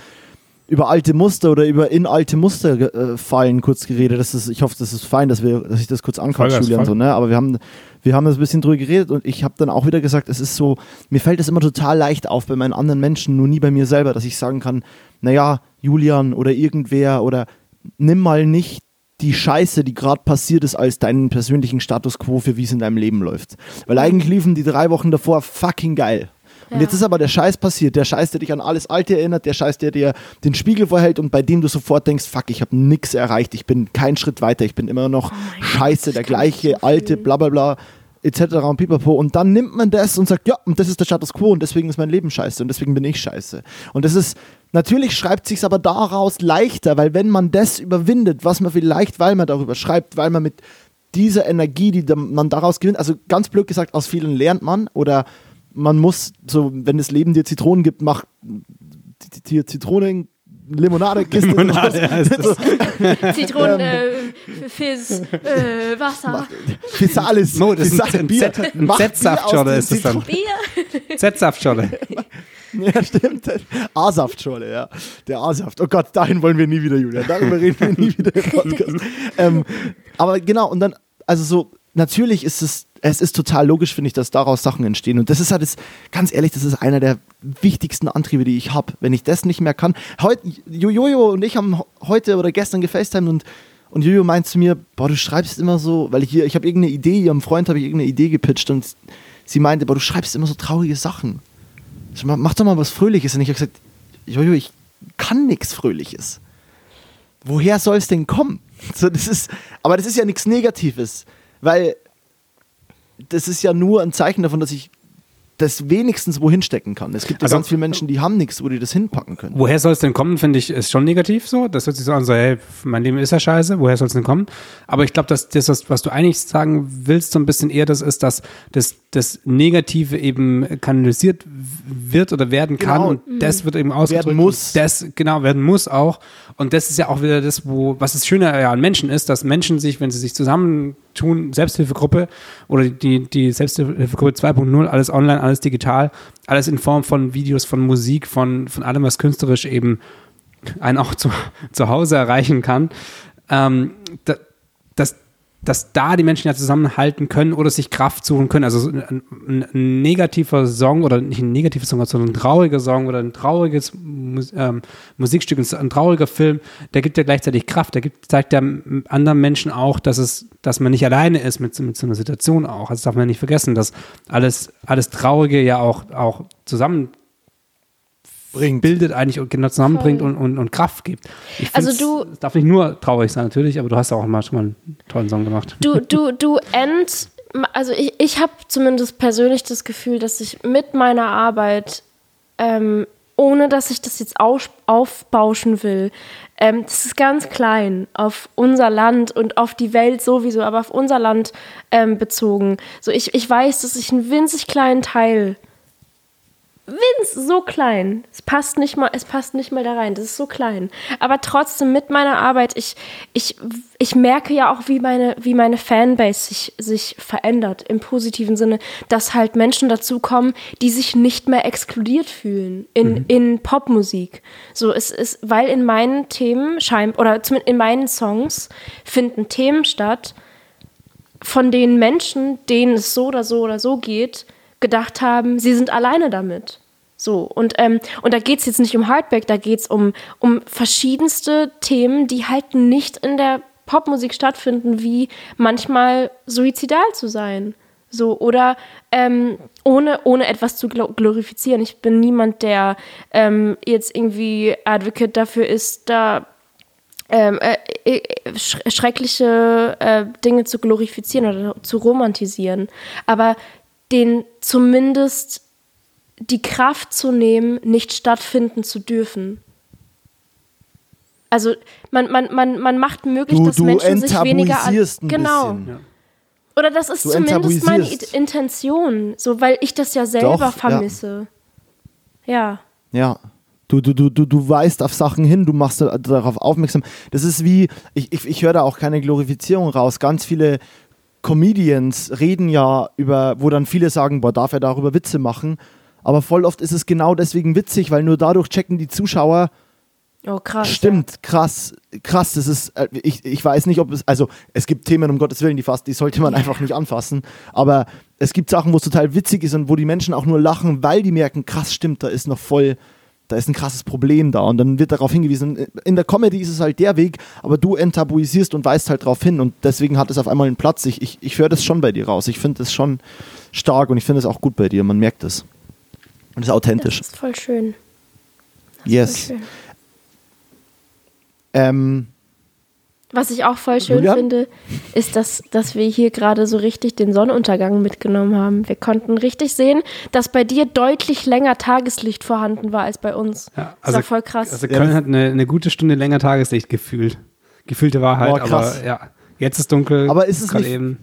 über alte Muster oder über in alte Muster äh, fallen kurz geredet. Das ist, ich hoffe, das ist fein, dass wir, dass ich das kurz anquatsche, Julian. So, ne? Aber wir haben, wir haben das ein bisschen drüber geredet und ich habe dann auch wieder gesagt, es ist so, mir fällt es immer total leicht auf bei meinen anderen Menschen, nur nie bei mir selber, dass ich sagen kann, naja, Julian oder irgendwer oder nimm mal nicht die Scheiße, die gerade passiert ist, als deinen persönlichen Status quo für wie es in deinem Leben läuft. Weil eigentlich liefen die drei Wochen davor fucking geil. Und ja. jetzt ist aber der Scheiß passiert, der Scheiß, der dich an alles Alte erinnert, der Scheiß, der dir den Spiegel vorhält und bei dem du sofort denkst, fuck, ich habe nichts erreicht, ich bin keinen Schritt weiter, ich bin immer noch oh Scheiße, Gott, der gleiche, so alte, bla bla bla etc. und pipapo. Und dann nimmt man das und sagt, ja, und das ist der Status quo und deswegen ist mein Leben scheiße und deswegen bin ich scheiße. Und das ist, natürlich schreibt sich aber daraus leichter, weil wenn man das überwindet, was man vielleicht, weil man darüber schreibt, weil man mit diese Energie, die man daraus gewinnt, also ganz blöd gesagt, aus vielen lernt man oder man muss, so, wenn das Leben dir Zitronen gibt, mach dir Zitronen Limonade Kiste Limonade heißt das. Zitronen, äh, Fizz, äh, Wasser. Physalis. Mo, das ist ein, ein Z-Saftschorle ist das dann. Bier. Z-Saftschorle. Ja, stimmt. A-Saftschorle, ja. Der A-Saft. Oh Gott, dahin wollen wir nie wieder, Julia. Darüber reden wir nie wieder im Podcast. ähm, aber genau, und dann, also so, natürlich ist es es ist total logisch, finde ich, dass daraus Sachen entstehen. Und das ist halt, das, ganz ehrlich, das ist einer der wichtigsten Antriebe, die ich habe. Wenn ich das nicht mehr kann. Heute, Jojo und ich haben heute oder gestern gefacetimed und, und Jojo meint zu mir, boah, du schreibst immer so, weil ich hier, ich habe irgendeine Idee, ihrem Freund habe ich irgendeine Idee gepitcht und sie meinte, boah, du schreibst immer so traurige Sachen. Ich mach doch mal was Fröhliches. Und ich habe gesagt, Jojo, ich kann nichts Fröhliches. Woher soll es denn kommen? So, das ist, aber das ist ja nichts Negatives, weil das ist ja nur ein Zeichen davon, dass ich das wenigstens wohin stecken kann. Es gibt ja also, ganz viele Menschen, die haben nichts, wo die das hinpacken können. Woher soll es denn kommen, finde ich, ist schon negativ so. Das hört sich so an, so, hey, mein Leben ist ja scheiße, woher soll es denn kommen? Aber ich glaube, dass das, was du eigentlich sagen willst, so ein bisschen eher das ist, dass das, das Negative eben kanalisiert wird oder werden kann genau. und das wird eben ausgedrückt. Werden muss. Das, genau, werden muss auch. Und das ist ja auch wieder das, wo, was das Schöne ja an Menschen ist, dass Menschen sich, wenn sie sich zusammentun, Selbsthilfegruppe oder die, die Selbsthilfegruppe 2.0, alles online, alles digital, alles in Form von Videos, von Musik, von, von allem, was künstlerisch eben einen auch zu, zu Hause erreichen kann, ähm, da, das, dass da die Menschen ja zusammenhalten können oder sich Kraft suchen können. Also ein, ein, negativer Song oder nicht ein negativer Song, sondern ein trauriger Song oder ein trauriges ähm, Musikstück, ein trauriger Film, der gibt ja gleichzeitig Kraft. Der gibt, zeigt ja anderen Menschen auch, dass es, dass man nicht alleine ist mit, mit so einer Situation auch. Also das darf man nicht vergessen, dass alles, alles Traurige ja auch, auch zusammen bringt. bildet eigentlich und genau zusammenbringt und, und, und, Kraft gibt. also du. Es darf nicht nur traurig sein, natürlich, aber du hast auch mal schon mal einen tollen Song gemacht. Du, du, du end, also ich, ich habe zumindest persönlich das Gefühl, dass ich mit meiner Arbeit, ähm, ohne dass ich das jetzt auf, aufbauschen will, ähm, das ist ganz klein auf unser Land und auf die Welt sowieso, aber auf unser Land ähm, bezogen. So ich, ich weiß, dass ich einen winzig kleinen Teil winz so klein. Es passt nicht mal, es passt nicht mal da rein. Das ist so klein. Aber trotzdem mit meiner Arbeit, ich, ich, ich merke ja auch, wie meine, wie meine Fanbase sich, sich verändert im positiven Sinne, dass halt Menschen dazukommen, die sich nicht mehr exkludiert fühlen in, mhm. in Popmusik. So, es ist, weil in meinen Themen scheint, oder zumindest in meinen Songs finden Themen statt, von denen Menschen, denen es so oder so oder so geht, gedacht haben, sie sind alleine damit. So, und, ähm, und da geht es jetzt nicht um Hardback, da geht es um, um verschiedenste Themen, die halt nicht in der Popmusik stattfinden, wie manchmal suizidal zu sein. So, oder ähm, ohne, ohne etwas zu glorifizieren. Ich bin niemand, der ähm, jetzt irgendwie Advocate dafür ist, da ähm, äh, äh, schreckliche äh, Dinge zu glorifizieren oder zu romantisieren. Aber den zumindest die Kraft zu nehmen, nicht stattfinden zu dürfen. Also man, man, man, man macht möglich, du, dass du Menschen sich weniger an, genau. Bisschen. Oder das ist du zumindest meine Intention, so weil ich das ja selber Doch, vermisse. Ja. Ja. Du, du, du, du, du weist auf Sachen hin, du machst darauf aufmerksam. Das ist wie, ich, ich, ich höre da auch keine Glorifizierung raus. Ganz viele Comedians reden ja über, wo dann viele sagen, boah, darf er darüber Witze machen? Aber voll oft ist es genau deswegen witzig, weil nur dadurch checken die Zuschauer, Oh, krass. Stimmt, ja. krass, krass. Das ist, äh, ich, ich weiß nicht, ob es, also es gibt Themen, um Gottes Willen, die fast, die sollte man einfach nicht anfassen. Aber es gibt Sachen, wo es total witzig ist und wo die Menschen auch nur lachen, weil die merken, krass, stimmt, da ist noch voll, da ist ein krasses Problem da und dann wird darauf hingewiesen. In der Comedy ist es halt der Weg, aber du enttabuisierst und weist halt darauf hin und deswegen hat es auf einmal einen Platz. Ich, ich, ich höre das schon bei dir raus. Ich finde es schon stark und ich finde es auch gut bei dir. Man merkt es. Und es ist authentisch. Das ist voll schön. Das yes. Voll schön. Ähm, was ich auch voll schön Julian? finde, ist, dass, dass wir hier gerade so richtig den Sonnenuntergang mitgenommen haben. Wir konnten richtig sehen, dass bei dir deutlich länger Tageslicht vorhanden war als bei uns. Ja, also, das war voll krass. Also Köln ja. hat eine, eine gute Stunde länger Tageslicht gefühlt. Gefühlte Wahrheit, oh, aber ja. Jetzt ist dunkel. Aber ist es nicht- eben.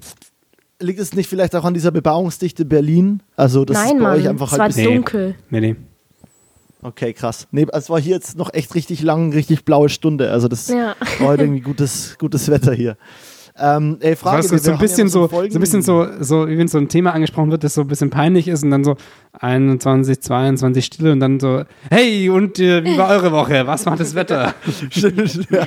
Liegt es nicht vielleicht auch an dieser Bebauungsdichte Berlin? Also, das Nein, ist bei euch Mann, einfach es war halt. Nee. dunkel. Nee, nee. Okay, krass. Nee, es war hier jetzt noch echt richtig lang, richtig blaue Stunde. Also, das Ja. war heute irgendwie gutes, gutes Wetter hier. Ähm, ey, Frage, Das wir ist so ein ja bisschen mal so, so ein bisschen so, so, wie wenn so ein Thema angesprochen wird, das so ein bisschen peinlich ist und dann so 21, 22 Stille und dann so, hey, und äh, wie war eure Woche? Was macht das Wetter? ja.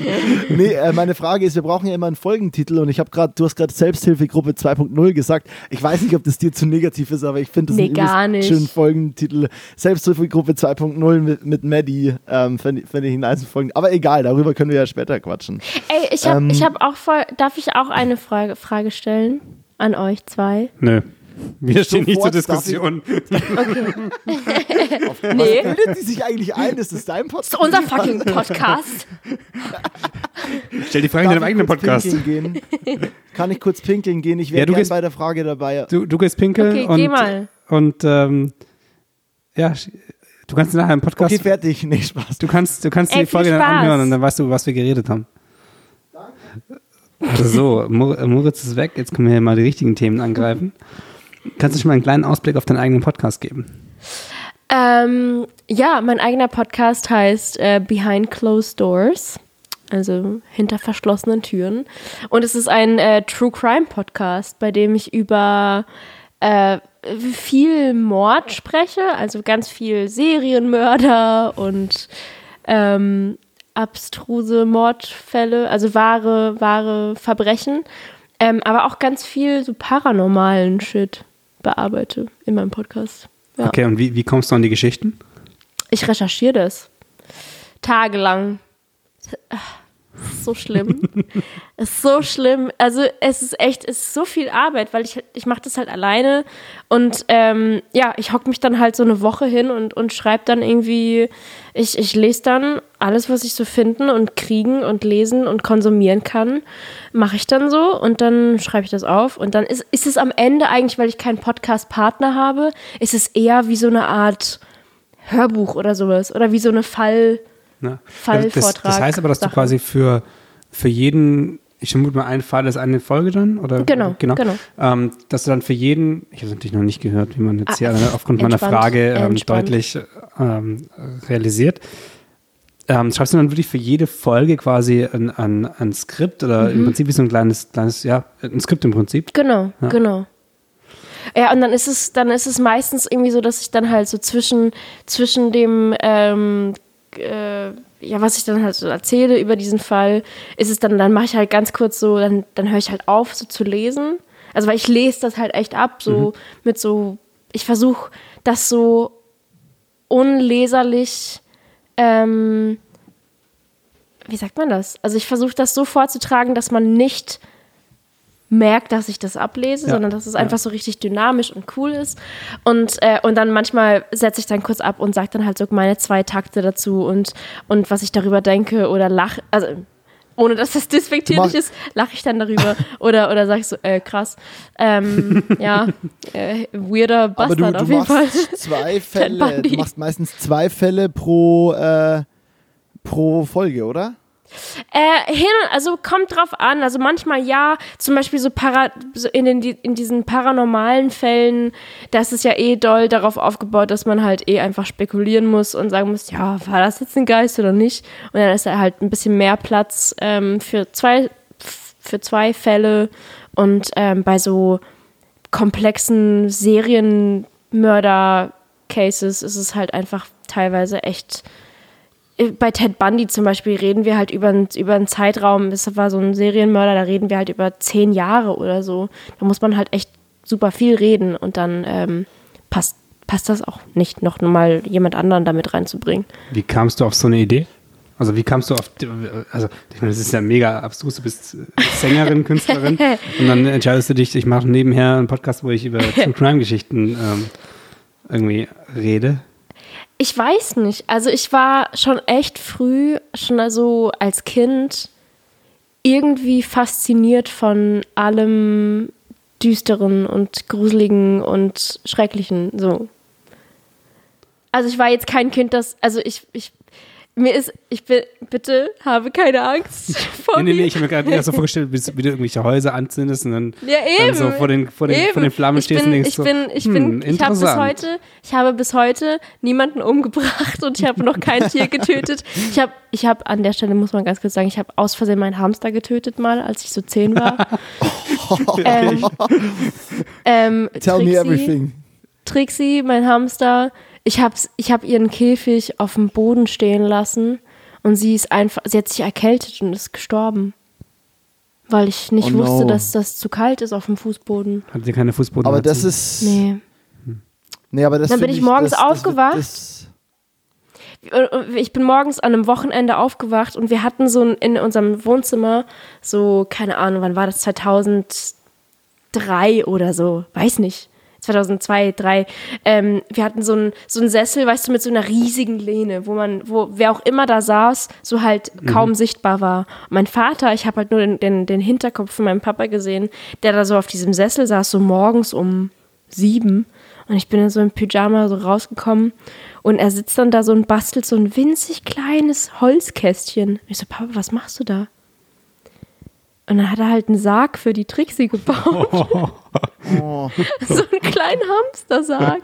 Nee, äh, meine Frage ist, wir brauchen ja immer einen Folgentitel und ich habe gerade, du hast gerade Selbsthilfegruppe 2.0 gesagt. Ich weiß nicht, ob das dir zu negativ ist, aber ich finde das Nee, einen gar übelst nicht. schönen Folgentitel. Selbsthilfegruppe 2.0 mit, mit Maddie, ähm, finde ich- finde ich einen nice Folgen. Aber egal, darüber können wir ja später quatschen. Ey, ich habe Ähm, ich hab auch voll, darf ich auch eine Frage, Frage stellen an euch zwei? Nö. Wir stehen nicht zur Sofort darf ich- Diskussion. Nee, Bildet die sich eigentlich ein? Ist das dein Podcast? unser fucking Podcast. Stell die Frage in deinem ich eigenen kurz Podcast. pinkeln gehen? Kann ich kurz pinkeln gehen? Ich Ja, wäre gehst- bei der Frage dabei. Du, du gehst pinkeln Okay, und, geh mal. und ähm, ja, du kannst nachher im Podcast, Okay, fertig. Nee, Spaß. du kannst, du kannst Ey, die Folge dann anhören und dann weißt du, was wir geredet haben. So, Mor Moritz ist weg, jetzt können wir mal die richtigen Themen angreifen. Kannst du schon mal einen kleinen Ausblick auf deinen eigenen Podcast geben? Ähm, ja, mein eigener Podcast heißt äh, Behind Closed Doors. Also hinter verschlossenen Türen. Und es ist ein äh, True Crime Podcast, bei dem ich über äh, viel Mord spreche, also ganz viel Serienmörder und ähm, abstruse Mordfälle, also wahre, wahre Verbrechen, ähm, aber auch ganz viel so paranormalen Shit bearbeite in meinem Podcast. Ja. Okay, und wie, wie kommst du an die Geschichten? Ich recherchiere das. Tagelang. Ist so schlimm. ist so schlimm. Also es ist echt, es ist so viel Arbeit, weil ich, ich mache das halt alleine und ähm, ja, ich hocke mich dann halt so eine Woche hin und, und schreibe dann irgendwie, ich, ich lese dann alles, was ich so finden und kriegen und lesen und konsumieren kann, mache ich dann so und dann schreibe ich das auf und dann ist, ist es am Ende eigentlich, weil ich keinen Podcast-Partner habe, ist es eher wie so eine Art Hörbuch oder sowas oder wie so eine Fall. Ne? Fallvortrag. Das, das heißt aber, dass du Sache. quasi für, für jeden, ich vermute mal, ein Fall ist eine Folge dann? Oder, Genau, genau. Ähm, dass du dann für jeden, ich habe es natürlich noch nicht gehört, wie man jetzt Ah, hier aufgrund meiner Frage ähm, deutlich ähm, realisiert. Ähm, schreibst du dann wirklich für jede Folge quasi ein, ein, ein Skript oder Mhm. im Prinzip wie so ein kleines, kleines, ja, ein Skript im Prinzip? Genau, Ja. genau. Ja, und dann ist es, dann ist es meistens irgendwie so, dass ich dann halt so zwischen, zwischen dem, ähm, äh, ja, was ich dann halt so erzähle über diesen Fall, ist es dann, dann mache ich halt ganz kurz so, dann, dann höre ich halt auf, so zu lesen. Also weil ich lese das halt echt ab, so mit so, ich versuche das so unleserlich, ähm, wie sagt man das? Also ich versuche das so vorzutragen, dass man nicht merkt, dass ich das ablese, Ja. sondern dass es Ja. einfach so richtig dynamisch und cool ist. Und, äh, und dann manchmal setze ich dann kurz ab und sage dann halt so meine zwei Takte dazu und, und was ich darüber denke oder lache. Also ohne dass das despektierlich ist, lache ich dann darüber. oder oder sage ich so, äh, krass. Ähm, ja, äh, weirder Aber Bastard du, du auf jeden Fall. machst zwei Fälle. Du machst meistens zwei Fälle pro, äh, pro Folge, oder? Äh, hin, also kommt drauf an. Also manchmal ja, zum Beispiel so, para, so in, den, in diesen paranormalen Fällen, das ist ja eh doll darauf aufgebaut, dass man halt eh einfach spekulieren muss und sagen muss, ja, war das jetzt ein Geist oder nicht? Und dann ist da halt ein bisschen mehr Platz ähm, für, zwei, für zwei Fälle. Und ähm, bei so komplexen Serienmörder-Cases ist es halt einfach teilweise echt bei Ted Bundy zum Beispiel reden wir halt über, einen- über einen Zeitraum, das war so ein Serienmörder, da reden wir halt über zehn Jahre oder so. Da muss man halt echt super viel reden und dann ähm, passt, passt das auch nicht, noch mal jemand anderen damit reinzubringen. Wie kamst du auf so eine Idee? Also wie kamst du auf, also ich meine, das ist ja mega abstrus, du bist äh, Sängerin, Künstlerin und dann entscheidest du dich, ich mache nebenher einen Podcast, wo ich über True Crime Geschichten ähm, irgendwie rede. Ich weiß nicht. Also ich war schon echt früh, schon also als Kind, irgendwie fasziniert von allem Düsteren und Gruseligen und Schrecklichen. So. Also ich war jetzt kein Kind, das, also ich, ich mir ist, ich bin, bitte, habe keine Angst vor Nee, nee, nee, ich habe mir gerade so vorgestellt, wie, wie du irgendwelche Häuser anzündest und dann, Ja, dann eben. so vor den, vor den, Eben. vor den Flammen ich stehst bin, und denkst ich so, bin, ich hm, bin, ich habe bis heute, ich habe bis heute niemanden umgebracht und ich habe noch kein Tier getötet. Ich habe, ich habe an der Stelle muss man ganz kurz sagen, ich habe aus Versehen meinen Hamster getötet mal, als ich so zehn war. ähm, ähm, Tell me Trixie- everything. Trixie, mein Hamster, ich habe ich hab ihren Käfig auf dem Boden stehen lassen und sie ist einfach, sie hat sich erkältet und ist gestorben. Weil ich nicht Oh no. wusste, dass das zu kalt ist auf dem Fußboden. Hat sie keine Fußboden Aber das ist. Nee. Nee, aber das Dann bin ich morgens das, das, aufgewacht. Das, Ich bin morgens an einem Wochenende aufgewacht und wir hatten so ein, in unserem Wohnzimmer so, keine Ahnung, wann war das? 2003 oder so, weiß nicht. 2002, 2003. Ähm, wir hatten so einen so einen Sessel, weißt du, mit so einer riesigen Lehne, wo man, wo wer auch immer da saß, so halt kaum sichtbar war. Und mein Vater, ich habe halt nur den, den, den Hinterkopf von meinem Papa gesehen, der da so auf diesem Sessel saß, so morgens um sieben. Und ich bin dann so im Pyjama so rausgekommen und er sitzt dann da so und bastelt so ein winzig kleines Holzkästchen. Und ich so, Papa, was machst du da? Und dann hat er halt einen Sarg für die Trixie gebaut. oh, so einen kleinen Hamstersarg.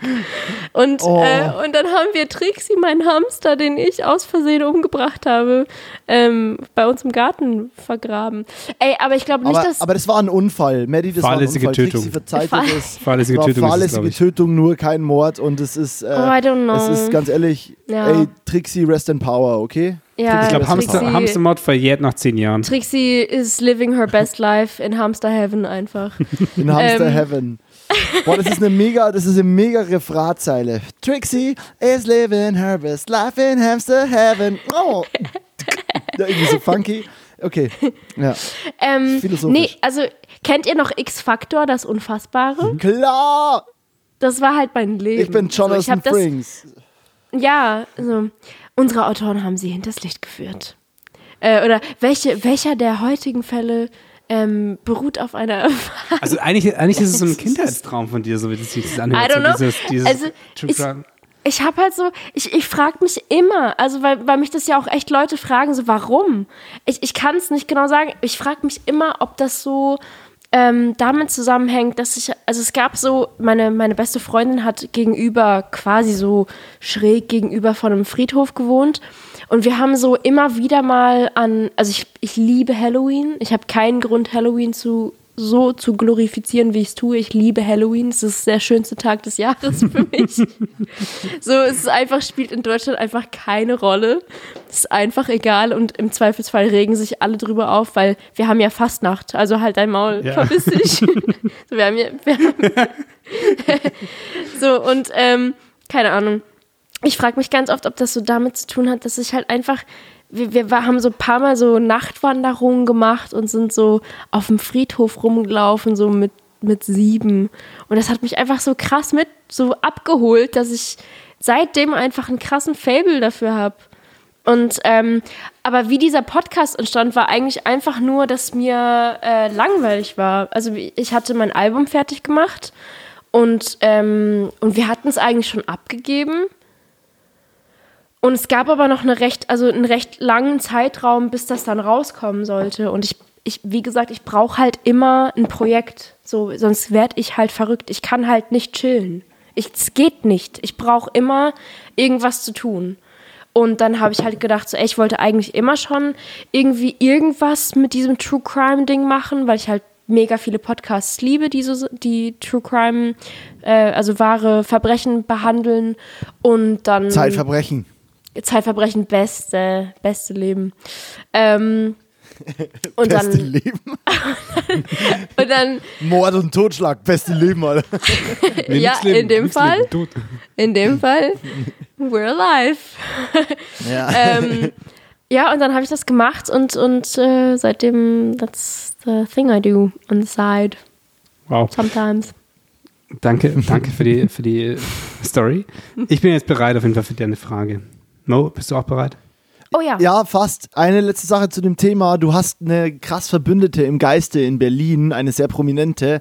Und, Oh. äh, und dann haben wir Trixie, meinen Hamster, den ich aus Versehen umgebracht habe, ähm, bei uns im Garten vergraben. Ey, aber ich glaube nicht, aber, dass. aber das war ein Unfall. Maddie, das Fahrlässige war ein Unfall. Tötung. Trixie verzeiht Fahr- das. Fahrlässige Es Tötung ist es, fahrlässige ich. Tötung, nur kein Mord. Und es ist, äh, Oh, I don't know. es ist ganz ehrlich, Ja. ey, Trixie, rest in power, okay? ja, Ich glaube, Hamster, Hamstermord verjährt nach zehn Jahren. Trixie is living her best life in Hamster Heaven einfach. In Hamster Ähm. Heaven. Boah, das ist eine mega, das ist eine mega Refrainzeile. Trixie is living her best life in Hamster Heaven. Oh. Ja, irgendwie so funky. Okay. Ja. Ähm, Philosophisch. nee, also kennt ihr noch X-Factor, das Unfassbare? Klar! Das war halt mein Leben. Ich bin Jonathan das, Frings. Ja, also, unsere Autoren haben sie hinters Licht geführt. Äh, oder welche, welcher der heutigen Fälle ähm, beruht auf einer Also eigentlich, eigentlich ist es so ein Kindheitstraum von dir, so wie das sich das anhört. I don't know. So dieses, dieses Also, ich- ich habe halt so, ich, ich frage mich immer, also weil, weil mich das ja auch echt Leute fragen, so warum? Ich, ich kann es nicht genau sagen. Ich frage mich immer, ob das so ähm, damit zusammenhängt, dass ich, also es gab so, meine, meine beste Freundin hat gegenüber, quasi so schräg gegenüber von einem Friedhof gewohnt. Und wir haben so immer wieder mal an, also ich, ich liebe Halloween. Ich habe keinen Grund, Halloween zu so zu glorifizieren, wie ich es tue. Ich liebe Halloween. Es ist der schönste Tag des Jahres für mich. so, es ist einfach, spielt in Deutschland einfach keine Rolle. Es ist einfach egal und im Zweifelsfall regen sich alle drüber auf, weil wir haben ja Fastnacht. Also halt dein Maul, Ja. verpiss dich. so, wir haben ja, wir haben so, und ähm, keine Ahnung. Ich frage mich ganz oft, ob das so damit zu tun hat, dass ich halt einfach, wir, wir haben so ein paar Mal so Nachtwanderungen gemacht und sind so auf dem Friedhof rumgelaufen, so mit, mit sieben. Und das hat mich einfach so krass mit so abgeholt, dass ich seitdem einfach einen krassen Fable dafür habe. Und ähm, aber wie dieser Podcast entstand, war eigentlich einfach nur, dass mir äh, langweilig war. Also ich hatte mein Album fertig gemacht und, ähm, und wir hatten es eigentlich schon abgegeben. Und es gab aber noch eine recht, also einen recht langen Zeitraum, bis das dann rauskommen sollte. Und ich, ich wie gesagt, ich brauche halt immer ein Projekt. So, sonst werde ich halt verrückt. Ich kann halt nicht chillen. Ich, es geht nicht. Ich brauche immer irgendwas zu tun. Und dann habe ich halt gedacht, so, ey, ich wollte eigentlich immer schon irgendwie irgendwas mit diesem True Crime Ding machen, weil ich halt mega viele Podcasts liebe, die so, die True Crime, äh, also wahre Verbrechen behandeln. Und dann Zeitverbrechen. Zeitverbrechen, beste, beste Leben. Ähm, und Beste dann, Leben. und dann, Mord und Totschlag. Beste Leben, Alter. Nee, ja, Leben, in dem Fall, Leben, in dem Fall, we're alive. Ja. ähm, ja, und dann habe ich das gemacht und, und äh, seitdem, that's the thing I do on the side, Wow. sometimes. Danke, danke für die, für die Story. Ich bin jetzt bereit auf jeden Fall für deine Frage. Mo, bist du auch bereit? Oh ja. Ja, fast. Eine letzte Sache zu dem Thema. Du hast eine krass Verbündete im Geiste in Berlin, eine sehr prominente,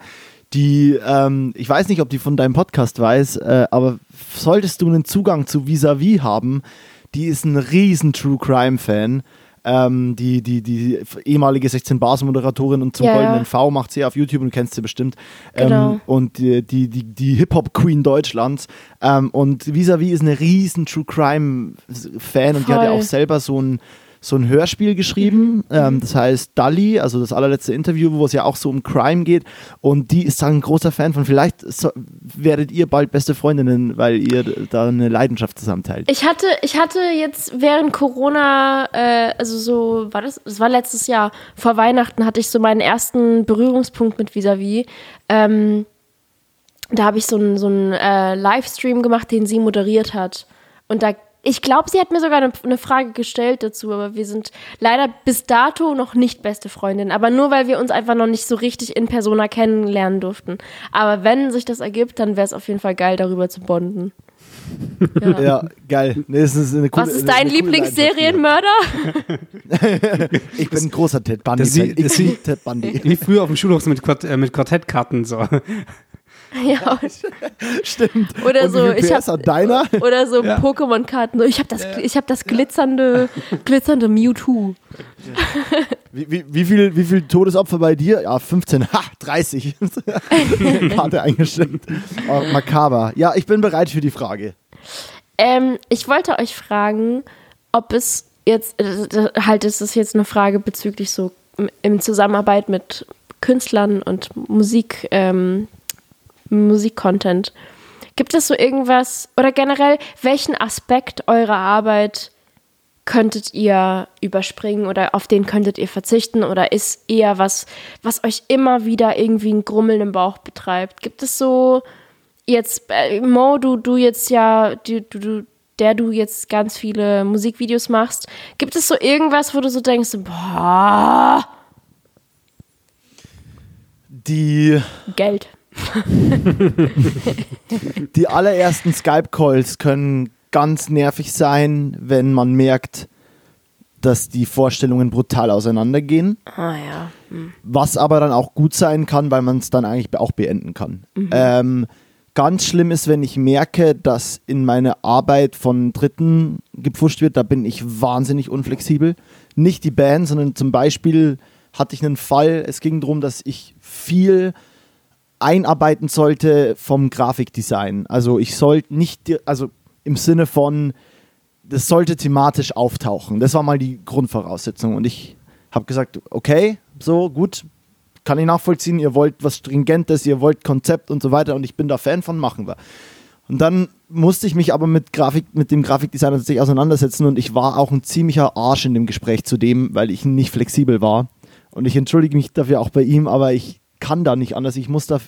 die, ähm, ich weiß nicht, ob die von deinem Podcast weiß, äh, aber solltest du einen Zugang zu Vis-a-vis haben, die ist ein riesen True Crime Fan. Ähm, die, die, die ehemalige 16 Bars Moderatorin und zum Ja, Goldenen ja. V macht sie auf YouTube und du kennst sie bestimmt. Ähm, Genau. und die, die, die, die Hip-Hop Queen Deutschlands. Ähm, und Visavi ist eine riesen True Crime Fan und die hat ja auch selber so ein, so ein Hörspiel geschrieben. Ähm, das heißt Dali, also das allerletzte Interview, wo es ja auch so um Crime geht. Und die ist dann ein großer Fan von. Vielleicht so, werdet ihr bald beste Freundinnen, weil ihr da eine Leidenschaft zusammen teilt. Ich hatte, ich hatte jetzt während Corona, äh, also so, war das, das war letztes Jahr, vor Weihnachten hatte ich so meinen ersten Berührungspunkt mit Visavi. Ähm, da habe ich so einen so einen, äh, Livestream gemacht, den sie moderiert hat. Und da, ich glaube, sie hat mir sogar eine, eine Frage gestellt dazu, aber wir sind leider bis dato noch nicht beste Freundinnen. Aber nur, weil wir uns einfach noch nicht so richtig in Persona kennenlernen durften. Aber wenn sich das ergibt, dann wäre es auf jeden Fall geil, darüber zu bonden. Ja. Ja, geil. Nee, ist eine coole, Was ist dein Lieblingsserienmörder? Ich bin ein großer Ted Bundy. Das sie- Fan. Ich das sie- liebe Ted Bundy. Wie früher auf dem Schulhof mit, Quart äh, mit Quartettkarten. So. ja, Stimmt. Oder so, ich hab- deiner? oder so Ja. Pokémon-Karten. Ich habe das, ich hab das glitzernde, glitzernde Mewtwo. Wie, wie, wie, viel, wie viel Todesopfer bei dir? Ja, 15. Ha, 30. Karte eingestellt. Oh, makaber. Ja, ich bin bereit für die Frage. Ähm, ich wollte euch fragen, ob es jetzt, äh, halt ist es jetzt eine Frage bezüglich so im Zusammenarbeit mit Künstlern und Musik, ähm, Musikcontent. Gibt es so irgendwas oder generell, welchen Aspekt eurer Arbeit könntet ihr überspringen oder auf den könntet ihr verzichten oder ist eher was, was euch immer wieder irgendwie ein Grummeln im Bauch betreibt? Gibt es so jetzt, äh, Mo, du, du jetzt ja, du, du, du, der du jetzt ganz viele Musikvideos machst, gibt es so irgendwas, wo du so denkst, boah, Die, Geld. Die allerersten Skype-Calls können ganz nervig sein, wenn man merkt, dass die Vorstellungen brutal auseinandergehen. Ah ja. Was aber dann auch gut sein kann, weil man es dann eigentlich auch beenden kann. Ähm, ganz schlimm ist, wenn ich merke, dass in meine Arbeit von Dritten gepfuscht wird, da bin ich wahnsinnig unflexibel. Nicht die Band, sondern zum Beispiel hatte ich einen Fall, es ging darum, dass ich viel einarbeiten sollte vom Grafikdesign. Also ich sollte nicht, also im Sinne von, das sollte thematisch auftauchen. Das war mal die Grundvoraussetzung. Und ich habe gesagt, okay, so gut, kann ich nachvollziehen, ihr wollt was Stringentes, ihr wollt Konzept und so weiter und ich bin da Fan von, machen wir. Und dann musste ich mich aber mit Grafik, mit dem Grafikdesigner tatsächlich auseinandersetzen und ich war auch ein ziemlicher Arsch in dem Gespräch zu dem, weil ich nicht flexibel war. Und ich entschuldige mich dafür auch bei ihm, aber ich kann da nicht anders. Ich muss da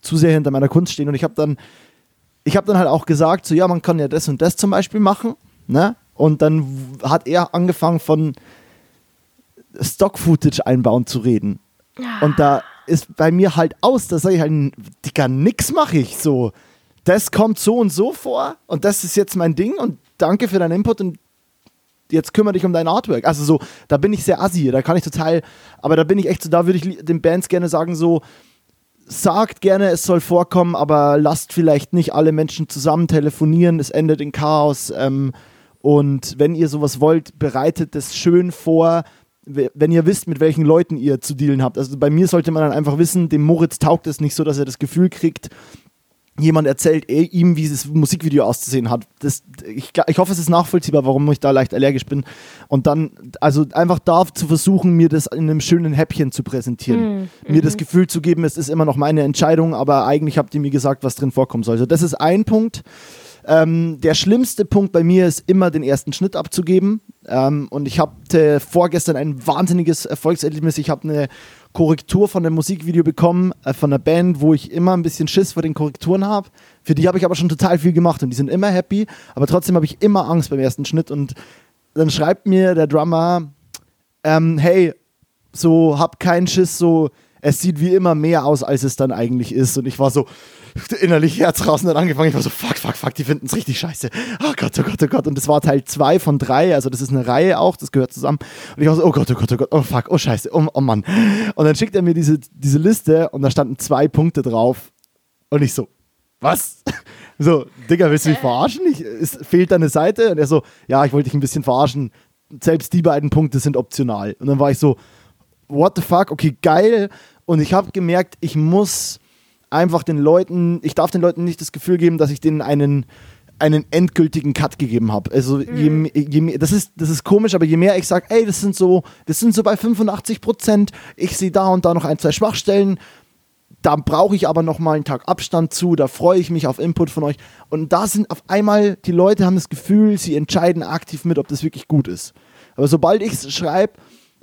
zu sehr hinter meiner Kunst stehen. Und ich habe dann, ich habe dann halt auch gesagt, so ja, man kann ja das und das zum Beispiel machen, ne? Und dann hat er angefangen von Stock-Footage einbauen zu reden. Und da ist bei mir halt aus, da sage ich halt, Digga, nix mache ich so. Das kommt so und so vor und das ist jetzt mein Ding und danke für deinen Input und jetzt kümmere dich um dein Artwork. Also so, da bin ich sehr assi, da kann ich total, aber da bin ich echt so, da würde ich den Bands gerne sagen so, sagt gerne, es soll vorkommen, aber lasst vielleicht nicht alle Menschen zusammen telefonieren, es endet in Chaos. Ähm, und wenn ihr sowas wollt, bereitet es schön vor, we- wenn ihr wisst, mit welchen Leuten ihr zu dealen habt. Also bei mir sollte man dann einfach wissen, dem Moritz taugt es nicht so, dass er das Gefühl kriegt, jemand erzählt eh ihm, wie das Musikvideo auszusehen hat. Das, ich, ich hoffe, es ist nachvollziehbar, warum ich da leicht allergisch bin. Und dann, also einfach da zu versuchen, mir das in einem schönen Häppchen zu präsentieren. Mir das Gefühl zu geben, es ist immer noch meine Entscheidung, aber eigentlich habt ihr mir gesagt, was drin vorkommen soll. Also das ist ein Punkt. Ähm, der schlimmste Punkt bei mir ist immer den ersten Schnitt abzugeben. Ähm, und ich hatte vorgestern ein wahnsinniges Erfolgserlebnis. Ich habe eine Korrektur von einem Musikvideo bekommen, äh, von einer Band, wo ich immer ein bisschen Schiss vor den Korrekturen habe. Für die habe ich aber schon total viel gemacht und die sind immer happy. Aber trotzdem habe ich immer Angst beim ersten Schnitt. Und dann schreibt mir der Drummer, ähm, hey, so hab keinen Schiss, so es sieht wie immer mehr aus, als es dann eigentlich ist. Und ich war so innerlich Herz raus und dann angefangen. Ich war so, fuck, fuck, fuck, die finden es richtig scheiße. Oh Gott, oh Gott, oh Gott. Und das war Teil 2 von 3, also das ist eine Reihe auch, das gehört zusammen. Und ich war so, oh Gott, oh Gott, oh Gott, oh fuck, oh scheiße, oh, oh Mann. Und dann schickt er mir diese, diese Liste und da standen zwei Punkte drauf. Und ich so, was? So, Digga, willst du mich verarschen? Ich, es fehlt da eine Seite? Und er so, ja, ich wollte dich ein bisschen verarschen. Selbst die beiden Punkte sind optional. Und dann war ich so, what the fuck, okay, geil. Und ich habe gemerkt, ich muss einfach den Leuten, ich darf den Leuten nicht das Gefühl geben, dass ich denen einen einen endgültigen Cut gegeben habe. Also mhm. je, je, das ist das ist komisch, aber je mehr ich sage, ey, das sind so, das sind so bei 85 Prozent, ich sehe da und da noch ein zwei Schwachstellen, da brauche ich aber noch mal einen Tag Abstand zu, da freue ich mich auf Input von euch und da sind auf einmal die Leute haben das Gefühl, sie entscheiden aktiv mit, ob das wirklich gut ist. Aber sobald ich es schreibe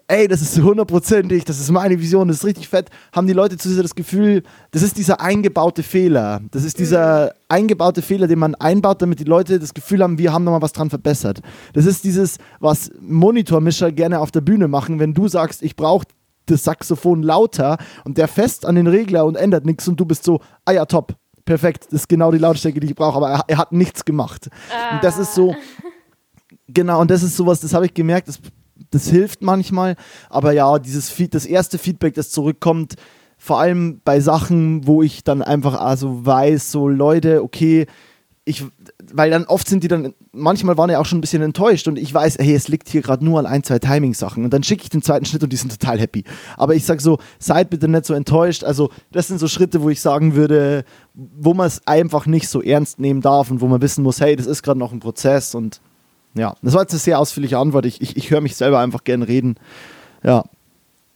ey, das ist hundertprozentig, das ist meine Vision, das ist richtig fett, haben die Leute zu sehr das Gefühl, das ist dieser eingebaute Fehler. Das ist dieser mhm. eingebaute Fehler, den man einbaut, damit die Leute das Gefühl haben, wir haben nochmal was dran verbessert. Das ist dieses, was Monitormischer gerne auf der Bühne machen, wenn du sagst, ich brauche das Saxophon lauter und der fest an den Regler und ändert nichts und du bist so, ah ja, top, perfekt, das ist genau die Lautstärke, die ich brauche, aber er, er, hat nichts gemacht. Ah. Und das ist so, genau, und das ist sowas, das habe ich gemerkt, das das hilft manchmal. Aber ja, dieses das erste Feedback, das zurückkommt, vor allem bei Sachen, wo ich dann einfach also weiß, so Leute, okay, ich, weil dann oft sind die dann, manchmal waren ja auch schon ein bisschen enttäuscht und ich weiß, hey, es liegt hier gerade nur an ein, zwei Timing-Sachen und dann schicke ich den zweiten Schnitt und die sind total happy. Aber ich sage so, seid bitte nicht so enttäuscht. Also, das sind so Schritte, wo ich sagen würde, wo man es einfach nicht so ernst nehmen darf und wo man wissen muss, hey, das ist gerade noch ein Prozess und ja, das war jetzt eine sehr ausführliche Antwort. Ich, ich, ich höre mich selber einfach gern reden. Ja.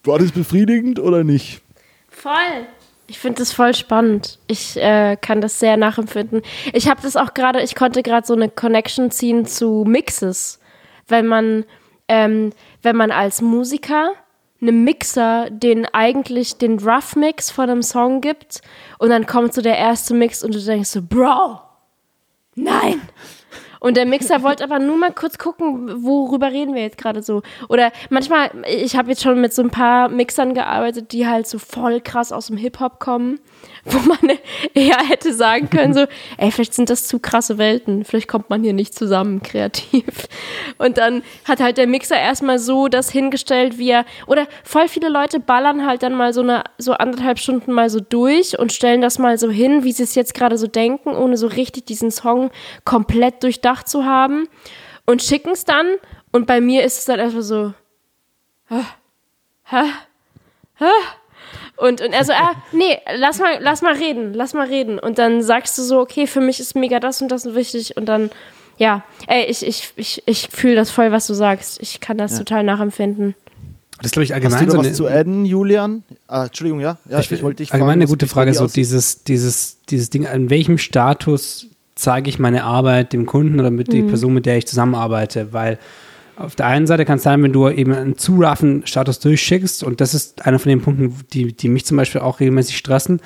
War das befriedigend oder nicht? Voll. Ich finde das voll spannend. Ich äh, kann das sehr nachempfinden. Ich habe das auch gerade, ich konnte gerade so eine Connection ziehen zu Mixes. Wenn man, ähm, wenn man als Musiker einem Mixer den eigentlich den Rough Mix von einem Song gibt und dann kommt so der erste Mix und du denkst so, Bro, nein, und der Mixer wollte aber nur mal kurz gucken, worüber reden wir jetzt gerade so. Oder manchmal, ich habe jetzt schon mit so ein paar Mixern gearbeitet, die halt so voll krass aus dem Hip-Hop kommen, wo man eher hätte sagen können, so, ey, vielleicht sind das zu krasse Welten, vielleicht kommt man hier nicht zusammen kreativ. Und dann hat halt der Mixer erstmal so das hingestellt, wie er, oder voll viele Leute ballern halt dann mal so eine, so anderthalb Stunden mal so durch und stellen das mal so hin, wie sie es jetzt gerade so denken, ohne so richtig diesen Song komplett durchdacht zu haben und schicken es dann. Und bei mir ist es dann erstmal so, hä? Hä? Hä? Und, und er so, ah, nee, lass mal, lass mal reden, lass mal reden. Und dann sagst du so, okay, für mich ist mega das und das wichtig. Und dann, ja, ey, ich, ich, ich, ich fühle das voll, was du sagst. Ich kann das ja. total nachempfinden. Das glaube ich allgemein Hast du so was zu adden, Julian? Ah, Entschuldigung, ja. ja ich, ich wollte dich Allgemein fragen, eine gute Frage, so dieses, dieses, dieses Ding, an welchem Status zeige ich meine Arbeit dem Kunden oder mit mhm. der Person, mit der ich zusammenarbeite, weil auf der einen Seite kann es sein, wenn du eben einen zu roughen Status durchschickst, und das ist einer von den Punkten, die, die mich zum Beispiel auch regelmäßig stressen,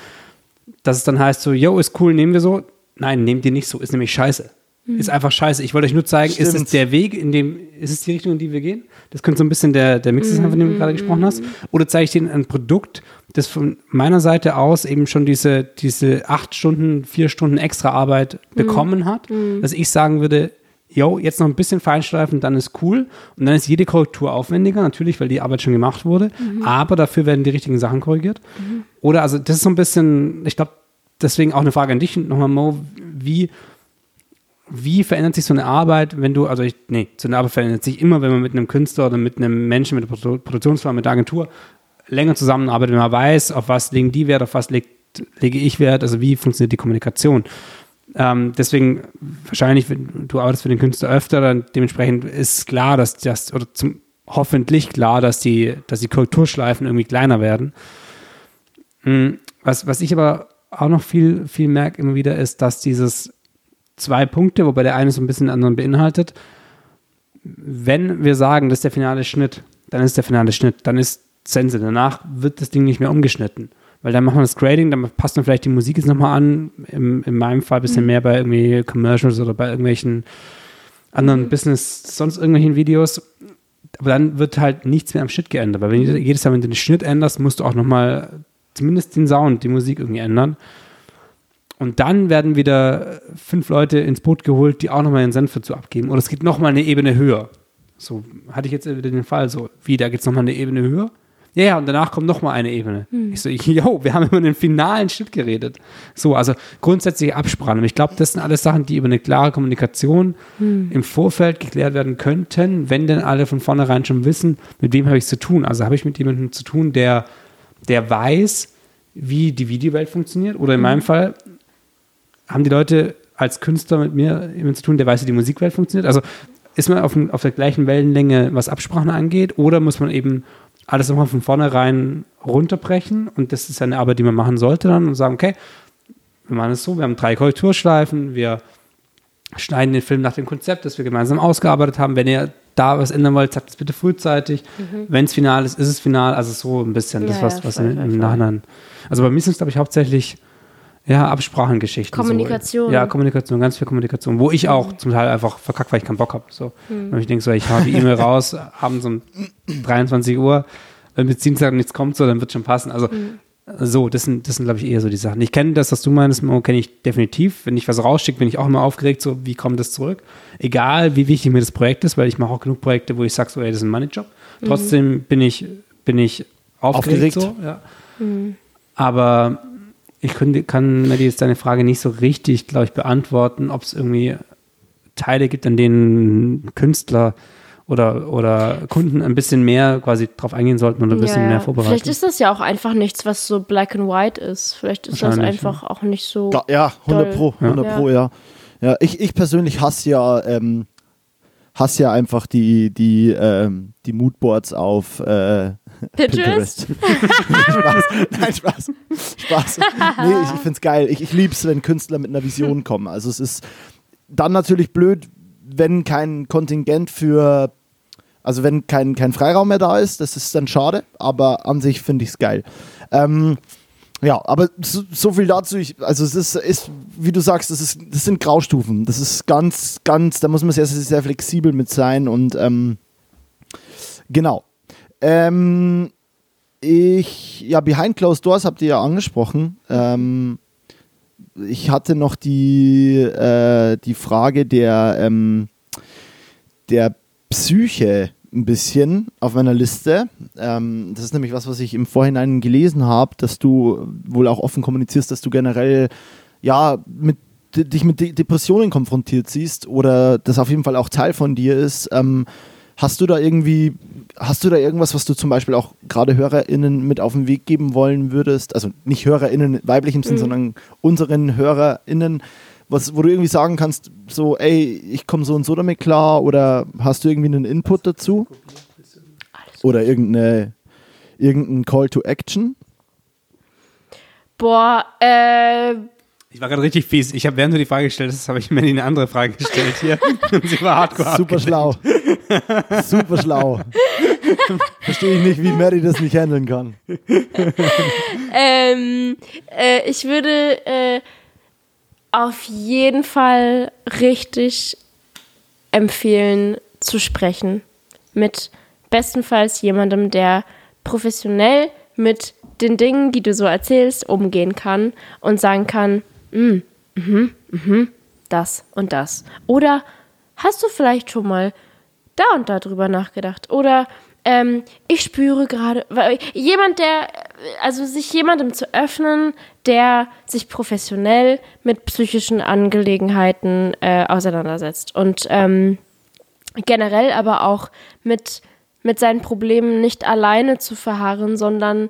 dass es dann heißt so, yo, ist cool, nehmen wir so. Nein, nehmt ihr nicht so, ist nämlich scheiße. Mhm. Ist einfach scheiße. Ich wollte euch nur zeigen, Stimmt. ist es der Weg, in dem, ist es die Richtung, in die wir gehen? Das könnte so ein bisschen der, der Mix sein, von dem du gerade gesprochen hast. Oder zeige ich denen ein Produkt, das von meiner Seite aus eben schon diese, diese acht Stunden, vier Stunden extra Arbeit mhm. bekommen hat, mhm. dass ich sagen würde, yo, jetzt noch ein bisschen feinschleifen, dann ist cool. Und dann ist jede Korrektur aufwendiger, natürlich, weil die Arbeit schon gemacht wurde. Mhm. Aber dafür werden die richtigen Sachen korrigiert. Mhm. Oder also, das ist so ein bisschen, ich glaube, deswegen auch eine Frage an dich nochmal, Mo, wie wie verändert sich so eine Arbeit, wenn du, also ich, nee, so eine Arbeit verändert sich immer, wenn man mit einem Künstler oder mit einem Menschen, mit einer Produktionsfirma, mit der Agentur länger zusammenarbeitet, wenn man weiß, auf was legen die Wert, auf was legt, lege ich Wert, also wie funktioniert die Kommunikation. Ähm, deswegen wahrscheinlich, du arbeitest für den Künstler öfter, dann dementsprechend ist klar, dass das, oder zum, hoffentlich klar, dass die, dass die Korrekturschleifen irgendwie kleiner werden. Hm, was, was ich aber auch noch viel, viel merke immer wieder, ist, dass dieses zwei Punkte, wobei der eine so ein bisschen den anderen beinhaltet. Wenn wir sagen, das ist der finale Schnitt, dann ist der finale Schnitt, dann ist Sense. Danach wird das Ding nicht mehr umgeschnitten. Weil dann machen wir das Grading, dann passt man vielleicht die Musik jetzt nochmal an. Im, in meinem Fall ein bisschen mhm. mehr bei irgendwie Commercials oder bei irgendwelchen anderen. Business, sonst irgendwelchen Videos. Aber dann wird halt nichts mehr am Schnitt geändert. Weil wenn jedes Mal, wenn du den Schnitt änderst, musst du auch nochmal zumindest den Sound, die Musik irgendwie ändern. Und dann werden wieder fünf Leute ins Boot geholt, die auch nochmal ihren Senf dazu abgeben. Oder es geht nochmal eine Ebene höher. So hatte ich jetzt wieder den Fall, so, wie, da geht es nochmal eine Ebene höher? Ja, ja, und danach kommt noch mal eine Ebene. Hm. Ich so, yo, wir haben über den finalen Schritt geredet. So, also grundsätzliche Absprachen. Ich glaube, das sind alles Sachen, die über eine klare Kommunikation hm. im Vorfeld geklärt werden könnten, wenn denn alle von vornherein schon wissen, mit wem habe ich es zu tun. Also habe ich mit jemandem zu tun, der, der weiß, wie die Videowelt funktioniert. Oder in hm. meinem Fall haben die Leute als Künstler mit mir jemanden zu tun, der weiß, wie die Musikwelt funktioniert. Also ist man auf, auf der gleichen Wellenlänge, was Absprachen angeht, oder muss man eben alles nochmal von vornherein runterbrechen und das ist eine Arbeit, die man machen sollte dann und sagen, okay, wir machen es so, wir haben drei Korrekturschleifen, wir schneiden den Film nach dem Konzept, das wir gemeinsam ausgearbeitet haben. Wenn ihr da was ändern wollt, sagt es bitte frühzeitig. Mhm. Wenn es final ist, ist es final. Also so ein bisschen ja, das, was, was voll, im, im Nachhinein. Also bei mir sind es, glaube ich, hauptsächlich ja, Absprachengeschichten. Kommunikation. So. Ja, Kommunikation, ganz viel Kommunikation. Wo ich auch mhm. zum Teil einfach verkackt, weil ich keinen Bock habe. So. Mhm. Und ich denke so, ich habe die E-Mail raus, abends um 23 Uhr, wenn bis Dienstag nichts kommt, so, dann wird schon passen. Also mhm. so, das sind, das sind, glaube ich, eher so die Sachen. Ich kenne das, was du meinst, kenne ich definitiv. Wenn ich was rausschicke, bin ich auch immer aufgeregt, so, wie kommt das zurück? Egal, wie wichtig mir das Projekt ist, weil ich mache auch genug Projekte, wo ich sage, so, ey, das ist ein Money-Job. Mhm. Trotzdem bin ich, bin ich aufgeregt, aufgeregt. so, ja. Mhm. Aber ich könnte, kann mir jetzt deine Frage nicht so richtig, glaube ich, beantworten, ob es irgendwie Teile gibt, an denen Künstler oder, oder Kunden ein bisschen mehr quasi drauf eingehen sollten und ein bisschen ja, mehr vorbereiten. Vielleicht ist das ja auch einfach nichts, was so black and white ist. Vielleicht ist das einfach ja. auch nicht so. Ja, 100 Pro, 100 ja. Pro, ja. Ja, ich, ich persönlich hasse ja, ähm, hasse ja einfach die, die, ähm, die Moodboards auf äh, Pinterest. Spaß. Nein, Spaß. Spaß. Nee, ich, ich finde es geil. Ich, ich liebe es, wenn Künstler mit einer Vision kommen. Also es ist dann natürlich blöd, wenn kein Kontingent für, also wenn kein, kein Freiraum mehr da ist, das ist dann schade, aber an sich finde ich es geil. Ähm, ja, aber so, so, viel dazu. Ich, also es ist, ist, wie du sagst, das, ist, das sind Graustufen. Das ist ganz, ganz, da muss man sehr, sehr, sehr flexibel mit sein und ähm, genau. Ähm, ich, ja, Behind Closed Doors habt ihr ja angesprochen. Ähm, ich hatte noch die, äh, die Frage der, ähm, der Psyche ein bisschen auf meiner Liste. Ähm, das ist nämlich was, was ich im Vorhinein gelesen habe, dass du wohl auch offen kommunizierst, dass du generell ja mit dich mit De Depressionen konfrontiert siehst oder das auf jeden Fall auch Teil von dir ist. Ähm, Hast du da irgendwie, hast du da irgendwas, was du zum Beispiel auch gerade HörerInnen mit auf den Weg geben wollen würdest? Also nicht HörerInnen weiblichem Sinn, mhm. sondern unseren HörerInnen, was, wo du irgendwie sagen kannst, so, ey, ich komme so und so damit klar oder hast du irgendwie einen Input dazu? Oder irgendeine, irgendein Call to Action? Boah, äh, ich war gerade richtig fies. Ich habe, während du die Frage gestellt hast, habe ich mir eine andere Frage gestellt hier. Und sie war hardcore. Super schlau. Super schlau. Verstehe ich nicht, wie Mary das nicht handeln kann. ähm, äh, ich würde äh, auf jeden Fall richtig empfehlen zu sprechen. Mit bestenfalls jemandem, der professionell mit den Dingen, die du so erzählst, umgehen kann und sagen kann, mm, mhm, mhm, das und das. Oder hast du vielleicht schon mal da und da drüber nachgedacht? Oder ähm, ich spüre gerade, jemand, der, also sich jemandem zu öffnen, der sich professionell mit psychischen Angelegenheiten äh, auseinandersetzt und ähm, generell aber auch mit, mit seinen Problemen nicht alleine zu verharren, sondern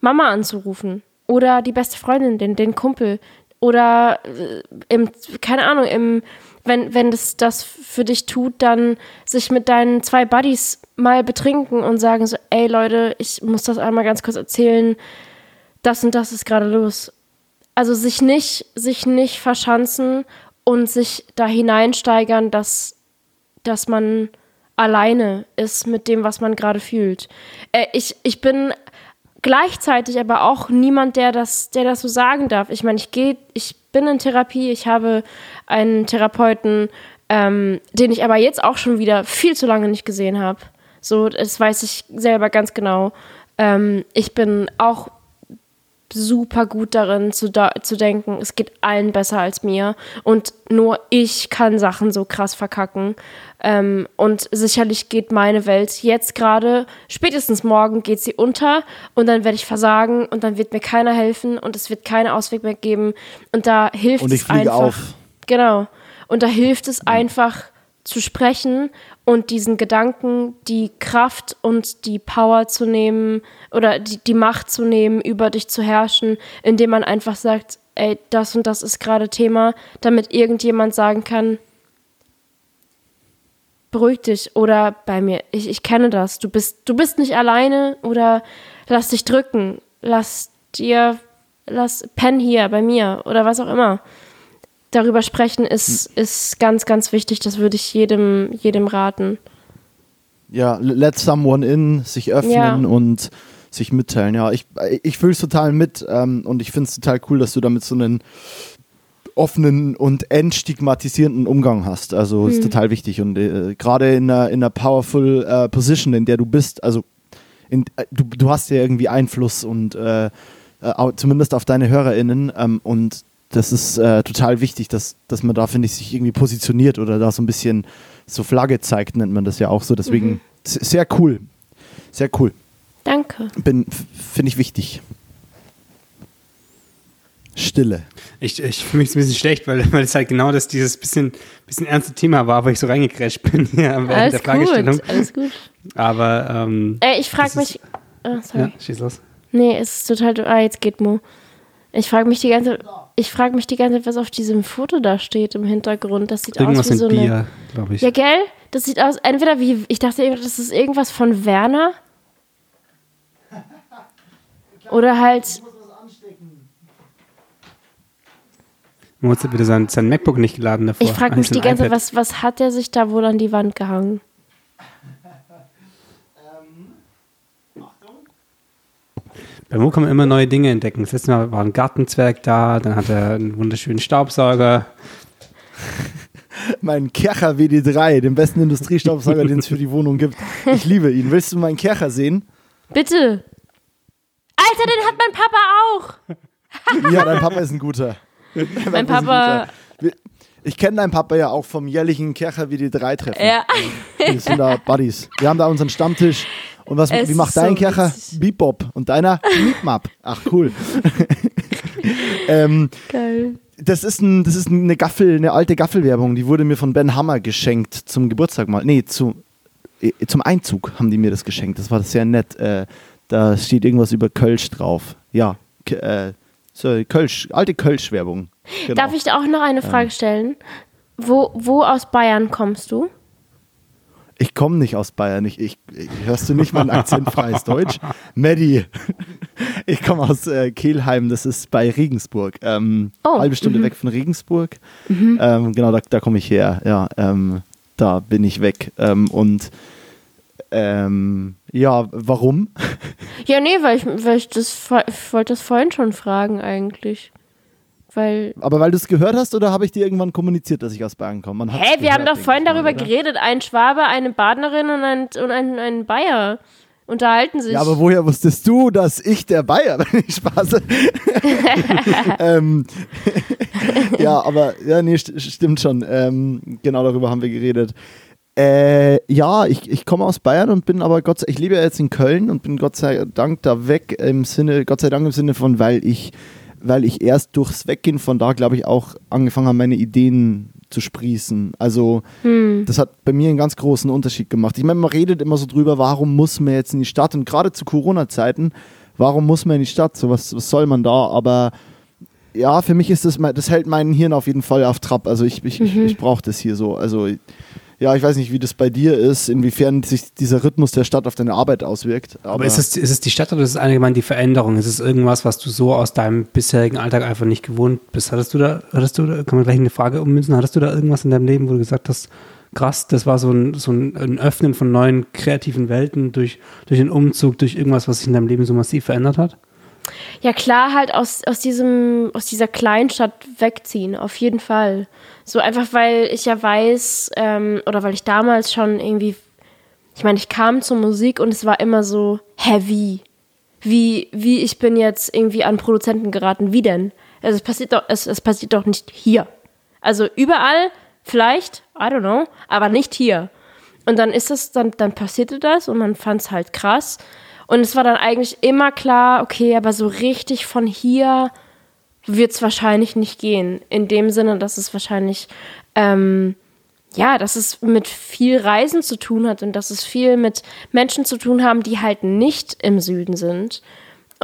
Mama anzurufen oder die beste Freundin, den, den Kumpel, oder äh, im, keine Ahnung, im, wenn, wenn das das für dich tut, dann sich mit deinen zwei Buddies mal betrinken und sagen so, ey Leute, ich muss das einmal ganz kurz erzählen, das und das ist gerade los. Also sich nicht, sich nicht verschanzen und sich da hineinsteigern, dass, dass man alleine ist mit dem, was man gerade fühlt. Äh, ich, ich bin gleichzeitig aber auch niemand, der das, der das so sagen darf. Ich meine, ich gehe, ich bin in Therapie, ich habe einen Therapeuten, ähm, den ich aber jetzt auch schon wieder viel zu lange nicht gesehen habe. So, das weiß ich selber ganz genau. Ähm, ich bin auch super gut darin zu, zu denken, es geht allen besser als mir und nur ich kann Sachen so krass verkacken. Ähm, und sicherlich geht meine Welt jetzt gerade, spätestens morgen geht sie unter und dann werde ich versagen und dann wird mir keiner helfen und es wird keinen Ausweg mehr geben. Und da hilft und ich es fliege einfach. auf. Genau. Und da hilft es einfach zu sprechen und diesen Gedanken die Kraft und die Power zu nehmen oder die, die Macht zu nehmen, über dich zu herrschen, indem man einfach sagt, ey, das und das ist gerade Thema, damit irgendjemand sagen kann, beruhig dich oder bei mir, ich, ich kenne das, du bist, du bist nicht alleine oder lass dich drücken, lass dir, lass, pen hier bei mir oder was auch immer darüber sprechen ist, ist ganz, ganz wichtig. Das würde ich jedem, jedem raten. Ja, let someone in, sich öffnen Ja. und sich mitteilen. Ja, ich, ich fühle es total mit ähm, und ich finde es total cool, dass du damit so einen offenen und entstigmatisierenden Umgang hast. Also ist total wichtig und äh, gerade in einer, in einer powerful äh, Position, in der du bist, also in, äh, du, du hast ja irgendwie Einfluss und äh, äh, zumindest auf deine HörerInnen ähm, und das ist äh, total wichtig, dass, dass man da, finde ich, sich irgendwie positioniert oder da so ein bisschen so Flagge zeigt, nennt man das ja auch so. Deswegen s- sehr cool. Sehr cool. Danke. Bin, finde ich wichtig. Stille. Ich, ich fühle mich ein bisschen schlecht, weil, weil es halt genau das dieses bisschen, bisschen ernste Thema war, wo ich so reingecrasht bin hier während Alles der Fragestellung. gut, alles gut. Aber ähm, Ey, ich frage mich. Ah, sorry. ja, schieß los. Nee, es ist total. Ah, jetzt geht Mo. Ich frage mich die ganze ich frage mich die ganze Zeit, was auf diesem Foto da steht im Hintergrund. Das sieht Irgendwas aus wie so eine. Bier, glaube ich. Ja, gell? Das sieht aus, entweder wie, ich dachte, das ist irgendwas von Werner. Oder halt, Moritz hat wieder sein, sein MacBook nicht geladen davor. ich frage mich die ganze Zeit, was, was hat der sich da wohl an die Wand gehangen? Bei Mo kann man immer neue Dinge entdecken. Das letzte Mal war ein Gartenzwerg da, dann hat er einen wunderschönen Staubsauger. Mein Kercher WD3, den besten Industriestaubsauger, den es für die Wohnung gibt. Ich liebe ihn. Willst du meinen Kercher sehen? Bitte! Alter, den hat mein Papa auch! Ja, dein Papa ist ein guter. Mein Papa, Ich kenne deinen Papa ja auch vom jährlichen Kercher WD3-Treffen. ja. Wir sind da Buddies. Wir haben da unseren Stammtisch. Und was, Es wie macht dein so Kercher? witzig. Bebop. Und deiner? Meepmap. Ach, cool. ähm, Geil. das ist, ein, das ist eine Gaffel, eine alte Gaffelwerbung. Die wurde mir von Ben Hammer geschenkt zum Geburtstag mal. Nee, zu, äh, zum Einzug haben die mir das geschenkt. Das war sehr nett. Äh, da steht irgendwas über Kölsch drauf. Ja, äh, so, Kölsch, alte Kölsch-Werbung. Genau. Darf ich auch noch eine Frage stellen? Wo, wo aus Bayern kommst du? Ich komme nicht aus Bayern. Ich, ich, hörst du nicht mein akzentfreies Deutsch? Maddie. Ich komme aus äh, Kelheim, das ist bei Regensburg. Ähm, Oh, halbe Stunde weg von Regensburg. Ähm, genau, da, da komme ich her. Ja, ähm, da bin ich weg. Ähm, und ähm, ja, warum? Ja, nee, weil ich, weil ich das, ich wollte das vorhin schon fragen eigentlich. Weil, Aber weil du es gehört hast oder habe ich dir irgendwann kommuniziert, dass ich aus Bayern komme? Hä, wir haben doch vorhin darüber oder? geredet. Ein Schwabe, eine Badenerin und ein, und ein, ein Bayer unterhalten sich. Ja, aber woher wusstest du, dass ich der Bayer bin? Ich Spaß. ähm, ja, aber ja, nee, st stimmt schon. Ähm, genau darüber haben wir geredet. Äh, ja, ich, ich komme aus Bayern und bin aber Gott sei ich lebe ja jetzt in Köln und bin Gott sei Dank da weg im Sinne, Gott sei Dank im Sinne von, weil ich, weil ich erst durchs Weggehen von da, glaube ich, auch angefangen habe, meine Ideen zu sprießen. Also das hat bei mir einen ganz großen Unterschied gemacht. Ich meine, man redet immer so drüber, warum muss man jetzt in die Stadt? Und gerade zu Corona-Zeiten, warum muss man in die Stadt? So, was, was soll man da? Aber ja, für mich ist das, das hält meinen Hirn auf jeden Fall auf Trab. Also ich, ich, ich, ich brauche das hier so. Also ja, ich weiß nicht, wie das bei dir ist, inwiefern sich dieser Rhythmus der Stadt auf deine Arbeit auswirkt. Aber, Aber ist es, ist es die Stadt oder ist es allgemein die Veränderung? Ist es irgendwas, was du so aus deinem bisherigen Alltag einfach nicht gewohnt bist? Hattest du da, hattest du da, kann man gleich eine Frage ummünzen, hattest du da irgendwas in deinem Leben, wo du gesagt hast, krass, das war so ein, so ein, Öffnen von neuen kreativen Welten durch, durch den Umzug, durch irgendwas, was sich in deinem Leben so massiv verändert hat? Ja, klar, halt aus, aus, diesem, aus dieser Kleinstadt wegziehen, auf jeden Fall. So einfach, weil ich ja weiß, ähm, oder weil ich damals schon irgendwie, ich meine, ich kam zur Musik und es war immer so heavy. wie, wie ich bin jetzt irgendwie an Produzenten geraten. Wie denn? Also es passiert doch, es, es passiert doch nicht hier. Also überall, vielleicht, I don't know, aber nicht hier. Und dann ist es, dann, dann passierte das und man fand es halt krass. Und es war dann eigentlich immer klar, okay, aber so richtig von hier wird es wahrscheinlich nicht gehen. In dem Sinne, dass es wahrscheinlich, ähm, ja, dass es mit viel Reisen zu tun hat und dass es viel mit Menschen zu tun haben, die halt nicht im Süden sind.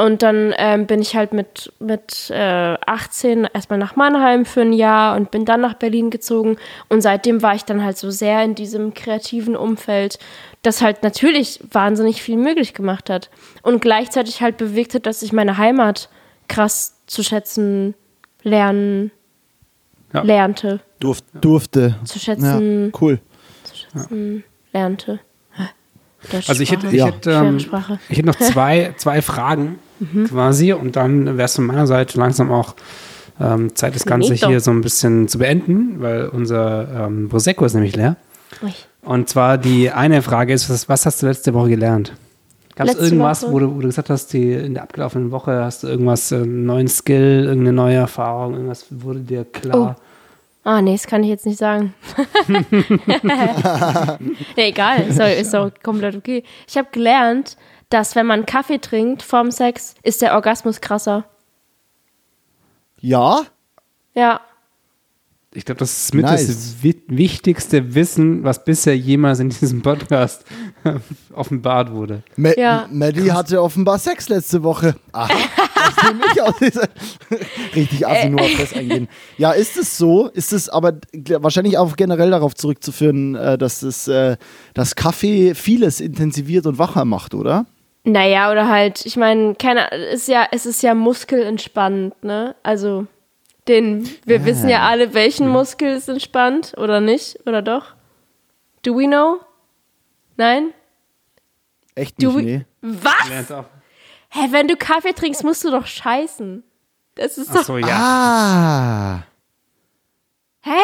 Und dann ähm, bin ich halt mit, mit äh, 18 erstmal nach Mannheim für ein Jahr und bin dann nach Berlin gezogen. Und seitdem war ich dann halt so sehr in diesem kreativen Umfeld, das halt natürlich wahnsinnig viel möglich gemacht hat. Und gleichzeitig halt bewegt hat, dass ich meine Heimat krass zu schätzen lernen Ja. lernte. Durf, durfte. Zu schätzen, Ja, cool. zu schätzen lernte. Also ich hätte, ich, Ja. hätte, ähm, ich hätte noch zwei, zwei Fragen quasi und dann wäre es von meiner Seite langsam auch ähm, Zeit, das Ganze hier so ein bisschen zu beenden, weil unser ähm, Prosecco ist nämlich leer. Ui. Und zwar die eine Frage ist, was, was hast du letzte Woche gelernt? Gab es irgendwas, wo du, wo du gesagt hast, die, in der abgelaufenen Woche hast du irgendwas, äh, einen neuen Skill, irgendeine neue Erfahrung, irgendwas wurde dir klar? Ah, nee, das kann ich jetzt nicht sagen. nee, egal, ist doch, ist doch komplett okay. Ich habe gelernt, dass wenn man Kaffee trinkt vorm Sex, ist der Orgasmus krasser. Ja? Ja. Ich glaube, das ist mit Nice. das wi wichtigste Wissen, was bisher jemals in diesem Podcast offenbart wurde. Ma Ja. Maddie hatte offenbar Sex letzte Woche. Aha. Das nehme ich aus dieser Richtig assi nur auf das eingehen. Ja, ist es so? Ist es aber wahrscheinlich auch generell darauf zurückzuführen, äh, dass es, äh, dass Kaffee vieles intensiviert und wacher macht, oder? Naja, oder halt, ich meine, keine, ist ja, es ist ja muskelentspannend, ne? Also, den, wir wissen ja alle, welchen Muskel ist entspannt oder nicht, oder doch? Do we know? Nein? Echt Do nicht, we, nee. Was? Hä, wenn du Kaffee trinkst, musst du doch scheißen. Das ist doch. Achso, ja. Ah. Hä?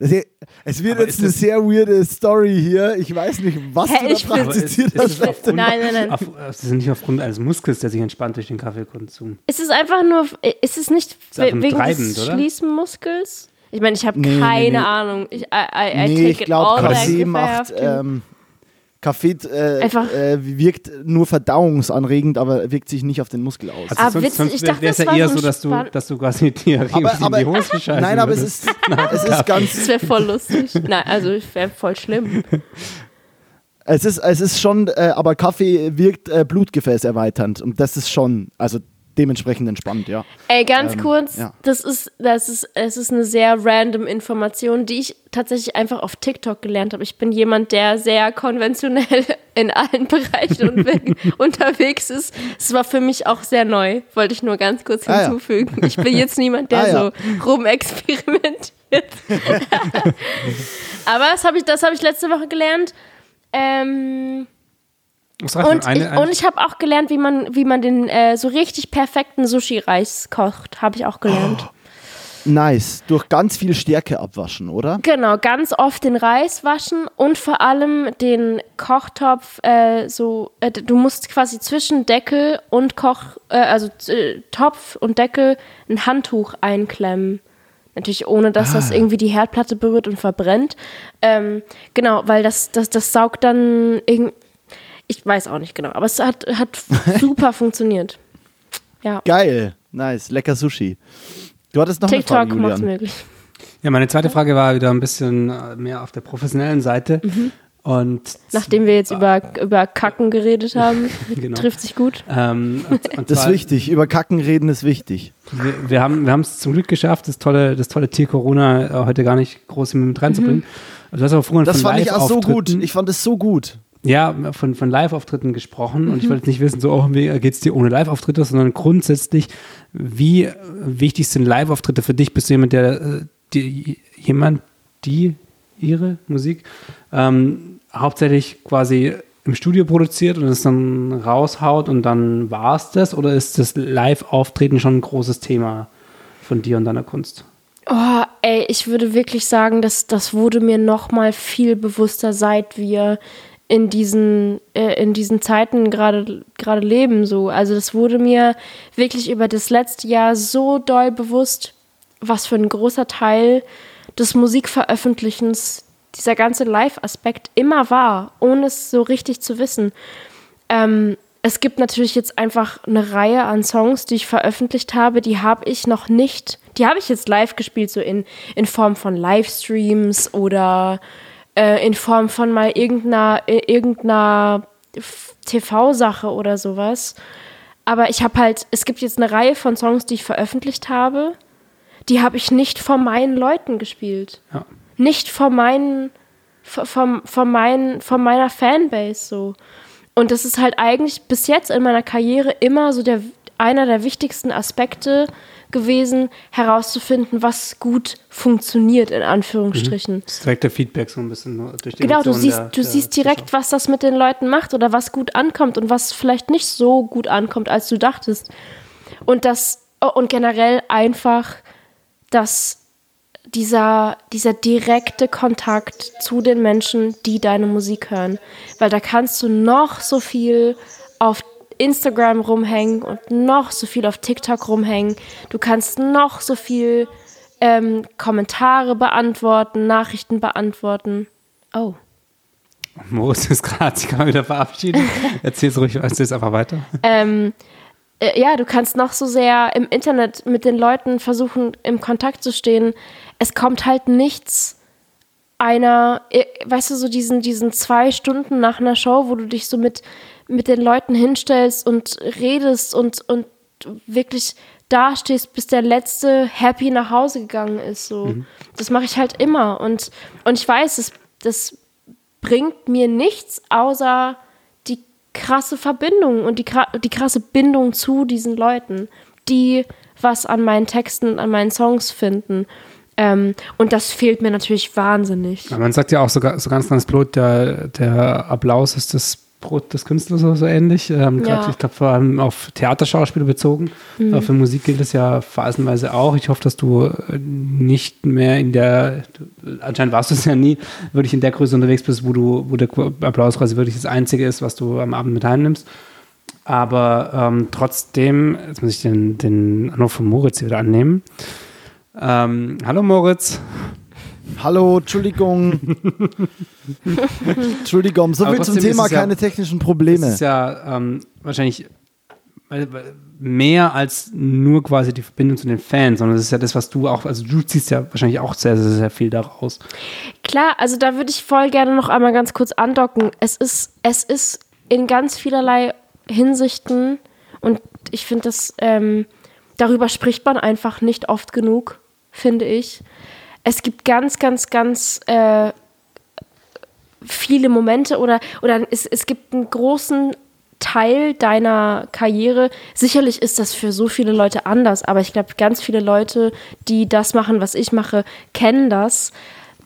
Es wird Aber jetzt eine sehr weirde Story hier. Ich weiß nicht, was Hä, du da praktiziert hast. ist- Nein, nein, nein. Auf, das ist nicht aufgrund eines Muskels, der sich entspannt durch den Kaffeekonsum. Ist es einfach nur, ist es nicht Ist we- wegen treibend, des oder? Schließmuskels? Ich meine, ich habe Nee, nee, keine nee. Ahnung. Ich, I, I, I Nee, take ich it glaube, Kaffee macht, ähm, Kaffee äh, Einfach- äh, wirkt nur verdauungsanregend, aber wirkt sich nicht auf den Muskel aus. Ah, witzig. Ich dachte, wäre es das ja eher so dass du, dass du quasi dir aber, in die Hose scheißen nein, aber es ist, es ist ganz, Das wäre voll lustig. Nein, also es wäre voll schlimm. es ist, es ist schon, äh, aber Kaffee wirkt äh, Blutgefäß erweiternd und das ist schon, also dementsprechend entspannt, ja. Ey, ganz Ähm, kurz, ja. das ist, das ist, es ist eine sehr random Information, die ich tatsächlich einfach auf TikTok gelernt habe. Ich bin jemand, der sehr konventionell in allen Bereichen unterwegs ist. Es war für mich auch sehr neu, wollte ich nur ganz kurz Ah, ja. hinzufügen. Ich bin jetzt niemand, der Ah, ja. so rumexperimentiert. Aber das habe ich, das habe ich letzte Woche gelernt. Ähm, und, eine, ich, eine, und ich habe auch gelernt, wie man, wie man den äh, so richtig perfekten Sushi-Reis kocht. Habe ich auch gelernt. Nice. Durch ganz viel Stärke abwaschen, oder? Genau, ganz oft den Reis waschen und vor allem den Kochtopf äh, so, äh, du musst quasi zwischen Deckel und Koch, äh, also äh, Topf und Deckel ein Handtuch einklemmen. Natürlich ohne, dass das irgendwie die Herdplatte berührt und verbrennt. Ähm, genau, weil das, das, das saugt dann irgendwie, ich weiß auch nicht genau, aber es hat, hat super funktioniert. Ja, Geil. Nice. Lecker Sushi. Du hattest noch eine TikTok Frage, macht's Julian. möglich. ja, meine zweite Frage war wieder ein bisschen äh, mehr auf der professionellen Seite. Mhm. Und Nachdem wir jetzt über, über Kacken geredet haben, Genau. trifft sich gut. ähm, und, und Das ist wichtig. Über Kacken reden ist wichtig. Wir, wir haben wir haben es zum Glück geschafft, das tolle, das tolle Tier Corona äh, heute gar nicht groß mit reinzubringen. Du hast aber vorhin Das von fand ich auch so gut. Ich fand es so gut. Ja, von, von Live-Auftritten gesprochen und Mhm. ich wollte jetzt nicht wissen, so, oh, wie geht's dir ohne Live-Auftritte, sondern grundsätzlich, wie wichtig sind Live-Auftritte für dich? Bist du jemand, der, äh, die, jemand, die ihre Musik ähm, hauptsächlich quasi im Studio produziert und es dann raushaut und dann war's das? Oder ist das Live-Auftreten schon ein großes Thema von dir und deiner Kunst? Oh, ey, ich würde wirklich sagen, dass das wurde mir noch mal viel bewusster, seit wir in diesen, äh, in diesen Zeiten gerade leben. So. Also das wurde mir wirklich über das letzte Jahr so doll bewusst, was für ein großer Teil des Musikveröffentlichens dieser ganze Live-Aspekt immer war, ohne es so richtig zu wissen. Ähm, es gibt natürlich jetzt einfach eine Reihe an Songs, die ich veröffentlicht habe, die habe ich noch nicht, die habe ich jetzt live gespielt, so in, in Form von Livestreams oder äh, in Form von mal irgendeiner, äh, irgendeiner TV-Sache oder sowas. Aber ich habe halt, es gibt jetzt eine Reihe von Songs, die ich veröffentlicht habe, die habe ich nicht vor meinen Leuten gespielt. Ja. Nicht vor meinen, vor, vor, meinen, vor meiner Fanbase so. Und das ist halt eigentlich bis jetzt in meiner Karriere immer so der, einer der wichtigsten Aspekte gewesen, herauszufinden, was gut funktioniert, in Anführungsstrichen. Mhm. Das direkte Feedback so ein bisschen durch die Genau, du siehst, der, du der siehst direkt, was das mit den Leuten macht oder was gut ankommt und was vielleicht nicht so gut ankommt, als du dachtest. Und das, oh, und generell einfach, dass dieser, dieser direkte Kontakt zu den Menschen, die deine Musik hören. Weil da kannst du noch so viel auf Instagram rumhängen und noch so viel auf TikTok rumhängen. Du kannst noch so viel ähm, Kommentare beantworten, Nachrichten beantworten. Oh. Moritz ist gerade, ich kann wieder verabschieden. Erzähl's ruhig, erzähl's einfach weiter. Ähm, äh, ja, du kannst noch so sehr im Internet mit den Leuten versuchen, im Kontakt zu stehen. Es kommt halt nichts einer, äh, weißt du, so diesen, diesen zwei Stunden nach einer Show, wo du dich so mit, mit den Leuten hinstellst und redest und, und wirklich dastehst, bis der letzte happy nach Hause gegangen ist. So. Mhm. Das mache ich halt immer. Und, und ich weiß, das, das bringt mir nichts, außer krasse Verbindung und die, die krasse Bindung zu diesen Leuten, die was an meinen Texten, an meinen Songs finden. Ähm, und das fehlt mir natürlich wahnsinnig. man sagt ja auch so, so ganz, ganz blöd, der, der Applaus ist das Brot des Künstlers oder so ähnlich. Ähm, ja. Ich glaube, vor allem auf Theaterschauspiele bezogen. Mhm. Aber für Musik gilt es ja phasenweise auch. Ich hoffe, dass du äh, nicht mehr in der, anscheinend warst du es ja nie, wirklich in der Größe unterwegs bist, wo du, wo der Applaus quasi wirklich das Einzige ist, was du am Abend mit heimnimmst. Aber ähm, trotzdem, jetzt muss ich den, den Anruf von Moritz wieder annehmen. Ähm, hallo Moritz. Hallo, Entschuldigung. Entschuldigung, so viel zum Thema keine ja, technischen Probleme. Das ist ja ähm, wahrscheinlich mehr als nur quasi die Verbindung zu den Fans, sondern das ist ja das, was du auch, also du ziehst ja wahrscheinlich auch sehr, sehr, sehr viel daraus. Klar, also da würde ich voll gerne noch einmal ganz kurz andocken. Es ist, es ist in ganz vielerlei Hinsichten und ich finde das, ähm, darüber spricht man einfach nicht oft genug, finde ich es gibt ganz, ganz, ganz äh, viele Momente oder, oder es, es gibt einen großen Teil deiner Karriere. Sicherlich ist das für so viele Leute anders, aber ich glaube, ganz viele Leute, die das machen, was ich mache, kennen das.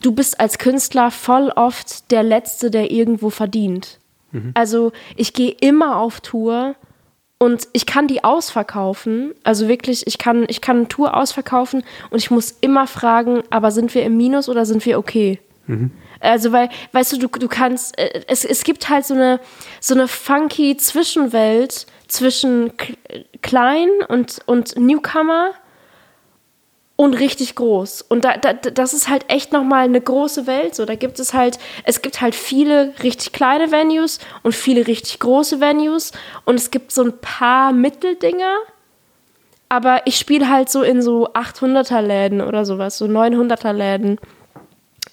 Du bist als Künstler voll oft der Letzte, der irgendwo verdient. Mhm. Also ich gehe immer auf Tour und ich kann die ausverkaufen. Also wirklich, ich kann, ich kann eine Tour ausverkaufen und ich muss immer fragen, aber sind wir im Minus oder sind wir okay? Mhm. Also, weil, weißt du, du, du kannst, äh, es, es gibt halt so eine, so eine funky Zwischenwelt zwischen klein und, und Newcomer und richtig groß. Und da, da, das ist halt echt nochmal eine große Welt. So, da gibt es halt, es gibt halt viele richtig kleine Venues und viele richtig große Venues. Und es gibt so ein paar Mitteldinger. Aber ich spiele halt so in so 800er Läden oder sowas, so 900er Läden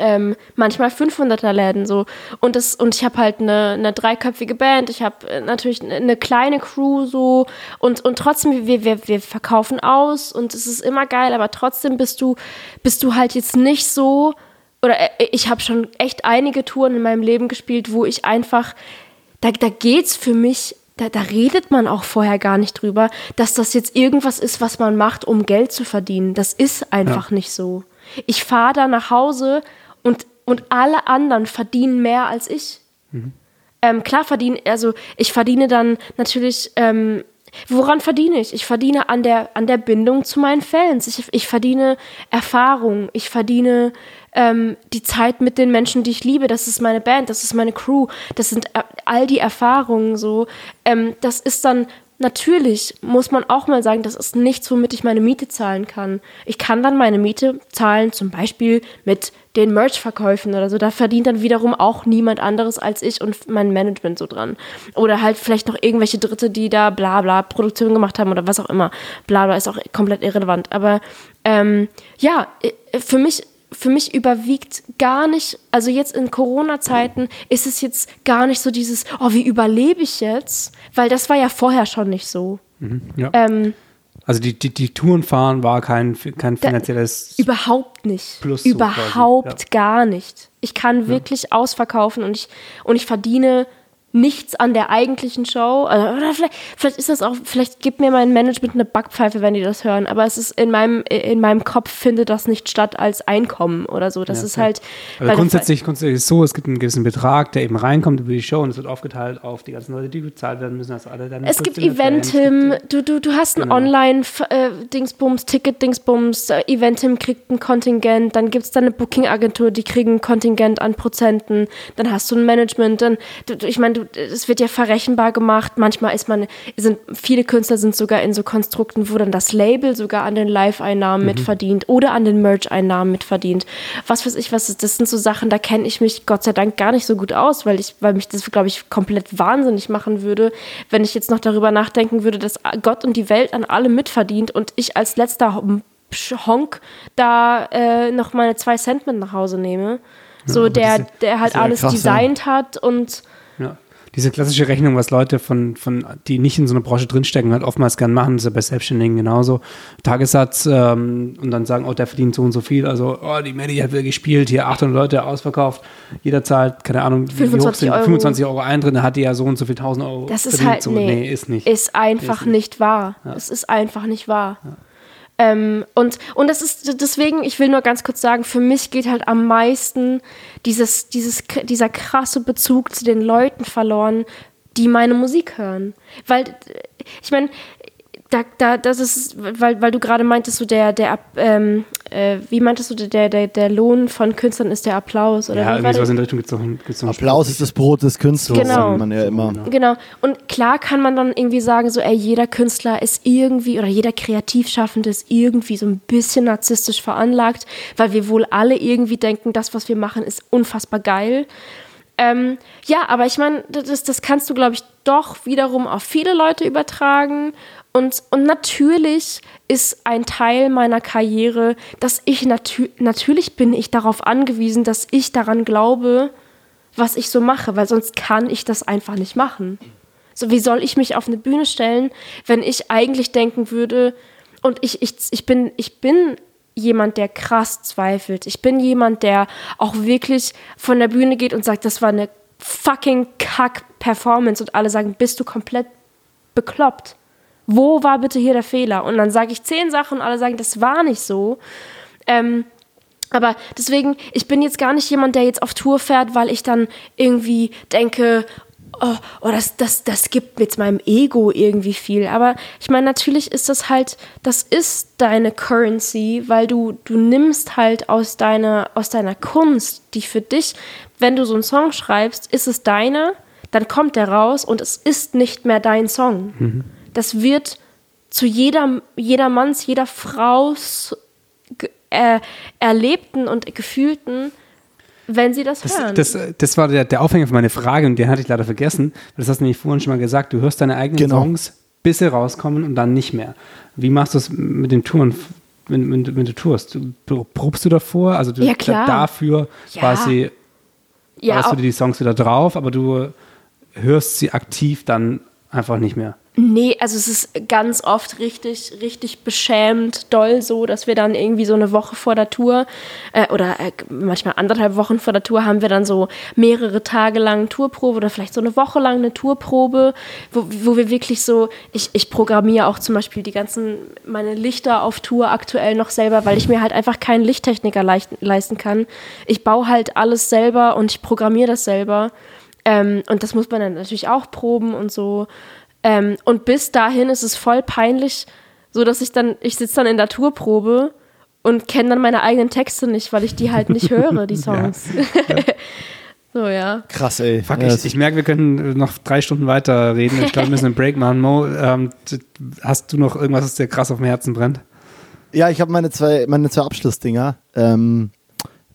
ähm, manchmal 500er Läden so und das und ich habe halt eine, eine dreiköpfige Band ich habe äh, natürlich eine kleine Crew so und und trotzdem wir, wir, wir verkaufen aus und es ist immer geil aber trotzdem bist du bist du halt jetzt nicht so oder äh, ich habe schon echt einige Touren in meinem Leben gespielt wo ich einfach da, da geht's für mich da, da, redet man auch vorher gar nicht drüber, dass das jetzt irgendwas ist, was man macht, um Geld zu verdienen. Das ist einfach ja. nicht so. Ich fahre da nach Hause und, und alle anderen verdienen mehr als ich. Mhm. Ähm, klar verdienen, also ich verdiene dann natürlich ähm, woran verdiene ich? Ich verdiene an der, an der Bindung zu meinen Fans. Ich, ich verdiene Erfahrung. Ich verdiene ähm, die Zeit mit den Menschen, die ich liebe. Das ist meine Band, das ist meine Crew. Das sind äh, all die Erfahrungen so. Ähm, das ist dann Natürlich muss man auch mal sagen, das ist nichts, womit ich meine Miete zahlen kann. Ich kann dann meine Miete zahlen, zum Beispiel mit den Merch-Verkäufen oder so. Da verdient dann wiederum auch niemand anderes als ich und mein Management so dran. Oder halt vielleicht noch irgendwelche Dritte, die da bla bla Produktion gemacht haben oder was auch immer. Bla bla ist auch komplett irrelevant. Aber ähm, ja, für mich für mich überwiegt gar nicht, also jetzt in Corona-Zeiten ist es jetzt gar nicht so dieses, oh, wie überlebe ich jetzt? Weil das war ja vorher schon nicht so. Mhm, ja. ähm, also die, die, die Touren fahren war kein, kein finanzielles. Da, überhaupt nicht. Plus überhaupt so ja. gar nicht. Ich kann wirklich ja. ausverkaufen und ich, und ich verdiene nichts an der eigentlichen Show. Oder vielleicht, vielleicht ist das auch, vielleicht gibt mir mein Management eine Backpfeife, wenn die das hören, aber es ist in meinem, in meinem Kopf findet das nicht statt als Einkommen oder so. Das ja, ist ja. halt. Also grundsätzlich, grundsätzlich ist es so, es gibt einen gewissen Betrag, der eben reinkommt über die Show und es wird aufgeteilt auf die ganzen Leute, die bezahlt werden müssen, dass alle dann. Es gibt Eventim, du, du, du hast ein genau. Online-Dingsbums, äh, Ticket-Dingsbums, äh, Eventim kriegt ein Kontingent, dann gibt es da eine Booking-Agentur, die kriegen ein Kontingent an Prozenten, dann hast du ein Management, dann, ich meine, es wird ja verrechenbar gemacht. Manchmal ist man, sind, viele Künstler sind sogar in so Konstrukten, wo dann das Label sogar an den Live-Einnahmen mhm. mitverdient oder an den Merch-Einnahmen mitverdient. Was weiß ich, was ist, das sind so Sachen, da kenne ich mich Gott sei Dank gar nicht so gut aus, weil ich, weil mich das, glaube ich, komplett wahnsinnig machen würde, wenn ich jetzt noch darüber nachdenken würde, dass Gott und die Welt an allem mitverdient und ich als letzter Honk da äh, noch meine zwei Cent mit nach Hause nehme. So, ja, der, der halt alles krass, designt ja. hat und diese klassische Rechnung, was Leute von, von, die nicht in so einer Branche drinstecken, halt oftmals gern machen, das ist ja bei Selbstständigen genauso. Tagessatz ähm, und dann sagen, oh, der verdient so und so viel. Also, oh, die Melody hat wieder gespielt, hier 800 Leute ausverkauft. Jeder zahlt, keine Ahnung, 25 Euro. 25 Euro Eintritt, dann hat die ja so und so viel 1000 Euro. Das ist verdient. halt, so. nee, nee, ist nicht. Ist einfach ist nicht. nicht wahr. Ja. Es ist einfach nicht wahr. Ja. Ähm, und, und das ist deswegen, ich will nur ganz kurz sagen, für mich geht halt am meisten dieses, dieses, dieser krasse Bezug zu den Leuten verloren, die meine Musik hören. Weil, ich meine, da, da, das ist, weil, weil du gerade meintest, so der, der, ähm, äh, wie meintest du, der, der, der Lohn von Künstlern ist der Applaus, oder? Ja, irgendwie sowas in der Richtung gibt es Applaus ist das Brot des Künstlers, genau. sagt man ja immer. Genau. Und klar kann man dann irgendwie sagen, so, ey, jeder Künstler ist irgendwie, oder jeder Kreativschaffende ist irgendwie so ein bisschen narzisstisch veranlagt, weil wir wohl alle irgendwie denken, das, was wir machen, ist unfassbar geil. Ähm, ja, aber ich meine, das, das kannst du, glaube ich, doch wiederum auf viele Leute übertragen. Und, und natürlich ist ein Teil meiner Karriere, dass ich natür natürlich bin ich darauf angewiesen, dass ich daran glaube, was ich so mache, weil sonst kann ich das einfach nicht machen. So, wie soll ich mich auf eine Bühne stellen, wenn ich eigentlich denken würde, und ich, ich, ich, bin, ich bin jemand, der krass zweifelt. Ich bin jemand, der auch wirklich von der Bühne geht und sagt, das war eine fucking Kack-Performance und alle sagen, bist du komplett bekloppt? Wo war bitte hier der Fehler? Und dann sage ich zehn Sachen und alle sagen, das war nicht so. Ähm, aber deswegen, ich bin jetzt gar nicht jemand, der jetzt auf Tour fährt, weil ich dann irgendwie denke, oh, oh das, das, das gibt jetzt meinem Ego irgendwie viel. Aber ich meine, natürlich ist das halt, das ist deine Currency, weil du, du nimmst halt aus deiner, aus deiner Kunst, die für dich, wenn du so einen Song schreibst, ist es deine, dann kommt der raus und es ist nicht mehr dein Song. Mhm das wird zu jeder, jedermanns, jeder Fraus äh, erlebten und gefühlten, wenn sie das, das hören. Das, das war der, der Aufhänger für meine Frage und den hatte ich leider vergessen. Das hast du nämlich vorhin schon mal gesagt. Du hörst deine eigenen genau. Songs, bis sie rauskommen und dann nicht mehr. Wie machst du es mit den Touren, wenn, wenn, wenn du tourst? Probst du davor? Also du, ja, klar. dafür ja. quasi ja, hast du dir die Songs wieder drauf, aber du hörst sie aktiv dann einfach nicht mehr. Nee, also es ist ganz oft richtig, richtig beschämt, doll so, dass wir dann irgendwie so eine Woche vor der Tour äh, oder äh, manchmal anderthalb Wochen vor der Tour haben wir dann so mehrere Tage lang Tourprobe oder vielleicht so eine Woche lang eine Tourprobe, wo, wo wir wirklich so, ich, ich programmiere auch zum Beispiel die ganzen, meine Lichter auf Tour aktuell noch selber, weil ich mir halt einfach keinen Lichttechniker leisten kann. Ich baue halt alles selber und ich programmiere das selber. Ähm, und das muss man dann natürlich auch proben und so. Ähm, und bis dahin ist es voll peinlich, so dass ich dann, ich sitze dann in der Tourprobe und kenne dann meine eigenen Texte nicht, weil ich die halt nicht höre, die Songs. Ja. so, ja. Krass, ey. Fuck, ich, ich merke, wir können noch drei Stunden weiter reden. Ich glaube, wir müssen einen Break machen. Mo, ähm, hast du noch irgendwas, was dir krass auf dem Herzen brennt? Ja, ich habe meine zwei, meine zwei Abschlussdinger. Ähm,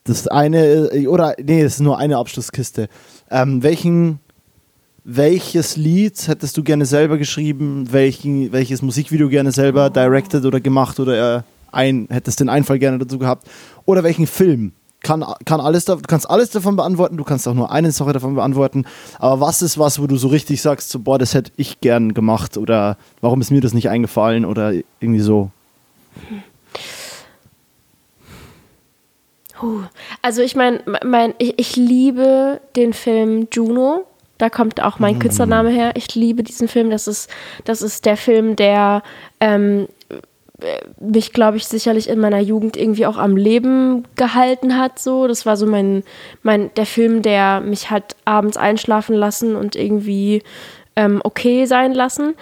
das eine, oder nee, es ist nur eine Abschlusskiste. Ähm, welchen, welches Lied hättest du gerne selber geschrieben? Welchen, welches Musikvideo gerne selber directed oder gemacht oder äh, ein, hättest den Einfall gerne dazu gehabt? Oder welchen Film? Kann, kann alles, du kannst alles davon beantworten, du kannst auch nur eine Sache davon beantworten. Aber was ist was, wo du so richtig sagst, so, boah, das hätte ich gern gemacht oder warum ist mir das nicht eingefallen oder irgendwie so? Also ich meine, mein, ich, ich, liebe den Film Juno. Da kommt auch mein mm. Künstlername her. Ich liebe diesen Film. Das ist, das ist der Film, der ähm, mich, glaube ich, sicherlich in meiner Jugend irgendwie auch am Leben gehalten hat. So, das war so mein, mein der Film, der mich hat abends einschlafen lassen und irgendwie ähm, okay sein lassen.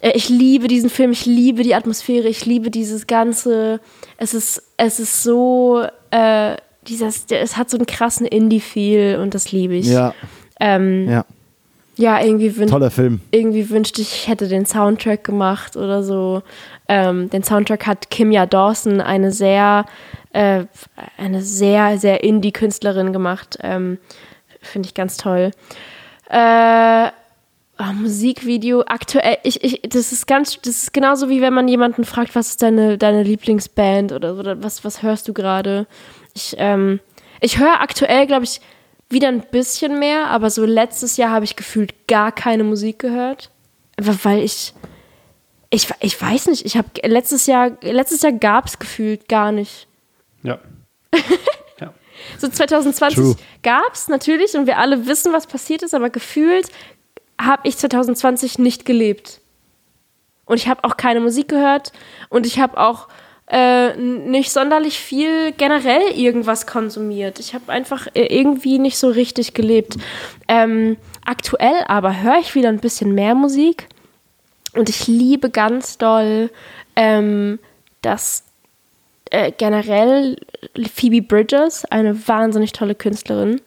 Äh, ich liebe diesen Film, ich liebe die Atmosphäre, ich liebe dieses ganze. Es ist, es ist so, äh, dieses, es hat so einen krassen Indie-Feel und das liebe ich. Ja. Ähm, ja. Ja, irgendwie, wün Toller Film. irgendwie wünschte ich, ich hätte den Soundtrack gemacht oder so. Ähm, den Soundtrack hat Kimya Dawson, eine sehr, äh, eine sehr, sehr Indie-Künstlerin gemacht. Ähm, Finde ich ganz toll. Äh, Oh, Musikvideo aktuell, ich, ich, das ist ganz, das ist genauso wie wenn man jemanden fragt, was ist deine, deine Lieblingsband oder, oder was, was hörst du gerade? Ich, ähm, ich höre aktuell, glaube ich, wieder ein bisschen mehr, aber so letztes Jahr habe ich gefühlt gar keine Musik gehört. Weil ich, ich, ich weiß nicht, ich habe letztes Jahr, letztes Jahr gab es gefühlt gar nicht. Ja. ja. So 2020 gab es natürlich und wir alle wissen, was passiert ist, aber gefühlt habe ich 2020 nicht gelebt. Und ich habe auch keine Musik gehört und ich habe auch äh, nicht sonderlich viel generell irgendwas konsumiert. Ich habe einfach äh, irgendwie nicht so richtig gelebt. Ähm, aktuell aber höre ich wieder ein bisschen mehr Musik und ich liebe ganz doll, ähm, dass äh, generell Phoebe Bridges, eine wahnsinnig tolle Künstlerin,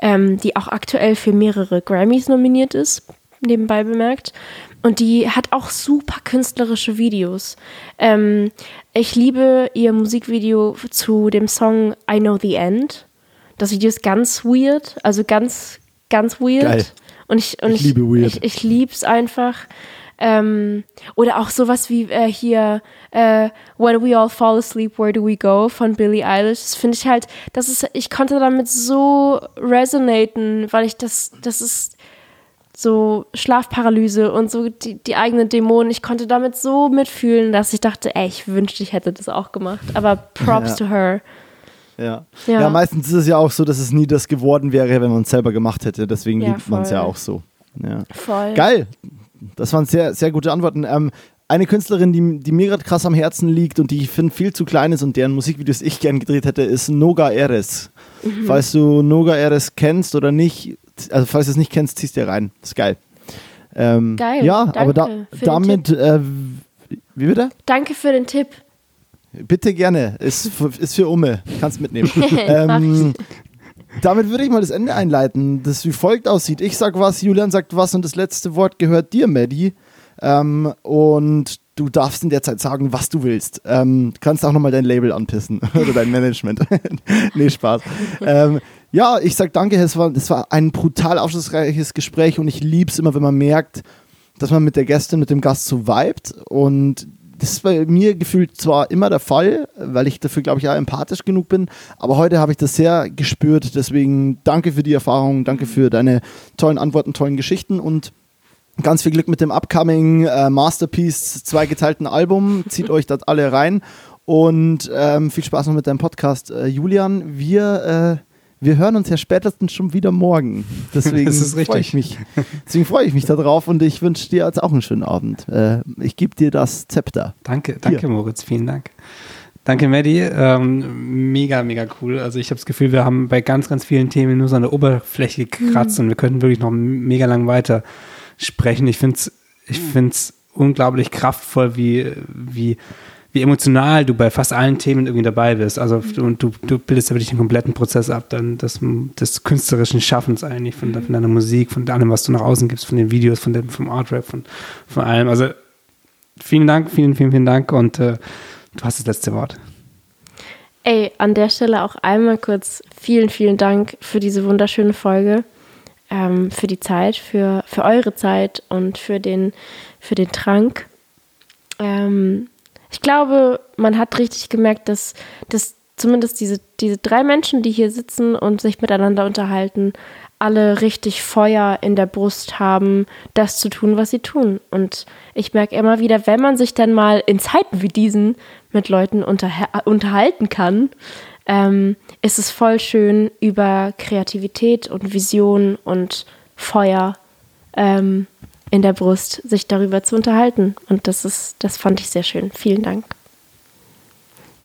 ähm, die auch aktuell für mehrere Grammys nominiert ist, nebenbei bemerkt. Und die hat auch super künstlerische Videos. Ähm, ich liebe ihr Musikvideo zu dem Song I Know the End. Das Video ist ganz weird, also ganz, ganz weird. Geil. Und ich, und ich, ich liebe weird. Ich, ich liebe es einfach. Ähm, oder auch sowas wie äh, hier äh, When We All Fall Asleep, Where Do We Go von Billie Eilish. Das finde ich halt, das ist, ich konnte damit so resonaten, weil ich das, das ist so Schlafparalyse und so die, die eigenen Dämonen. Ich konnte damit so mitfühlen, dass ich dachte, ey, ich wünschte, ich hätte das auch gemacht. Aber Props ja. to her. Ja. ja. ja. meistens ist es ja auch so, dass es nie das geworden wäre, wenn man es selber gemacht hätte. Deswegen ja, liebt man es ja auch so. Ja. Voll. Geil. Das waren sehr, sehr gute Antworten. Ähm, eine Künstlerin, die, die mir gerade krass am Herzen liegt und die ich finde viel zu klein ist und deren Musikvideos ich gern gedreht hätte, ist Noga Eres. Mhm. Falls du Noga Eres kennst oder nicht, also falls du es nicht kennst, ziehst dir rein. Ist geil. Ähm, geil. Ja, danke aber da, damit, äh, wie bitte? Danke für den Tipp. Bitte gerne. Ist, ist für Umme. Kannst mitnehmen. ähm, damit würde ich mal das Ende einleiten, das wie folgt aussieht. Ich sag was, Julian sagt was und das letzte Wort gehört dir, Maddie. Ähm, und du darfst in der Zeit sagen, was du willst. Ähm, kannst auch nochmal dein Label anpissen oder dein Management. nee, Spaß. Ähm, ja, ich sag danke, es war, es war ein brutal aufschlussreiches Gespräch und ich liebe es immer, wenn man merkt, dass man mit der Gästin, mit dem Gast so vibet und das ist bei mir gefühlt zwar immer der Fall, weil ich dafür, glaube ich, ja empathisch genug bin, aber heute habe ich das sehr gespürt. Deswegen danke für die Erfahrung, danke für deine tollen Antworten, tollen Geschichten und ganz viel Glück mit dem upcoming äh, Masterpiece zweigeteilten Album. Zieht euch das alle rein und ähm, viel Spaß noch mit deinem Podcast, äh, Julian. Wir äh, wir hören uns ja spätestens schon wieder morgen. Deswegen freue ich mich. Deswegen freue ich mich darauf und ich wünsche dir jetzt auch einen schönen Abend. Äh, ich gebe dir das Zepter. Danke, danke Hier. Moritz, vielen Dank. Danke, Maddie. Ähm, mega, mega cool. Also ich habe das Gefühl, wir haben bei ganz, ganz vielen Themen nur so eine Oberfläche gekratzt mhm. und wir könnten wirklich noch mega lang weiter sprechen. Ich finde es ich finde es unglaublich kraftvoll, wie, wie, wie emotional du bei fast allen Themen irgendwie dabei bist. Also und du, du bildest ja wirklich den kompletten Prozess ab, dann des, des künstlerischen Schaffens eigentlich, von, von, deiner Musik, von allem, was du nach außen gibst, von den Videos, von dem, vom Artrap, von, von allem. Also vielen Dank, vielen, vielen, vielen Dank und äh, du hast das letzte Wort. Ey, an der Stelle auch einmal kurz vielen, vielen Dank für diese wunderschöne Folge, ähm, für die Zeit, für, für eure Zeit und für den, für den Trank. Ähm, ich glaube, man hat richtig gemerkt, dass, dass zumindest diese, diese drei Menschen, die hier sitzen und sich miteinander unterhalten, alle richtig Feuer in der Brust haben, das zu tun, was sie tun. Und ich merke immer wieder, wenn man sich dann mal in Zeiten wie diesen mit Leuten unter, unterhalten kann, ähm, ist es voll schön, über Kreativität und Vision und Feuer ähm, in der Brust sich darüber zu unterhalten. Und das ist, das fand ich sehr schön. Vielen Dank.